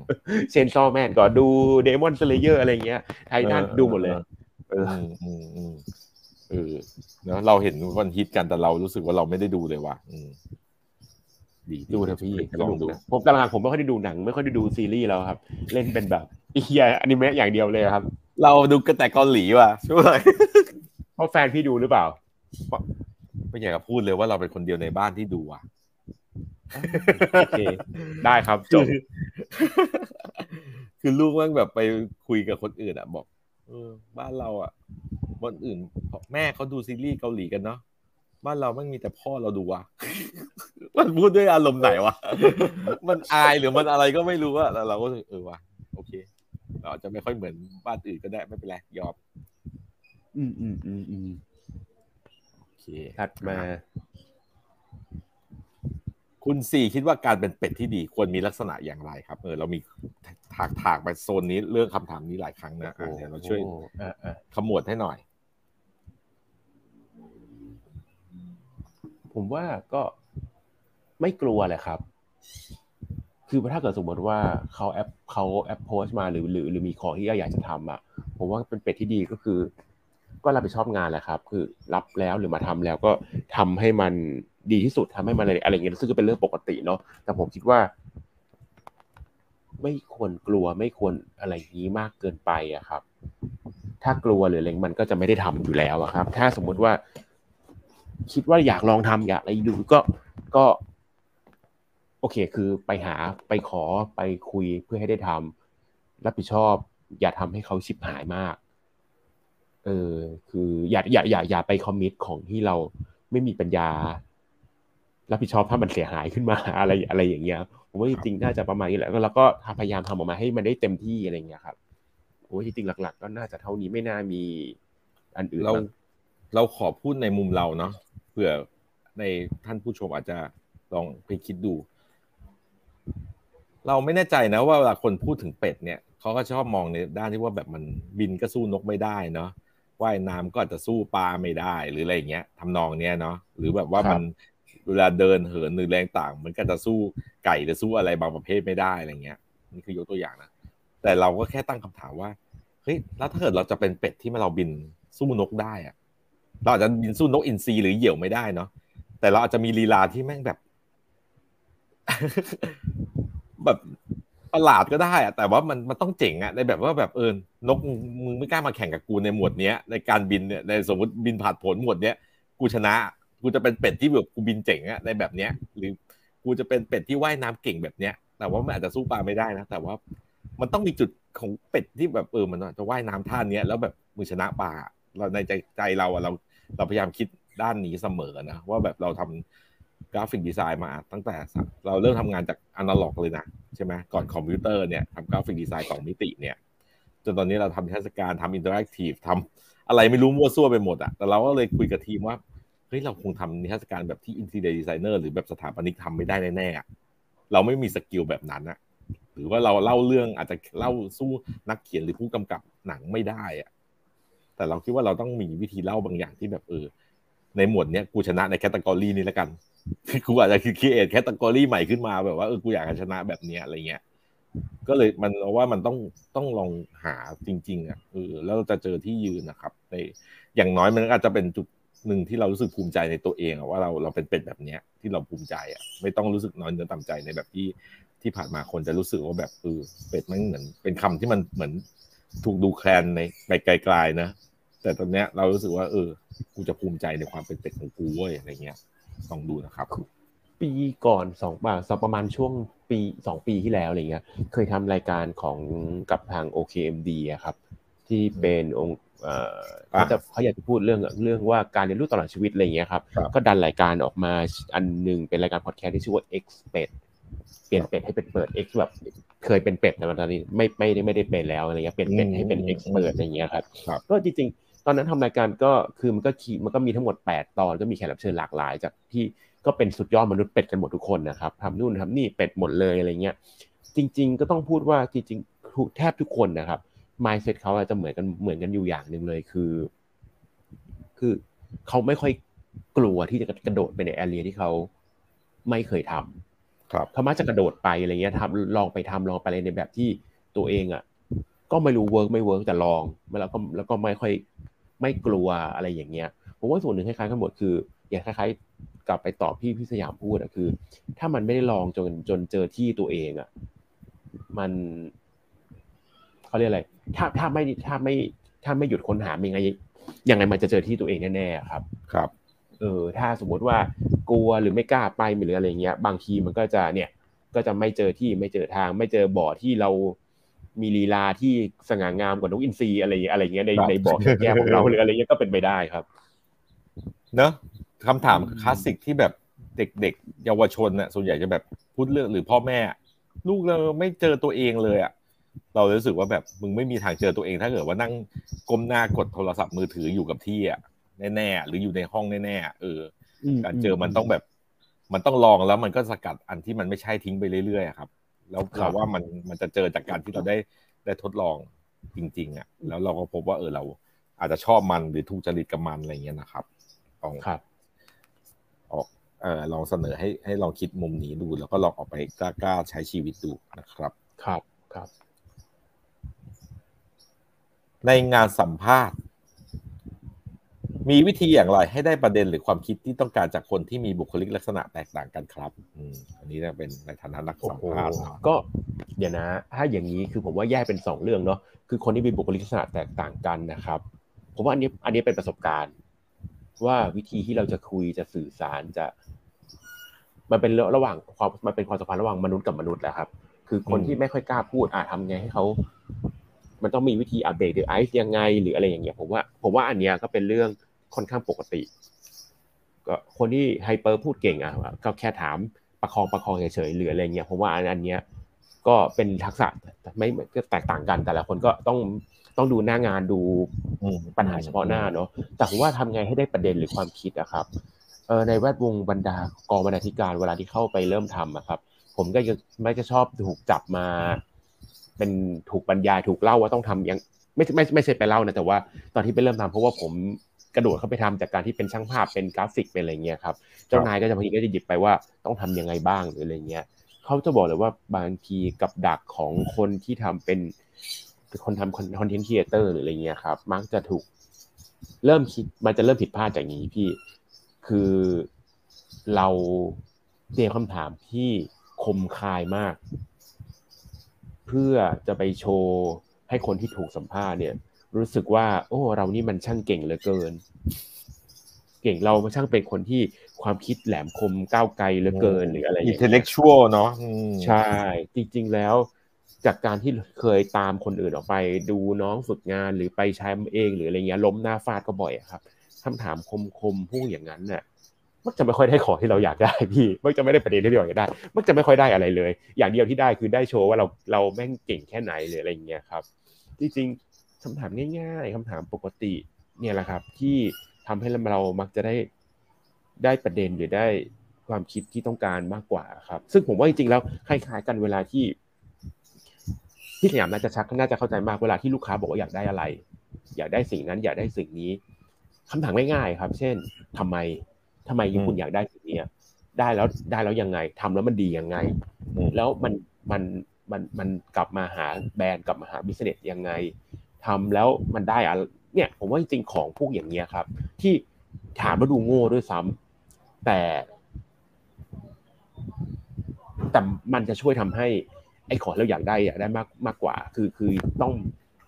[SPEAKER 2] Chainsaw Man ก็ดู Demon Slayer อะไรเงี้ยไททัน
[SPEAKER 1] เออ
[SPEAKER 2] ดูหมดเลย
[SPEAKER 1] เอออืมอืมอืมเออเนอะเราเห็นมันฮิตกันแต่เรารู้สึกว่าเราไม่ได้ดูเลยว่ะอืมดี
[SPEAKER 2] ดูเถอะพี่
[SPEAKER 1] ลองดู
[SPEAKER 2] นะผมกำลังผมไม่ค่อยได้ดูหนัง ไม่ค่อยได้ดูซีรีส์แล้วครับ เล่นเป็นแบบเฮียอนิเมะอย่างเดียวเลยครับ
[SPEAKER 1] เราดูกันแต่เกาหลีว่ะช่วย
[SPEAKER 2] เพราะแฟนพี่ดูหรือเปล่า
[SPEAKER 1] ไม่อยากจะพูดเลยว่าเราเป็นคนเดียวในบ้านที่ดูอะ
[SPEAKER 2] โอเค ได้ครับจบ
[SPEAKER 1] คือลูกมันแบบไปคุยกับคนอื่นอะ บอก เออ บ้านเราอะวันอื่นแม่เขาดูซีรีส์เกาหลีกันเนาะบ้านเราไม่มีแต่พ่อเราดูอะมันพูดด้วยอารมณ์ไหนวะ มันอายหรือมันอะไรก็ไม่รู้อะแล้วเราก็เออว่ะโอเค เราจะไม่ค่อยเหมือนบ้านอื่นก็ได้ไม่เป็นไรยอม
[SPEAKER 2] อืมอืมอืมอืม
[SPEAKER 1] โอเค
[SPEAKER 2] ถัดมา
[SPEAKER 1] คุณสี่คิดว่าการเป็นเป็ดที่ดีควรมีลักษณะอย่างไรครับ เออ เรามีถากถากไปโซนนี้เรื่องคำถามนี้หลายครั้งนะอะเดี๋ยวเราช่วย
[SPEAKER 2] โอ้อะอะ
[SPEAKER 1] ขมวดให้หน่อย
[SPEAKER 2] ผมว่าก็ไม่กลัวแหละครับ คือถ้าเกิดสมมติว่าเขาแอปเขาแอปโพสต์มาหรือหรือ หรือมีของที่อยากจะทำอะ ผมว่าเป็นเป็ดที่ดีก็คือ ก็รับผิดชอบงานแหละครับ คือรับแล้วหรือมาทำแล้วก็ทำให้มันดีที่สุดทำให้มันอะไรอะไรอย่างเงี้ยซึ่งก็เป็นเรื่องปกติเนาะแต่ผมคิดว่า ไม่ควรกลัวไม่ควรอะไรอย่างนี้มากเกินไปอะครับ ถ้ากลัวหรืออะไรมันก็จะไม่ได้ทำอยู่แล้วอะครับ ถ้าสมมุติว่า คิดว่าอยากลองทำอยากอะไรดูก็ก็ โอเค คือไปหาไปขอไปคุยเพื่อให้ได้ทำรับผิดชอบ อย่าทำให้เขาชิบหายมาก เออ คืออย่าอย่าอย่าอย่าไปคอมมิตของที่เราไม่มีปัญญา รับผิดชอบถ้ามันเสียหายขึ้นมาอะไรอะไรอย่างเงี้ยผมว่าจริงๆน่าจะประมาณนี้แหละแล้วก็พยายามทำออกมาให้มันได้เต็มที่อะไรเงี้ยครับผมว่าจริงๆหลัก ๆ ก็น่าจะเท่านี้ไม่น่ามีอันอื่น
[SPEAKER 1] เราเราขอพูดในมุมเราเนาะเผื่อในท่านผู้ชมอาจจะลองไปคิดดู เราไม่แน่ใจนะว่าเวลาคนพูดถึงเป็ดเนี่ยเขาก็ชอบมองในด้านที่ว่าแบบมันบินก็สู้นกไม่ได้เนาะ ว่ายน้ำก็อาจจะสู้ปลาไม่ได้หรืออะไรอย่างเงี้ยทำนองเนี้ยเนาะหรือแบบว่ามันเวลาเดินเหินหรือแรงต่าง มันก็จะสู้ไก่หรือสู้อะไรบางประเภทไม่ได้อะไรเงี้ยนี่คือยกตัวอย่างนะแต่เราก็แค่ตั้งคำถามว่าเฮ้ยแล้วถ้าเกิดเราจะเป็นเป็ดที่เราบินสู้นกได้อะเราอาจจะบินสู้นกอินทรีหรือเหยี่ยวไม่ได้เนาะแต่เราอาจจะมีลีลาที่แม่งแบบ แบบ ประหลาดก็ได้อะแต่ว่ามันมันต้องเจ๋งอะในแบบว่าแบบเออนกมึงไม่กล้ามาแข่งกับกูในหมวดเนี้ยในการบินเนี่ยในสมมติบินผ่านผลหมวดเนี้ยกูชนะกูจะเป็นเป็ดที่แบบกูบินเจ๋งอะในแบบเนี้ย หรือกูจะเป็นเป็ดที่ว่ายน้ำเก่งแบบเนี้ย แต่ว่ามันอาจจะสู้ปลาไม่ได้นะแต่ว่ามันต้องมีจุดของเป็ดที่แบบเออมันจะว่ายน้ำท่าเนี้ยแล้วแบบมึงชนะปลาเราในใจใจเราอะเราเราพยายามคิดด้านนี้เสมอนะว่าแบบเราทำ graphic design มาตั้งแต่เราเริ่มทำงานจากอนาล็อกเลยนะใช่ไหมก่อนคอมพิวเตอร์เนี่ยทำ graphic design สองมิติเนี่ยจนตอนนี้เราทำนิทรรศการทำ interactive ทำอะไรไม่รู้มั่วซั่วไปหมดอะแต่เราก็เลยคุยกับทีมว่าเฮ้ยเราคงทำนิทรรศการแบบที่ interior designer หรือแบบสถาปนิกทำไม่ได้แน่ๆอะเราไม่มี skill แบบนั้นอะหรือว่าเราเล่าเรื่องอาจจะเล่าสู้นักเขียนหรือผู้กำกับหนังไม่ได้อะแต่เราคิดว่าเราต้องมีวิธีเล่าบางอย่างที่แบบเออในหมวดเนี้ยกูชนะใน category นี้แล้วกัน กูอาจจะคิด add category ใหม่ขึ้นมาแบบว่าเออกูอยากชนะแบบเนี้ยอะไรเงี้ยก็เลยมันเอาว่ามันต้องต้องลองหาจริง ๆอะเออแล้วเราจะเจอที่ยืนนะครับในอย่างน้อยมันอาจจะเป็นจุดหนึ่งที่เรารู้สึกภูมิใจในตัวเองว่าเราเราเป็นเป็ดแบบเนี้ยที่เราภูมิใจอะไม่ต้องรู้สึกน้อยเนื้อต่ำใจในแบบที่ที่ผ่านมาคนจะรู้สึกว่าแบบเออเป็ดมันเหมือนเป็นคำที่มันเหมือนถูกดูแคลนในไปไกลๆนะแต่ตอนเนี้ยเรารู้สึกว่า เออ กูจะภูมิใจในความเป็นเป็ดของกูเว้ยอะไรเงี้ย ลองดูนะครับ
[SPEAKER 2] ปีก่อนสองป่าสักประมาณช่วงปีสองปีที่แล้วอะไรเงี้ย เคยทำรายการของกับทาง OKMD อะครับ ที่เป็นองค์เอ่อเขาจะเขาอยากจะพูดเรื่องเรื่องว่าการเรียนรู้ตลอดชีวิตอะไรเงี้ยครับ
[SPEAKER 1] ครับ
[SPEAKER 2] ก็ดันรายการออกมาอันหนึ่งเป็นรายการพอดแคสต์ที่ชื่อว่า X เป็ดเปลี่ยนเป็ดให้เป็นเปิด X แบบเคยเป็นเป็ดแต่ว่าตอนนี้ไม่ไม่ได้ไม่ได้เป็นแล้วอะไรเงี้ยเปลี่ยนเป็ดให้เป็น X เปิดอะไรเงี้ยครับ
[SPEAKER 1] ครับ
[SPEAKER 2] ก็จริงๆต อนนั้นทำรายการก็คือมันก็คีมันก็มีทั้งหมด 8 ตอนก็มีแขกรับเชิญหลากหลาย จากที่ก็เป็นสุดยอดมนุษย์เป็ดกันหมดทุกคนนะครับทำนู่นทำนี่เป็ดหมดเลยอะไรเงี้ยจริง ๆ ก็ต้องพูดว่าจริงๆทุกแทบทุกคนนะครับ mindset เขาอาจจะเหมือนกันเหมือนกันอยู่อย่างหนึ่งเลยคือ คือเขาไม่ค่อยกลัวที่จะกระโดดไปในแอเรียที่เขาไม่เคยทำ
[SPEAKER 1] ครับ
[SPEAKER 2] เขามักจะกระโดดไปอะไรเงี้ยทำลองไปทำลองไปอะไรในแบบที่ตัวเองอะก็ไม่รู้ work ไม่ work แต่ลองแล้วก็แล้วก็ไม่ค่อย ไม่กลัวอะไรอย่างเงี้ยผมว่าส่วนหนึ่งคล้ายๆกันหมดคือ อย่างคล้ายๆกลับไปตอบพี่พี่สยามพูดอะคือ ถ้ามันไม่ได้ลองจนจนเจอที่ตัวเองอะมันเขาเรียกอะไร ถ้าถ้าไม่ถ้าไม่ถ้าไม่หยุดค้นหายังไงยังไงมันจะเจอที่ตัวเองแน่ๆครับ
[SPEAKER 1] ครับ
[SPEAKER 2] เออ ถ้าสมมติว่ากลัวหรือไม่กล้าไปหรืออะไรเงี้ย บางทีมันก็จะเนี่ย ก็จะไม่เจอที่ไม่เจอทาง ไม่เจอบ่อที่เรา มีลีลาที่สง่างามกว่านกอินทรีอะไรอะไรเงี้ยในในบ่อแก้ของเราหรืออะไรเงี้ยก็เป็นไปได้ครับ
[SPEAKER 1] เนอะคำถามคลาสสิกที่แบบเด็กๆเยาวชนน่ะส่วนใหญ่จะแบบพูดเรื่องหรือพ่อแม่ ลูกเราไม่เจอตัวเองเลยอะเรารู้สึกว่าแบบมึงไม่มีทางเจอตัวเอง ถ้าเกิดว่านั่งก้มหน้ากดโทรศัพท์มือถืออยู่กับที่อะแน่ๆหรืออยู่ในห้องแน่ๆเออ การเจอมันต้องแบบ มันต้องลองแล้วมันก็สกัดอันที่มันไม่ใช่ทิ้งไปเรื่อยๆครับ แล้วเราว่ามันมันจะเจอจากการที่เราได้ได้ทดลองจริง ๆ อะ แล้วเราก็พบว่าเออเรา อาจจะชอบมันหรือถูกจริตกับมันอะไรเงี้ยนะครับลอง
[SPEAKER 2] ครับ
[SPEAKER 1] ออกเออลองเสนอให้ให้ลองคิดมุมนี้ดู แล้วก็ลองออกไปกล้ากล้าใช้ชีวิตดูนะครับ
[SPEAKER 2] ครับครับ
[SPEAKER 1] ในงานสัมภาษณ์ มีวิธีอย่างไรให้ได้ประเด็นหรือความคิดที่ต้องการจากคนที่มีบุคลิกลักษณะแตกต่างกันครับอันนี้จะเป็นในฐานะนักสัมภาษณ์
[SPEAKER 2] ก็เดี๋ยวนะ ถ้าอย่างนี้คือผมว่าแยกเป็นสองเรื่องเนาะคือคนที่มีบุคลิกลักษณะแตกต่างกันนะครับผมว่าอันนี้อันนี้เป็นประสบการณ์ ว่าวิธีที่เราจะคุยจะสื่อสารจะ มันเป็นระหว่างความมันเป็นความสัมพันธ์ระหว่างมนุษย์กับมนุษย์แหละครับ คือคนที่ไม่ค่อยกล้าพูดอะทำไงให้เขามันต้องมีวิธีอัปเดตหรือไอซ์ยังไง หรืออะไรอย่างเงี้ยผมว่า ผมว่าอันเนี้ยก็เป็นเรื่อง ค่อนข้างปกติก็คนที่ไฮเปอร์พูดเก่งอะก็แค่ถามประคองประคองเฉยๆหรืออะไรเงี้ยผมว่าอันอันเนี้ยก็เป็นทักษะไม่ก็แตกต่างกันแต่ละคนก็ต้องต้องดูหน้างานดูปัญหาเฉพาะหน้าเนาะแต่ผมว่าทำไงให้ได้ประเด็นหรือความคิดอะครับเออในแวดวงบรรดากองบรรณาธิการเวลาที่เข้าไปเริ่มทำอะครับ ผมก็จะไม่จะชอบถูกจับมา เป็นถูกบรรยายถูกเล่าว่าต้องทำอย่างไม่ไม่ไม่ใช่ไปเล่านะแต่ว่า ตอนที่ไปเริ่มทำเพราะว่าผม กระโดดเข้าไปทำจากการที่เป็นช่างภาพเป็นกราฟิกเป็นอะไรเงี้ยครับเจ้านายก็จะบางทีก็จะหยิบไปว่าต้องทำยังไงบ้างหรืออะไรเงี้ยเขาจะบอกเลยว่าบางทีกับดักของคนที่ทำเป็นคนทำ content creator หรืออะไรเงี้ยครับมักจะถูกเริ่มคิดมันจะเริ่มผิดพลาดจากนี้พี่คือเราเตรียมคำถามที่คมคายมาก เพื่อจะไปโชว์ให้คนที่ถูกสัมภาษณ์เนี่ย รู้สึกว่า โอ้ เรานี่มันช่างเก่งเหลือเกิน เก่งเราช่างเป็นคนที่ความคิดแหลมคมก้าวไกลเหลือเกินหรืออะไรอย่าง
[SPEAKER 1] อิน
[SPEAKER 2] เงี้ย
[SPEAKER 1] เทลเล็กชวลเนาะอืม
[SPEAKER 2] ใช่ จริง ๆ แล้ว จากการที่เคยตามคนอื่นออกไป ดูน้องฝึกงานหรือไปใช้เอง หรืออะไรเงี้ยล้มหน้าฟาดก็บ่อยอะครับคำถามคมๆพูดอย่างนั้นน่ะมักจะไม่ค่อยได้ของที่เราอยากได้พี่มักจะไม่ได้ประเด็นที่เราอยากได้ มักจะไม่ค่อยได้อะไรเลย อย่างเดียวที่ได้คือได้โชว์ว่าเราเราแม่งเก่งแค่ไหนหรืออะไรเงี้ยครับ จริงๆ คำถามง่าย ๆคำถามปกติ เนี่ยแหละครับ ที่ทำให้เรามักจะได้ได้ประเด็นหรือได้ความคิดที่ต้องการมากกว่าครับ ซึ่งผมว่าจริงๆแล้วคล้ายๆกันเวลาที่ที่สยามน่าจะชักน่าจะเข้าใจมากเวลาที่ลูกค้าบอกว่าอยากได้อะไร อยากได้สิ่งนั้น อยากได้สิ่งนี้คำถามง่ายๆครับ เช่นทำไมทำไมคุณอยากได้สิ่งนี้ได้แล้วได้แล้วยังไงทำแล้วมันดียังไง
[SPEAKER 1] อืม
[SPEAKER 2] แล้วมันมันมันมันกลับมาหาแบรนด์กลับมาหาบิสเนสยังไง ทำแล้วมันได้อะเนี่ยผมว่าจริงๆของพวกอย่างเงี้ยครับ ที่ถามว่าดูโง่ด้วยซ้ำแต่แต่มันจะช่วยทำให้ ไอ้ของเราอยากได้อยากได้มากมากกว่า คือคือต้อง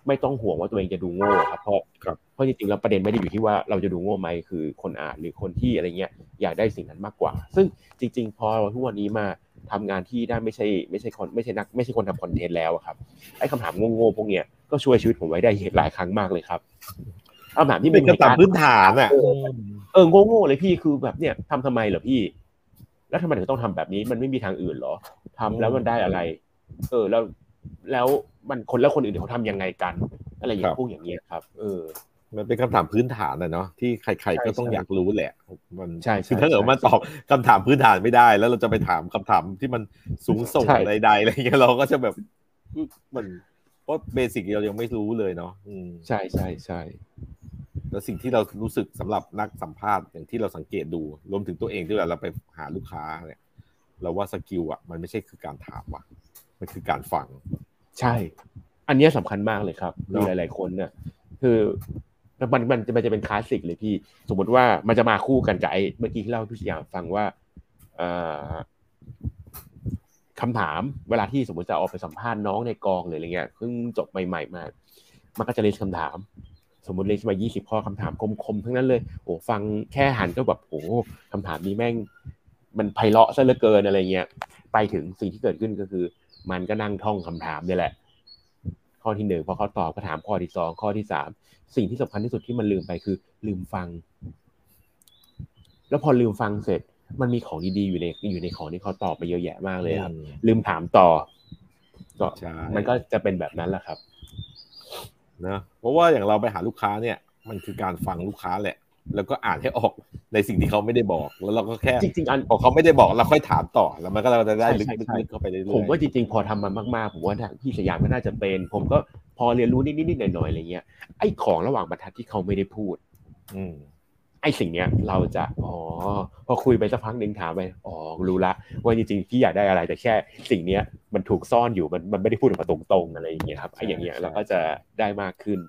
[SPEAKER 2] ไม่ต้องห่วงว่าตัวเองจะดูโง่ครับเพราะ
[SPEAKER 1] ครับ
[SPEAKER 2] เพราะจริงๆแล้วประเด็นไม่ได้อยู่ที่ว่าเราจะดูโง่ไหมคือคนอ่านหรือคนที่อะไรเงี้ยอยากได้สิ่งนั้นมากกว่า ซึ่งจริง ๆ พอทุกวันนี้มาทำงานที่ได้ไม่ใช่ไม่ใช่คนไม่ใช่นักไม่ใช่คนทำคอนเทนต์แล้วอะครับไอ้คำถามโง่ๆพวกเนี้ยก็ช่วยชีวิตผมไว้ได้หลายครั้งมากเลยครับคำถามที่
[SPEAKER 1] เป็นคำถามพื้นฐานอะ
[SPEAKER 2] เออโง่ๆเลยพี่คือแบบเนี่ยทำทำไมเหรอพี่ แล้วทำไมถึงต้องทำแบบนี้มันไม่มีทางอื่นเหรอทำแล้วมันได้อะไร เออแล้วแล้ว มันคนแล้วคนอื่นเขาทำยังไงกัน อะไรอย่าง
[SPEAKER 1] ครับ
[SPEAKER 2] พวกอย่างเงี้ยครับเออ
[SPEAKER 1] มันเป็นคำถามพื้นฐานนะเนาะที่ใครๆก็ต้อง
[SPEAKER 2] ใช่
[SPEAKER 1] อยากรู้แหละ มัน
[SPEAKER 2] ใช่ใช่
[SPEAKER 1] คือถ้าเกิด
[SPEAKER 2] ใช่
[SPEAKER 1] ว่ามันตอบคำถามพื้นฐานไม่ได้ แล้วเราจะไปถามคำถามที่มันสูงส่ง
[SPEAKER 2] ใช่
[SPEAKER 1] ใดๆอะไรเงี้ยเราก็จะแบบมันเพราะเบสิกเรายังไม่รู้เลยเนาะอืม
[SPEAKER 2] ใช่ใช่ใช่
[SPEAKER 1] แล้วสิ่งที่เรารู้สึกสำหรับนักสัมภาษณ์อย่างที่เราสังเกตดู รวมถึงตัวเองที่เวลาเราไปหาลูกค้าเนี่ย เราว่า skill อะมันไม่ใช่คือการถามว่ะมันคือการฟัง
[SPEAKER 2] ใช่ อันเนี้ยสำคัญมากเลยครับ
[SPEAKER 1] เน
[SPEAKER 2] มี
[SPEAKER 1] อะ
[SPEAKER 2] หลาย ๆ คนเนี่ยคือมันมันจะมันจะเป็นคลาสสิกเลยพี่ สมมติว่ามันจะมาคู่กันกับไอ้เมื่อกี้ที่เล่าให้พี่สยามฟังว่าเอ่อคำถามเวลาที่สมมติจะออกไปสัมภาษณ์น้องในกองหรืออะไรเงี้ยเพิ่งจบใหม่ ๆ มา มันก็จะเรียนคำถาม สมมติเลยมา 20 ข้อคำถามคมๆ ทั้งนั้นเลย โอ้ฟังแค่หันก็แบบโอ้คำถามนี้แม่ง มันไพเราะซะเหลือเกินอะไรเงี้ย ไปถึงสิ่งที่เกิดขึ้นก็คือ มันก็นั่งท่องคำถามนี่แหละ ข้อที่หนึ่งพอเขาตอบก็ถามข้อที่สองข้อที่สามสิ่งที่สำคัญที่สุดที่มันลืมไปคือ ลืมฟัง แล้วพอลืมฟังเสร็จ มันมีของดีๆอยู่ในอยู่ในของที่เขาตอบมาเยอะแยะมากเลยครับ ลืมถามต่อก็
[SPEAKER 1] ใช่
[SPEAKER 2] มันก็จะเป็นแบบนั้นแหละครับ
[SPEAKER 1] นะเพราะว่าอย่างเราไปหาลูกค้าเนี่ย มันคือการฟังลูกค้าแหละ แล้วก็อ่านให้ออกในสิ่งที่เขาไม่ได้บอก แล้วเราก็แค่
[SPEAKER 2] จริงๆอัน
[SPEAKER 1] พอเขาไม่ได้บอกเราค่อยถามต่อแล้วมันก็เราจะได้ลึก
[SPEAKER 2] ใช่ใช่
[SPEAKER 1] ๆเข้าไปเรื่อยๆ
[SPEAKER 2] ผมว่าจริงๆพอทำมามากๆผมว่าทางพี่สยามก็น่าจะเป็น ผมก็พอเรียนรู้นิดๆหน่อยๆอะไรเงี้ยไอ้ของระหว่างบรรทัดที่เขาไม่ได้พูด
[SPEAKER 1] อืม
[SPEAKER 2] ไอ้สิ่งเนี้ยเราจะอ๋อพอคุยไปสักพักหนึ่งถามไปอ๋อรู้ละว่าจริงๆพี่อยากได้อะไรแต่แค่สิ่งเนี้ยมันถูกซ่อนอยู่มันมันไม่ได้พูดออกมาตรงๆอะไรอย่างเงี้ยครับไอ้อย่างเงี้ยเราก็จะได้มากขึ้น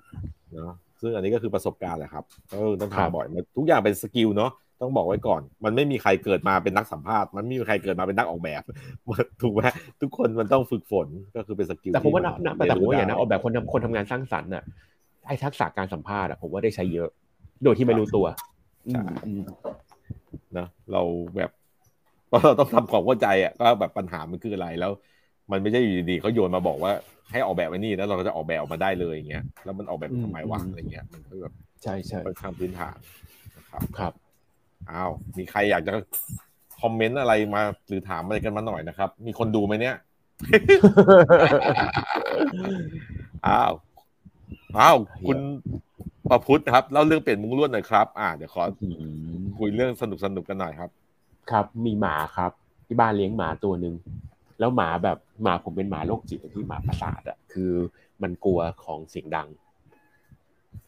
[SPEAKER 1] เนาะ ซึ่งอันนี้ก็คือประสบการณ์แหละครับก็ต้อง
[SPEAKER 2] ครับ
[SPEAKER 1] ทำบ่อยมันทุกอย่างเป็น skill เนาะต้องบอกไว้ก่อน มันไม่มีใครเกิดมาเป็นนักสัมภาษณ์ มันไม่มีใครเกิดมาเป็นนักออกแบบถูกไหมทุกคนมันต้องฝึกฝนก็คือเป็น skill
[SPEAKER 2] แต่ผมว่า
[SPEAKER 1] ที่
[SPEAKER 2] นับนับ
[SPEAKER 1] เรีย
[SPEAKER 2] แต่ผมว่า
[SPEAKER 1] รู้
[SPEAKER 2] อย่างนัก
[SPEAKER 1] ได้
[SPEAKER 2] ออกแบบคนทำคนทำงานสร้างสรรค์น่ะไอ้ทักษะการสัมภาษณ์อะผมว่าได้ใช้เยอะ โดยที่ไม่รู้ตัว
[SPEAKER 1] ใช่
[SPEAKER 2] อืม
[SPEAKER 1] นะเราแบบเราต้องทำความเข้าใจอะก็แบบปัญหามันคืออะไรแล้ว มันไม่ใช่อยู่ดีๆเขาโยนมาบอกว่า ให้ออกแบบไว้นี่แล้วเราก็จะออกแบบออกมาได้เลยอย่างเงี้ยแล้วมันออกแบบทำไมวะอะไรเงี้ยมันก็แบบ
[SPEAKER 2] ใช่ใช่
[SPEAKER 1] ค่อนข้างพื้นฐานนะครับ
[SPEAKER 2] ครับ
[SPEAKER 1] อ้าวมีใครอยากจะคอมเมนต์อะไรมาหรือถามอะไรกันมาหน่อยนะครับ มีคนดูไหมเนี่ยอ้าวอ้าวคุณประพุทธนะครับเล่าเรื่องเปลี่ยนมุ้งลวดหน่อยครับ อ่าเดี๋ยวขอ
[SPEAKER 2] อืม
[SPEAKER 1] คุยเรื่องสนุกสนุกๆกันหน่อยครับ
[SPEAKER 2] ครับ มีหมาครับ ที่บ้านเลี้ยงหมาตัวหนึ่ง แล้วหมาแบบหมาผมเป็นหมาโรคจิตที่หมาประสาทอะคือมันกลัวของเสียงดัง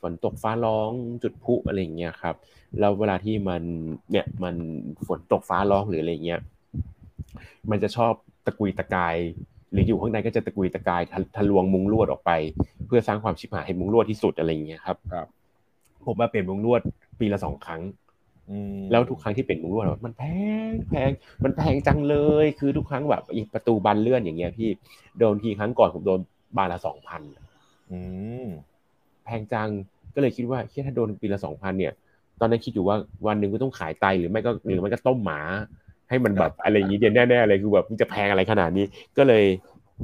[SPEAKER 2] ฝนตกฟ้าร้องจุดพลุอะไรอย่างเงี้ยครับแล้วเวลาที่มันเนี่ยมันฝนตกฟ้าร้องหรืออะไรเงี้ยมันจะชอบตะกุยตะกายหรืออยู่ข้างในก็จะตะกุยตะกายทะทะลวงมุ้งลวดออกไป เพื่อสร้างความชิบหายให้มุ้งลวดที่สุดอะไรอย่างเงี้ยครับ
[SPEAKER 1] ครับ
[SPEAKER 2] ผมมาเปลี่ยนมุ้งลวดปีละสองครั้ง
[SPEAKER 1] อืม
[SPEAKER 2] แล้วทุกครั้งที่เปลี่ยนมุ้งลวดอะมันแพงแพงมันแพงจังเลย คือทุกครั้งแบบอีประตูบานเลื่อนอย่างเงี้ยพี่โดนทีครั้งก่อนผมโดนบานละสองพัน
[SPEAKER 1] อืม
[SPEAKER 2] แพงจังก็เลยคิดว่าเฮ้ยถ้าโดนปีละสองพันเนี่ย ตอนนั้นคิดอยู่ว่าวันหนึ่งก็ต้องขายไตหรือไม่ก็หรือมันก็ต้มหมา ให้มันแบบอะไรอย่างนี้เดียวแน่ๆเลยคือแบบมันจะแพงอะไรขนาดนี้ก็เลย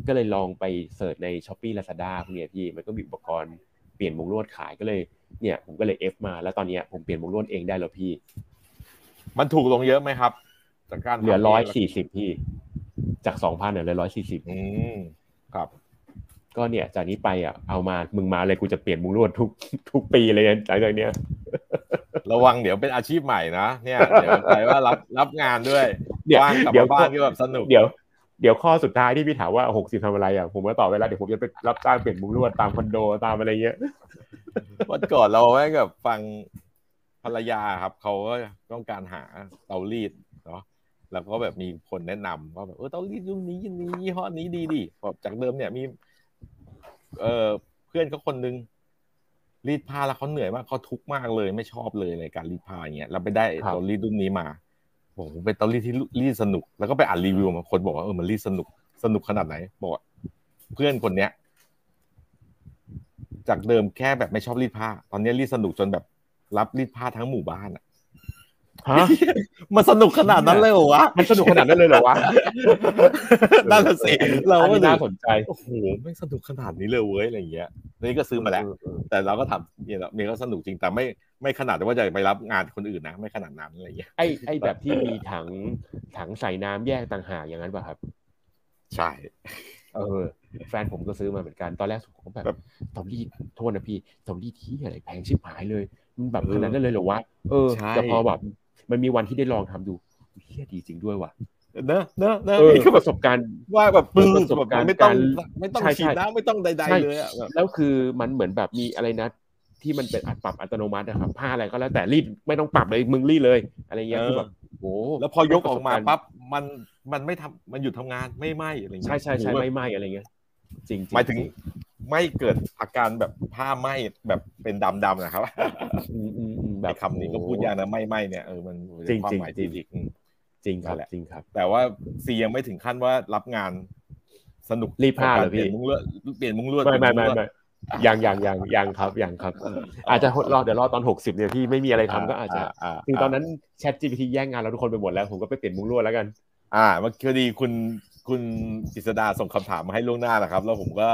[SPEAKER 2] ก็เลยลองไป search ใน Shopee Lazada พวกเนี้ยพี่มันก็มีอุปกรณ์เปลี่ยนมุ้งลวดขายก็เลย เนี่ยผมก็เลย F มาแล้วตอนเนี้ยผมเปลี่ยนมุ้งลวดเองได้แล้วพี่
[SPEAKER 1] มันถูกลงเยอะไหมครับจากการ
[SPEAKER 2] เหลือ
[SPEAKER 1] ทำง
[SPEAKER 2] ร้อยสี่สิบพี่ จากสองพันเนี่ยเหลือร้อยสี่สิบ
[SPEAKER 1] อืมครับ
[SPEAKER 2] ก็เนี่ย จากนี้ไปอะเอามามึงมาเลยกูจะเปลี่ยนมุ้งลวดทุกทุกปีเลยหลังจากเนี้ย
[SPEAKER 1] ระวังเดี๋ยวเป็นอาชีพใหม่นะเนี่ยเดี๋ยวใครว่ารับรับงานด้วย
[SPEAKER 2] เดี๋ยว
[SPEAKER 1] ว่างกลับ
[SPEAKER 2] เดี๋ยว
[SPEAKER 1] มาบ้านก็แบบสนุก
[SPEAKER 2] เดี๋ยว เดี๋ยวข้อสุดท้ายที่พี่ถามว่าหกสิบทำอะไรอะผมก็ตอบไปแล้วเดี๋ยวผมจะไปรับจ้างเปลี่ยนมุ้งลวดตามคอนโดตามอะไรเงี้ย
[SPEAKER 1] วันก่อนเราแม่งแบบฟังภรรยาครับเขาก็ต้องการหาเตารีดเนาะแล้วก็แบบมีคนแนะนำว่าแบบเออเตารีดรุ่นนี้ยี่นี้ยี่ห้อนี้ดีดีแบบจากเดิมเนี่ยมี เออเพื่อนเขาคนนึงรีดผ้าแล้วเขาเหนื่อยมากเขาทุกข์มากเลยไม่ชอบเลยในการรีดผ้าอย่างเงี้ยแล้วไปได้
[SPEAKER 2] ครับ
[SPEAKER 1] เตารีดรุ่นนี้มา โอ้โหเป็นเตารีดที่รีดสนุก แล้วก็ไปอ่านรีวิวมาคนบอกว่าเออมันรีดสนุก สนุกขนาดไหน บอกเพื่อนคนเนี้ย จากเดิมแค่แบบไม่ชอบรีดผ้า ตอนนี้รีดสนุกจนแบบรับรีดผ้าทั้งหมู่บ้านอะ
[SPEAKER 2] ฮะ
[SPEAKER 1] มันสนุกขนาดนั้นเลยเหรอวะ
[SPEAKER 2] มันสนุกขนาดนั้นเลยเหรอวะ
[SPEAKER 1] นั่นแหละสิ เรา
[SPEAKER 2] อัน
[SPEAKER 1] ก็
[SPEAKER 2] นี้น่าสนใจ
[SPEAKER 1] โอ้โหไม่งสนุกขนาดนี้เลยเว้ยอะไรอย่างเงี้ย นี่ก็ซื้อมาแล้ว แต่เราก็ทำเนี่ยเมียก็สนุกจริงแต่ไม่ไม่ขนาดว่าจะไปรับงานคนอื่นนะ ไม่ขนาดนั้นอะไรอย่างเงี้ย
[SPEAKER 2] ไอ้ไอ้แบบที่มีถังถังใส่น้ำแยกต่างหากอย่างนั้นป่ะครับ
[SPEAKER 1] ใช่
[SPEAKER 2] เออ แฟนผมก็ซื้อมาเหมือนกัน ตอนแรกผมก็แบบ
[SPEAKER 1] แบบ
[SPEAKER 2] เตารีดโทษนะพี่เตารีดที่อะไรแพงชิบหายเลย มันแบบขนาดนั้นเลยเหรอวะ เออ
[SPEAKER 1] ใช่
[SPEAKER 2] แต่พอแบบ มันมีวันที่ได้ลองทำดูเฮียดีจริงด้วยว่ะ
[SPEAKER 1] เนอะเนอะเนอะ
[SPEAKER 2] เออ
[SPEAKER 1] นี่
[SPEAKER 2] คือประสบการณ์
[SPEAKER 1] ว่าแบบปื้
[SPEAKER 2] ประสบ
[SPEAKER 1] แบบ
[SPEAKER 2] การณ์
[SPEAKER 1] ไม่ต้อง
[SPEAKER 2] การ
[SPEAKER 1] ไม่ต้อง
[SPEAKER 2] ใช่
[SPEAKER 1] ฉีด
[SPEAKER 2] ใช่
[SPEAKER 1] น้ำไม่ต้องใด
[SPEAKER 2] ใช่
[SPEAKER 1] ๆเลยอะแบบ
[SPEAKER 2] แล้วคือมันเหมือนแบบมีอะไรนะที่มันเป็นอัดปรับอัตโนมัตินะครับผ้าอะไรก็แล้วแต่รีดไม่ต้องปรับเลยมึงรีดเลย อะไรเงี้ยคือแบบโอ้
[SPEAKER 1] แล้วพอยกออกมา
[SPEAKER 2] ประสบรณ์
[SPEAKER 1] ปั๊บมันมันไม่ทำมันหยุดทำงานไม่ไหมอะไรอย่างเงี้
[SPEAKER 2] ใช่
[SPEAKER 1] ย
[SPEAKER 2] ใช่ใช่
[SPEAKER 1] โอ้โห
[SPEAKER 2] ไม่ไหมอะไรเงี้ยจริงๆ
[SPEAKER 1] หมายถึง ไม่เกิดอาการแบบผ้าไหมแบบเป็นดำๆนะครับ
[SPEAKER 2] อืมอืมอืมแบ
[SPEAKER 1] แบบบคำนี้ก็พูดยากนะไม่ไหมเนี่ยเออมัน
[SPEAKER 2] จริง
[SPEAKER 1] ความ
[SPEAKER 2] จริง
[SPEAKER 1] หมาย
[SPEAKER 2] จริ
[SPEAKER 1] ที่
[SPEAKER 2] ง
[SPEAKER 1] ดีอืม
[SPEAKER 2] จริงครับ
[SPEAKER 1] นั่นแหละ
[SPEAKER 2] จริงครับ
[SPEAKER 1] แต่ว่าซียังไม่ถึงขั้นว่ารับงานสนุก
[SPEAKER 2] รีดผ้าเหรอ
[SPEAKER 1] กับกเปลี่ยน
[SPEAKER 2] พี่
[SPEAKER 1] มุ้งลวดเปลี่ยนมุ้งลวด
[SPEAKER 2] ไม่ไม่
[SPEAKER 1] เปลี่
[SPEAKER 2] ไม่
[SPEAKER 1] ยน
[SPEAKER 2] ยังยังยังยังครับยังครับ อาจจะรอเดี๋ยวรอตอนหกสิบเนี่ยพี่ไม่มีอะไรทำก็อาจจะคือตอนนั้นแชท GPT แย่งงานเราทุกคนไปหมดแล้วผมก็ไปเปลี่ยนมุ้งลวดแล้วกัน
[SPEAKER 1] อ่าเมื่อกี้ดีคุณคุณกฤษดาส่งคำถามมาให้ล่วงหน้านะครับ แล้วผมก็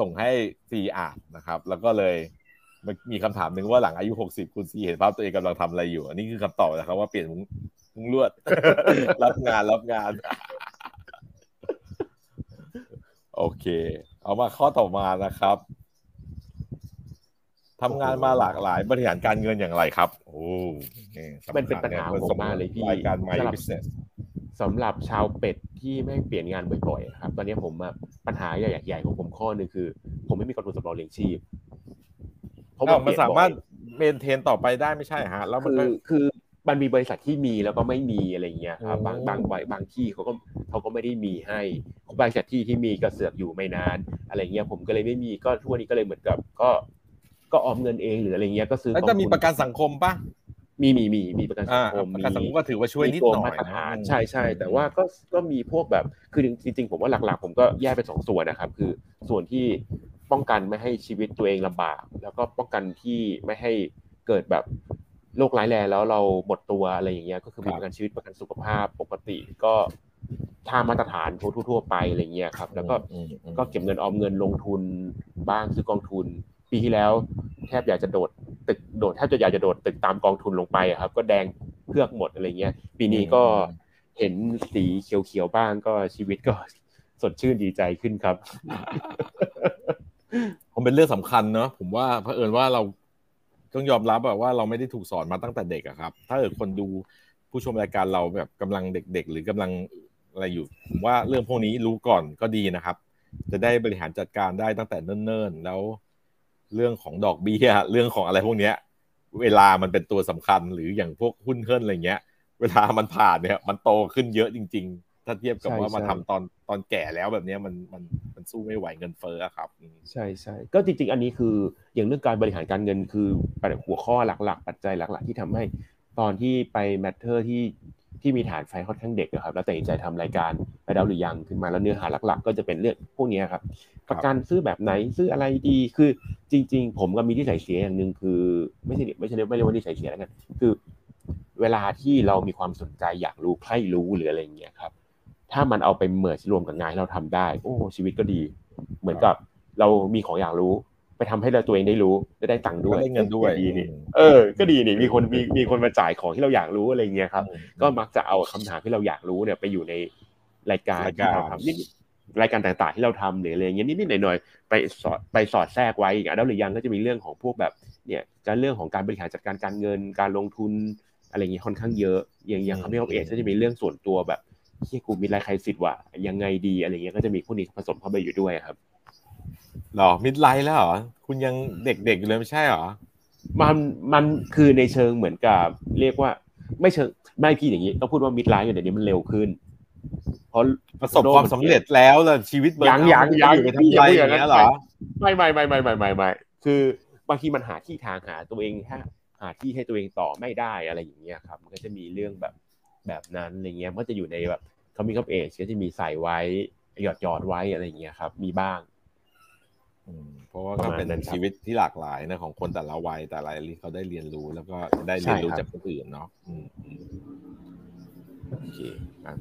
[SPEAKER 1] ส่งให้ซีอ่านนะครับ แล้วก็เลยมีคำถามหนึ่งว่าหลังอายุหกสิบคุณซีเห็นภาพตัวเองกำลังทำอะไรอยู่ อันนี้คือคำตอบนะครับ ว่าเปลี่ยนมุ้งลวด รับงานรับงาน โอเค เอามาข้อต่อมานะครับทำงานมาหลากหลายบริหารการเงินอย่างไรครับ โอ้
[SPEAKER 2] มันเป็นปัญหาผมมากเลยพี่
[SPEAKER 1] รายการ My Business
[SPEAKER 2] สำหรับชาวเป็ดที่ไม่เปลี่ยนงานบ่อยๆครับ ตอนนี้ผมปัญหาใหญ่ๆของผมข้อนึงคือ ผมไม่มีกองทุนสำรองเลี้ยงชีพ
[SPEAKER 1] เพราะมันสามารถเมนเทนต่อไปได้ไม่ใช่ฮะแล้วมัน
[SPEAKER 2] คือคือมันมีบริษัทที่มีแล้วก็ไม่มีอะไรเงี้ยครับบางบางบางที่เขาก็เขาก็ไม่ได้มีให้บริษัทที่ที่มีก็เสือกอยู่ไม่นาน อะไรเงี้ยผมก็เลยไม่มีก็ทุกวันนี้ก็เลยเหมือนกับ ก็ ก็ออมเงินเองหรืออะไรเงี้ยก็ซื้อ
[SPEAKER 1] แล้วจะมีประกันสังคมปะ
[SPEAKER 2] มีมีมีมีประกันสังคม
[SPEAKER 1] ประกันสังคมก็ถือว่าช่วยนิดหน่อย
[SPEAKER 2] ใช่ใช่แต่ว่าก็ก็มีพวกแบบคือจริง ๆ ผมว่าหลัก ๆ ผมก็แยกเป็นสองส่วนนะครับ คือส่วนที่ป้องกันไม่ให้ชีวิตตัวเองลำบาก แล้วก็ป้องกันที่ไม่ให้เกิดแบบโรคร้ายแรงแล้วเราหมดตัวอะไรอย่างเงี้ยก็คือมีประกันชีวิตประกันสุขภาพปกติก็ถ้ามาตรฐานทั่วๆไปอะไรเงี้ยครับ แล้วก็ก็เก็บเงินออมเงินลงทุนบ้างซื้อกองทุน ปีที่แล้ว แทบอยากจะโดดตึกโดดแทบจะอยากจะโดดตึกตามกองทุนลงไปครับ ก็แดงเพือกหมดอะไรเงี้ย ปีนี้ก็เห็นสีเขียวๆบ้างก็ชีวิตก็สดชื่นดีใจขึ้นครับ
[SPEAKER 1] ผมเป็นเรื่องสำคัญเนาะผมว่าเผอิญว่าเราต้องยอมรับแบบว่าเราไม่ได้ถูกสอนมาตั้งแต่เด็กอะครับ ถ้าเกิดคนดูผู้ชมรายการเราแบบกำลังเด็ก ๆ หรือกำลังอะไรอยู่ ผมว่าเรื่องพวกนี้รู้ก่อนก็ดีนะครับ จะได้บริหารจัดการได้ตั้งแต่เนิ่นๆ แล้ว เรื่องของดอกเบี้ยเรื่องของอะไรพวกเนี้ย เวลามันเป็นตัวสำคัญหรืออย่างพวกหุ้นเฮิรนอะไรเงี้ย เวลามันผ่านเนี่ย มันโตขึ้นเยอะจริง ๆ ถ้าเทียบกับว่ามาทำตอนตอนแก่แล้วแบบนี้มันมันมันสู้ไม่ไหวเงินเฟ้อครับ
[SPEAKER 2] ใช่ใช่ก็จริง ๆ อันนี้คืออย่างเรื่องการบริหารการเงินคือหัวข้อหลัก ๆ ปัจจัยหลัก ๆ ที่ทำให้ตอนที่ไปแมทเทอร์ที่ ที่มีฐานไฟค่อนข้างเด็กนะครับ แล้วตัดสินใจทำรายการไปดาวหรือยังขึ้นมาแล้วเนื้อหาหลักๆ ก็จะเป็นเรื่องพวกนี้ครับประกันซื้อแบบไหนซื้ออะไรดีคือจริง ๆ ผมก็มีที่ใส่เสียอย่างหนึ่งคือ ไม่ใช่ไม่ใช่ไม่เรียกว่าที่ใส่เสียแล้วกันคือ เวลาที่เรามีความสนใจอยากรู้ใครรู้หรืออะไรอย่างเงี้ยครับ ถ้ามันเอาไปเมิร์ชรวมกับงานเราทำได้ โอ้ชีวิตก็ดี เหมือนกับเรามีของอยากรู้ ทำให้เราตัวเองได้รู้จะได้ตังค์ด้วย
[SPEAKER 1] ได้เงินด้วย
[SPEAKER 2] ดีนี่เออ ก็ดีนี่มีคนมีมีคนมาจ่ายของที่เราอยากรู้อะไรเงี้ยครับ ก็มักจะเอาคำถามที่เราอยากรู้เนี่ยไปอยู่ในรายการที่เราทำนี่รายการต่างๆที่เราทำหรืออะไรเงี้ยนิดๆหน่อยๆไปสอดไปสอดแทรกไว้อีกอะแล้วหรือยังก็จะมีเรื่องของพวกแบบเนี่ยการเรื่องของการบริหารจัดการการเงินการลงทุนอะไรเงี้ยค่อนข้างเยอะอย่างอย่างคำนี้ของเอชก็จะมีเรื่องส่วนตัวแบบที่กูมีรายใครสิทธิ์ว่ายังไงดีอะไรเงี้ยก็จะมีพวกนี้ผสมเข้าไปอยู่ด้วยครับ
[SPEAKER 1] หรอมิดไลท์แล้วเหรอ คุณยังเด็กๆเลยไม่ใช่หรอ
[SPEAKER 2] มันมันคือในเชิงเหมือนกับ เรียกว่า ไม่เชิงไม่พี่อย่างนี้ต้องพูดว่ามิดไลท์อยู่เดี๋ยวนี้มันเร็วขึ้น
[SPEAKER 1] เพราะประสบความสำเร็จแล้วแล้วชีวิต
[SPEAKER 2] ยังยังยัง
[SPEAKER 1] อยู่ไปทำไรอย่างเงี้ยหรอ
[SPEAKER 2] ไม่ไม่ไม่ไม่ไม่ไม่ไม่คือบางทีมันหาที่ทางหาตัวเองหาหาที่ให้ตัวเองต่อไม่ได้อะไรอย่างเงี้ยครับ มันก็จะมีเรื่องแบบแบบนั้นอะไรเงี้ยก็จะอยู่ในแบบเขามีคับเอชก็จะมีใส่ไว้หยอดหยอดไว้อะไรอย่างเงี้ยครับ มีบ้าง
[SPEAKER 1] เพราะว่าก็เป็นชีวิตที่หลากหลายนะของคนแต่ละวัยแต่ละที่เขาได้เรียนรู้แล้วก็ได้เรียนรู้จากคนอื่นเนาะโอเค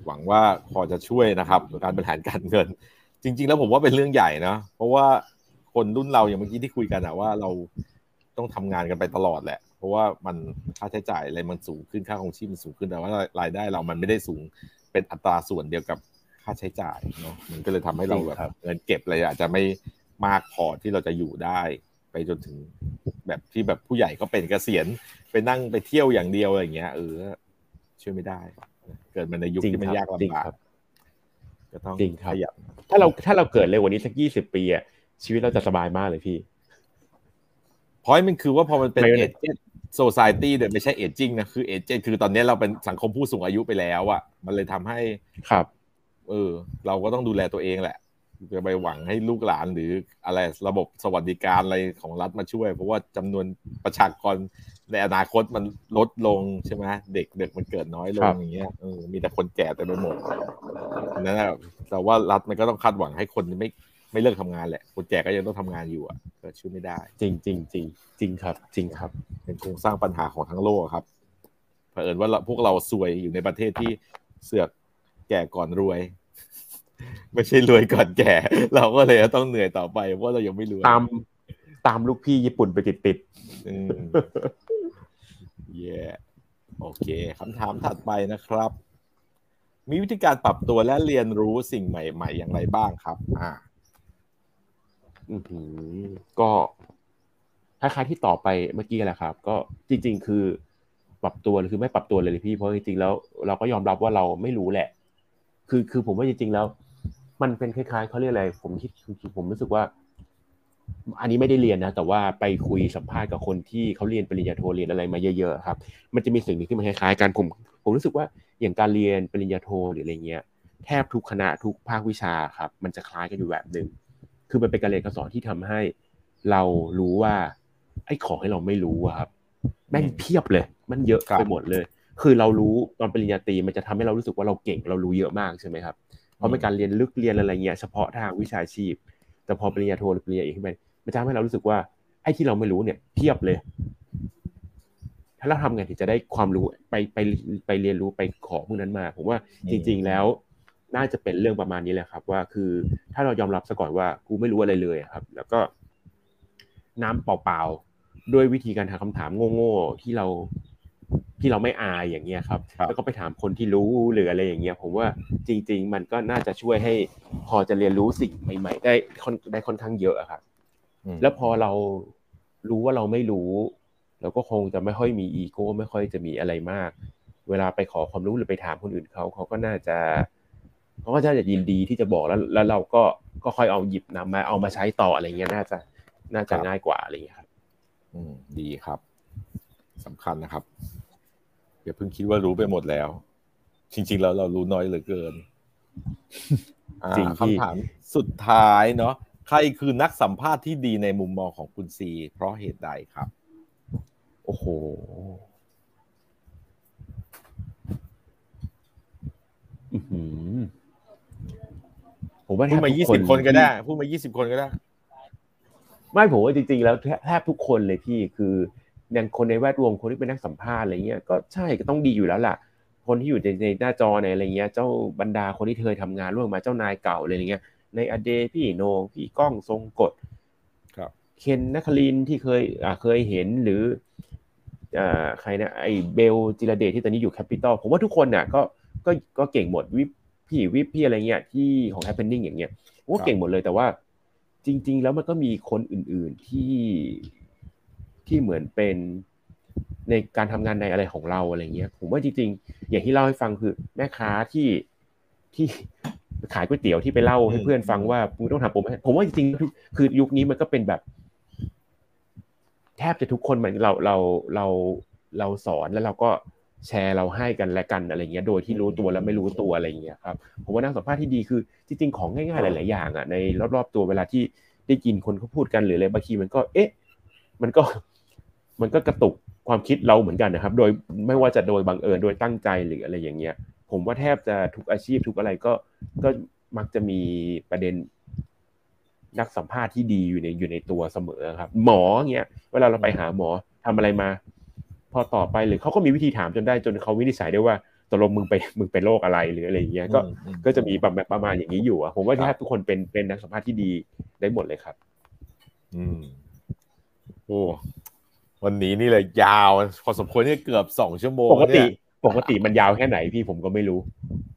[SPEAKER 1] หวังว่าพอจะช่วยนะครับการบริหารการเงิน จริง ๆ แล้วผมว่าเป็นเรื่องใหญ่นะเพราะว่าคนรุ่นเราอย่างเมื่อกี้ที่คุยกันอะว่าเราต้องทำงานกันไปตลอดแหละ เพราะว่ามันค่าใช้จ่ายอะไรมันสูงขึ้นค่าของชีพมันสูงขึ้นแต่ว่ารายได้เรามันไม่ได้สูงเป็นอัตราส่วนเดียวกับค่าใช้จ่ายเนาะมันก็เลยทำให้เราแบบเงินเก็บอะไรอาจจะไม่ มากพอที่เราจะอยู่ได้ไปจนถึงแบบที่แบบผู้ใหญ่ก็เป็นเกษียณไปนั่งไปเที่ยวอย่างเดียวอะไรเงี้ยเออช่วยไม่ได้ เกิดมาในยุคที่มันยากลำบาก
[SPEAKER 2] ก็ต้องขยับถ้าเราถ้าเราเกิดเร็วกว่านี้สักยี่สิบปีอะชีวิตเราจะสบายมากเลยพี่
[SPEAKER 1] พอยมันคือว่าพอมันเป็นเอเจนโซซายตี้เดี๋ยวไม่ใช่เอจจิ้งนะคือเอเจนคือตอนนี้เราเป็นสังคมผู้สูงอายุไปแล้วอะมันเลยทำให้
[SPEAKER 2] ครับ
[SPEAKER 1] เออ เราก็ต้องดูแลตัวเองแหละ จะไปหวังให้ลูกหลานหรืออะไรระบบสวัสดิการอะไรของรัฐมาช่วย เพราะว่าจำนวนประชากรในอนาคตมันลดลงใช่ไหมเด็กเด็กมันเกิดน้อยลงอย่างเงี้ยเออมีแต่คนแก่แต่ไปหมดนั่นแหละแต่ว่ารัฐมันก็ต้องคาดหวังให้คนไม่ไม่เลิกทำงานแหละคนแจกก็ยังต้องทำงานอยู่อะก็ช่วยไม่ได้
[SPEAKER 2] จริงจริงจริงจริงครับ จริงครับ
[SPEAKER 1] เป็นโครงสร้างปัญหาของทั้งโลกครับเผอิญว่าพวกเราซวยอยู่ในประเทศที่เสือกแก่ก่อนรวย ไม่ใช่รวยก่อนแก่ เราก็เลยต้องเหนื่อยต่อไปเพราะเรายังไม่รวย
[SPEAKER 2] ตามตามลูกพี่ญี่ปุ่นไปติดติด
[SPEAKER 1] อืมเย่โอเคคำถามถัดไปนะครับ มีวิธีการปรับตัวและเรียนรู้สิ่งใหม่ ๆ อย่างไรบ้างครับ อ่า
[SPEAKER 2] อือหือก็คล้ายๆที่ต่อไปเมื่อกี้แหละครับ ก็จริง ๆ คือปรับตัวหรือคือไม่ปรับตัวเลยเลยพี่เพราะจริงๆแล้ว เราก็ยอมรับว่าเราไม่รู้แหละ คือคือผมว่าจริงๆแล้ว มันเป็นคล้ายๆเขาเรียกอะไร ผมคิดผมรู้สึกว่า อันนี้ไม่ได้เรียนนะ แต่ว่าไปคุยสัมภาษณ์กับคนที่เขาเรียนปริญญาโทเรียนอะไรมาเยอะๆครับ มันจะมีสิ่งหนึ่งที่มันคล้ายๆกันผม ผมรู้สึกว่าอย่างการเรียนปริญญาโทหรืออะไรเงี้ยแทบทุกคณะทุกภาควิชาครับ มันจะคล้ายกันอยู่แบบหนึ่งคือมันเป็นการเรียนการสอนที่ทำให้เรารู้ว่า ไอ้ของให้เราไม่รู้ครับแม่งเพียบเลย มันเยอะไปหมดเลย คือเรารู้ตอนปริญญาตรีมันจะทำให้เรารู้สึกว่าเราเก่งเรารู้เยอะมากใช่ไหมครับ เพราะเป็นการเรียนลึกเรียนอะไรเงี้ยเฉพาะทางวิชาชีพ แต่พอปริญญาโทหรือปริญญาเอกขึ้นไปมันจะทำให้เรารู้สึกว่าไอ้ที่เราไม่รู้เนี่ยเพียบเลย ถ้าเราทำไงถึงจะได้ความรู้ไปไปไปเรียนรู้ไปขอพวกนั้นมา ผมว่าจริง ๆ แล้วน่าจะเป็นเรื่องประมาณนี้แหละครับ ว่าคือถ้าเรายอมรับซะก่อนว่ากูไม่รู้อะไรเลยครับ แล้วก็น้ำเปล่าๆด้วยวิธีการถามคำถามโง่ๆที่เรา ที่เราไม่อายอย่างเงี้ยครับ
[SPEAKER 1] ครับ
[SPEAKER 2] แล้วก็ไปถามคนที่รู้หรืออะไรอย่างเงี้ยผมว่าจริง ๆ มันก็น่าจะช่วยให้พอจะเรียนรู้สิ่งใหม่ ๆ ได้ค่อนได้ค่อนข้างเยอะอะครับ
[SPEAKER 1] อืม
[SPEAKER 2] แล้วพอเรารู้ว่าเราไม่รู้เราก็คงจะไม่ค่อยมีอีโก้ไม่ค่อยจะมีอะไรมาก เวลาไปขอความรู้หรือไปถามคนอื่นเขาเขาก็น่าจะเขาก็น่าจะยินดีที่จะบอกแล้ว แล้วเราก็ก็ค่อยเอาหยิบนำมาเอามาใช้ต่ออะไรเงี้ยน่าจะน่าจะง่ายกว่าอะไรเงี้ยครับ
[SPEAKER 1] อืมดีครับสำคัญนะครับ อย่าเพิ่งคิดว่ารู้ไปหมดแล้ว จริง ๆ แล้วเรารู้น้อยเหลือเกินอ่า
[SPEAKER 2] จริงพี่
[SPEAKER 1] คำถามสุดท้ายเนาะใครคือนักสัมภาษณ์ที่ดีในมุมมองของคุณซี เพราะเหตุใดครับ
[SPEAKER 2] โอ้โหอื้อหือผมว่าแท
[SPEAKER 1] พูด
[SPEAKER 2] บ
[SPEAKER 1] มา
[SPEAKER 2] ทุ
[SPEAKER 1] ยี่
[SPEAKER 2] ค
[SPEAKER 1] สิบคนก็ได้
[SPEAKER 2] ที่
[SPEAKER 1] พูดมายี่สิบคนก็ได้
[SPEAKER 2] ไม่ผมว่าจริง ๆ แล้วแทบแทบทุกคนเลยพี่คือ อย่างคนในแวดวงคนที่เป็นนักสัมภาษณ์อะไรเงี้ยก็ใช่ก็ต้องดีอยู่แล้วล่ะ คนที่อยู่ในในหน้าจอในอะไรเงี้ย เจ้าบรรดาคนที่เคยทำงานร่วมมาเจ้านายเก่าอะไรเงี้ย ในอเดพี่โหนงพี่ก้องทรงกฎ
[SPEAKER 1] ครับ
[SPEAKER 2] เคนนักคลินทร์ที่เคยอ่าเคยเห็นหรืออ่าใครนะไอเบลจิรเดชที่ตอนนี้อยู่แคปิตอลผมว่าทุกคนน่ะก็ก็ก็เก่งหมดวิปพี่วิปพี่อะไรเงี้ยที่ของ happening อย่างเงี้ยผมว่าเก่งหมดเลยแต่ว่าจริง ๆ แล้วมันก็มีคนอื่น ๆที่ ที่เหมือนเป็นในการทำงานในอะไรของเราอะไรเงี้ย ผมว่าจริงๆ อย่างที่เล่าให้ฟังคือแม่ค้าที่ที่ขายก๋วยเตี๋ยวที่ไปเล่าให้เพื่อนฟังว่ามึงต้องทำผมให้ผมว่าจริงๆคือยุคนี้มันก็เป็นแบบ แทบจะทุกคนมันเราเราเราเราสอนแล้วเราก็แชร์เราให้กันและกันอะไรเงี้ย โดยที่รู้ตัวและไม่รู้ตัวอะไรเงี้ยครับผมว่านักสัมภาษณ์ที่ดีคือ จริง ๆ ของง่ายๆหลายๆอย่างอะในรอบๆตัวเวลาที่ได้ยินคนเขาพูดกันหรืออะไรบางทีมันก็ เอ๊ะ มันก็ มันก็กระตุกความคิดเราเหมือนกันนะครับ โดยไม่ว่าจะโดยบังเอิญโดยตั้งใจหรืออะไรอย่างเงี้ย ผมว่าแทบจะทุกอาชีพทุกอะไรก็ก็มักจะมีประเด็นนักสัมภาษณ์ที่ดีอยู่ในอยู่ในตัวเสมอครับ หมอเงี้ยเวลาเราไปหาหมอทำอะไรมา พอต่อไปหรือเขาก็มีวิธีถามจนได้จนเขาวินิจฉัยได้ว่าตกลงมึงไปมึงเป็นโรคอะไรหรืออะไรอย่างเงี้ยก็
[SPEAKER 1] อืมอืม
[SPEAKER 2] ก็จะมีประมาณประมาณอย่างนี้อยู่อะผมว่าแทบทุกคนเป็นเป็นนักสัมภาษณ์ที่ดีได้หมดเลยครับ
[SPEAKER 1] อืมโอ้ วันนี้นี่เลยยาวพอสมควรนี่เกือบสองชั่วโมง
[SPEAKER 2] ปกติ
[SPEAKER 1] เนี่ย
[SPEAKER 2] ปกติมันยาวแค่ไหนพี่ผมก็ไม่รู้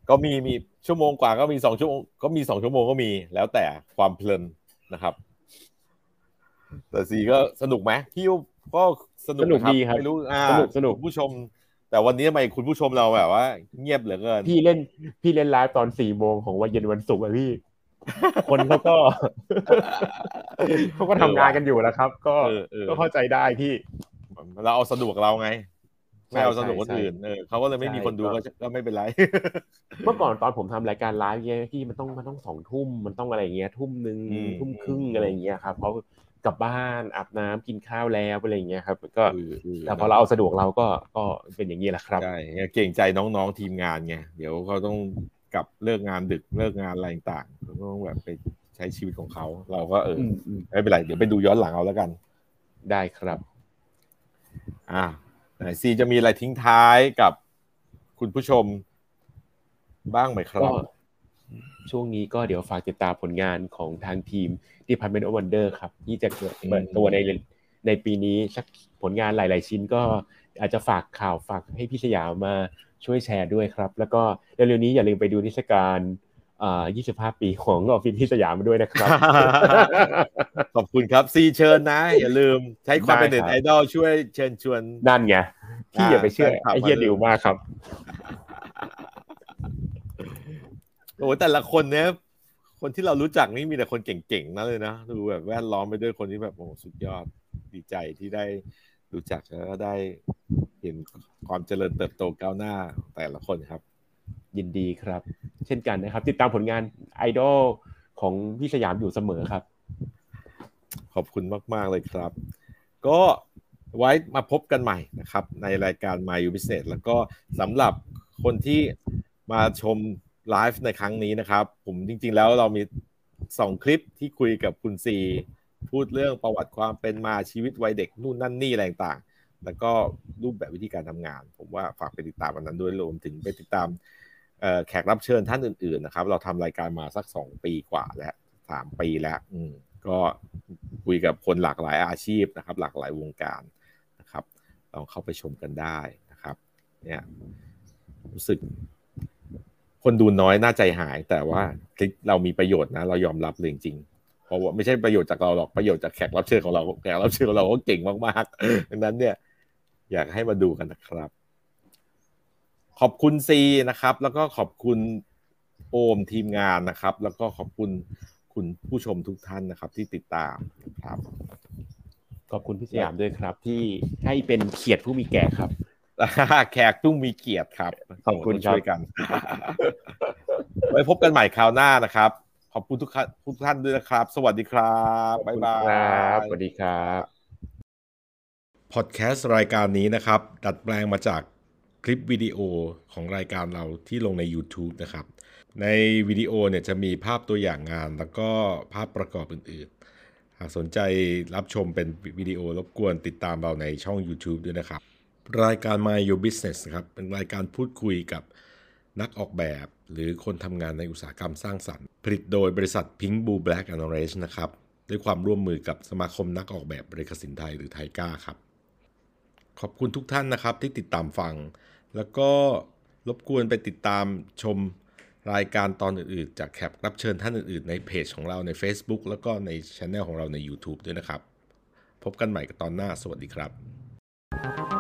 [SPEAKER 1] ก็มีมีชั่วโมงกว่าก็มีสองชั่วโมงก็มีสองชั่วโมงก็มีแล้วแต่ความเพลินนะครับแต่สีก็สนุกไหมพี่ก็สนุก
[SPEAKER 2] สนุก
[SPEAKER 1] นะ
[SPEAKER 2] ดีครับ
[SPEAKER 1] ไม่รู้อ่า
[SPEAKER 2] สนุกสนุก
[SPEAKER 1] คุณผู้ชม แต่วันนี้ทำไมคุณผู้ชมเราแบบว่า เงียบเหลือเกิน
[SPEAKER 2] พี่เล่นพี่เล่นไลฟ์ตอนสี่โมงของวันเย็นวันศุกร์อะพี่ คนเขาก็เขาก็ทำงานกันอยู่แล้วครับ ก็
[SPEAKER 1] เออเออ
[SPEAKER 2] ก็เข้าใจได้พี่
[SPEAKER 1] เราเอาสะดวกเราไงไม่เอา
[SPEAKER 2] ใช่
[SPEAKER 1] สะดวกคน
[SPEAKER 2] ใช่
[SPEAKER 1] อื่นเออเขาก็เลยไม่มี
[SPEAKER 2] ใช่
[SPEAKER 1] คนดู
[SPEAKER 2] ก็
[SPEAKER 1] ก็ก็ไม่เป็นไร
[SPEAKER 2] เมื่อก่อนตอนผมทำรายการไลฟ์เนี่ยพี่มันต้องมันต้องสองทุ่มมันต้องอะไรอย่างเงี้ย ทุ่มหนึ่ง
[SPEAKER 1] อืม
[SPEAKER 2] ทุ่มครึ่งอะไรอย่างเงี้ยครับเพราะกลับบ้านอาบน้ำกินข้าวแล้วอะไรอย่างเงี้ยครับ ก็
[SPEAKER 1] เออเออ
[SPEAKER 2] แต่พอเราเอาสะดวกเราก็ก็เป็นอย่างนี้แหละครับ
[SPEAKER 1] ใช่เก่งใจน้องๆทีมงานไงเดี๋ยวเขาต้อง กลับเลิกงานดึกเลิกงานอะไรต่างๆเขาต้องแบบไปใช้ชีวิตของเขา เราก็เออ
[SPEAKER 2] อืมอืม
[SPEAKER 1] ไม่เป็นไรเดี๋ยวไปดูย้อนหลังเอาแล้วกัน
[SPEAKER 2] ได้ครับ
[SPEAKER 1] อ่าไหนซีจะมีอะไรทิ้งท้ายกับคุณผู้ชมบ้างไหมครั
[SPEAKER 2] ก็
[SPEAKER 1] บ
[SPEAKER 2] ช่วงนี้ก็เดี๋ยวฝากติดตามผลงานของทางทีม Department of Wonder ครับ ที่จะเกิด
[SPEAKER 1] อืม
[SPEAKER 2] เปิดตัวในในปีนี้สักผลงานหลาย ๆ ชิ้นก็ อาจจะฝากข่าวฝากให้พี่สยามมาช่วยแชร์ด้วยครับ แล้วก็เร็วๆนี้อย่าลืมไปดูนิทรรศการอ่า25 ปีของออฟฟิศที่สยามมาด้วยนะครับ
[SPEAKER 1] ขอบคุณครับซีเชิญนะ อย่าลืมใช้ความเป็น
[SPEAKER 2] ได้
[SPEAKER 1] เน็ต
[SPEAKER 2] ครับ
[SPEAKER 1] ไอดอลช่วยเชิญชวน
[SPEAKER 2] นั่นไงพี่อย่าไปเชื่อ
[SPEAKER 1] อ่า
[SPEAKER 2] ไอ้เฮีย
[SPEAKER 1] แฟนคลับ
[SPEAKER 2] ดิวมากครับ
[SPEAKER 1] โอ้โหแต่ละคนเนี่ยคนที่เรารู้จักนี่มีแต่คนเก่งๆนั่นเลยนะดูแบบแวดล้อมไปด้วยคนที่แบบโอ้โหสุดยอดดีใจที่ได้ รู้จักแล้วก็ได้เห็นความเจริญเติบโตก้าวหน้าของแต่ละคนครับ
[SPEAKER 2] ยินดีครับ เช่นกันนะครับ ติดตามผลงานไอดอลของพี่สยามอยู่เสมอครับ
[SPEAKER 1] ขอบคุณมาก ๆ เลยครับ ก็ไว้มาพบกันใหม่นะครับ ในรายการ My You Business แล้วก็สำหรับคนที่มาชมไลฟ์ในครั้งนี้นะครับ ผมจริง ๆ แล้วเรามีสองคลิปที่คุยกับคุณซี พูดเรื่องประวัติความเป็นมาชีวิตวัยเด็กนู่นนั่นนี่อะไรต่างๆ แล้วก็รูปแบบวิธีการทำงาน ผมว่าฝากไปติดตามอันนั้นด้วยรวมถึงไปติดตามแขกรับเชิญท่านอื่นๆนะครับ เราทำรายการมาสักสองปีกว่าแล้วสามปีแล้ว อืมก็คุยกับคนหลากหลายอาชีพนะครับ หลากหลายวงการนะครับลองเข้าไปชมกันได้นะครับ เนี่ยรู้สึก คนดูน้อยน่าใจหาย แต่ว่าคลิปเรามีประโยชน์นะ เรายอมรับเลยจริง เพราะว่าไม่ใช่ประโยชน์จากเราหรอกประโยชน์จากแขกรับเชิญของเราแขกรับเชิญของเราก็เก่งมากๆดังนั้นเนี่ย อยากให้มาดูกันนะครับ ขอบคุณซีนะครับ แล้วก็ขอบคุณโอมทีมงานนะครับ แล้วก็ขอบคุณคุณผู้ชมทุกท่านนะครับ ที่ติดตามนะครับ
[SPEAKER 2] ขอบคุณพี่สยามด้วยครับ ที่ให้เป็นเขียดผู้มีแก่ครับ
[SPEAKER 1] แขกผู้มีเกียรติครับ
[SPEAKER 2] ขอบคุณ
[SPEAKER 1] ต้ง
[SPEAKER 2] ครับ
[SPEAKER 1] ช่วยกันไว้พบกันใหม่คราวหน้านะครับ ขอบคุณทุกท่านทุกท่านด้วยนะครับ สวัสดีครับบ๊ายบา
[SPEAKER 2] ครับ
[SPEAKER 1] ย
[SPEAKER 2] สวัสดีครับ
[SPEAKER 1] พอดแคสต์รายการนี้นะครับ ดัดแปลงมาจากคลิปวิดีโอของรายการเราที่ลงใน YouTube นะครับ ในวิดีโอเนี่ยจะมีภาพตัวอย่างงาน แล้วก็ภาพประกอบอื่นๆ หากสนใจรับชมเป็นวิดีโอรบกวนติดตามเราในช่อง YouTube ด้วยนะครับ รายการ My Your Business นะครับ เป็นรายการพูดคุยกับนักออกแบบ หรือคนทำงานในอุตสาหกรรมสร้างสรรค์ ผลิตโดยบริษัท Pink Blue Black and Orange นะครับ ด้วยความร่วมมือกับสมาคมนักออกแบบบริกสินไทยหรือไทก้าครับ ขอบคุณทุกท่านนะครับที่ติดตามฟัง แล้วก็รบกวนไปติดตามชมรายการตอนอื่นๆ จากแขกรับเชิญท่านอื่นๆ ในเพจของเราใน Facebook แล้วก็ในช anel ของเราใน YouTube ด้วยนะครับ พบกันใหม่กับตอนหน้า สวัสดีครับ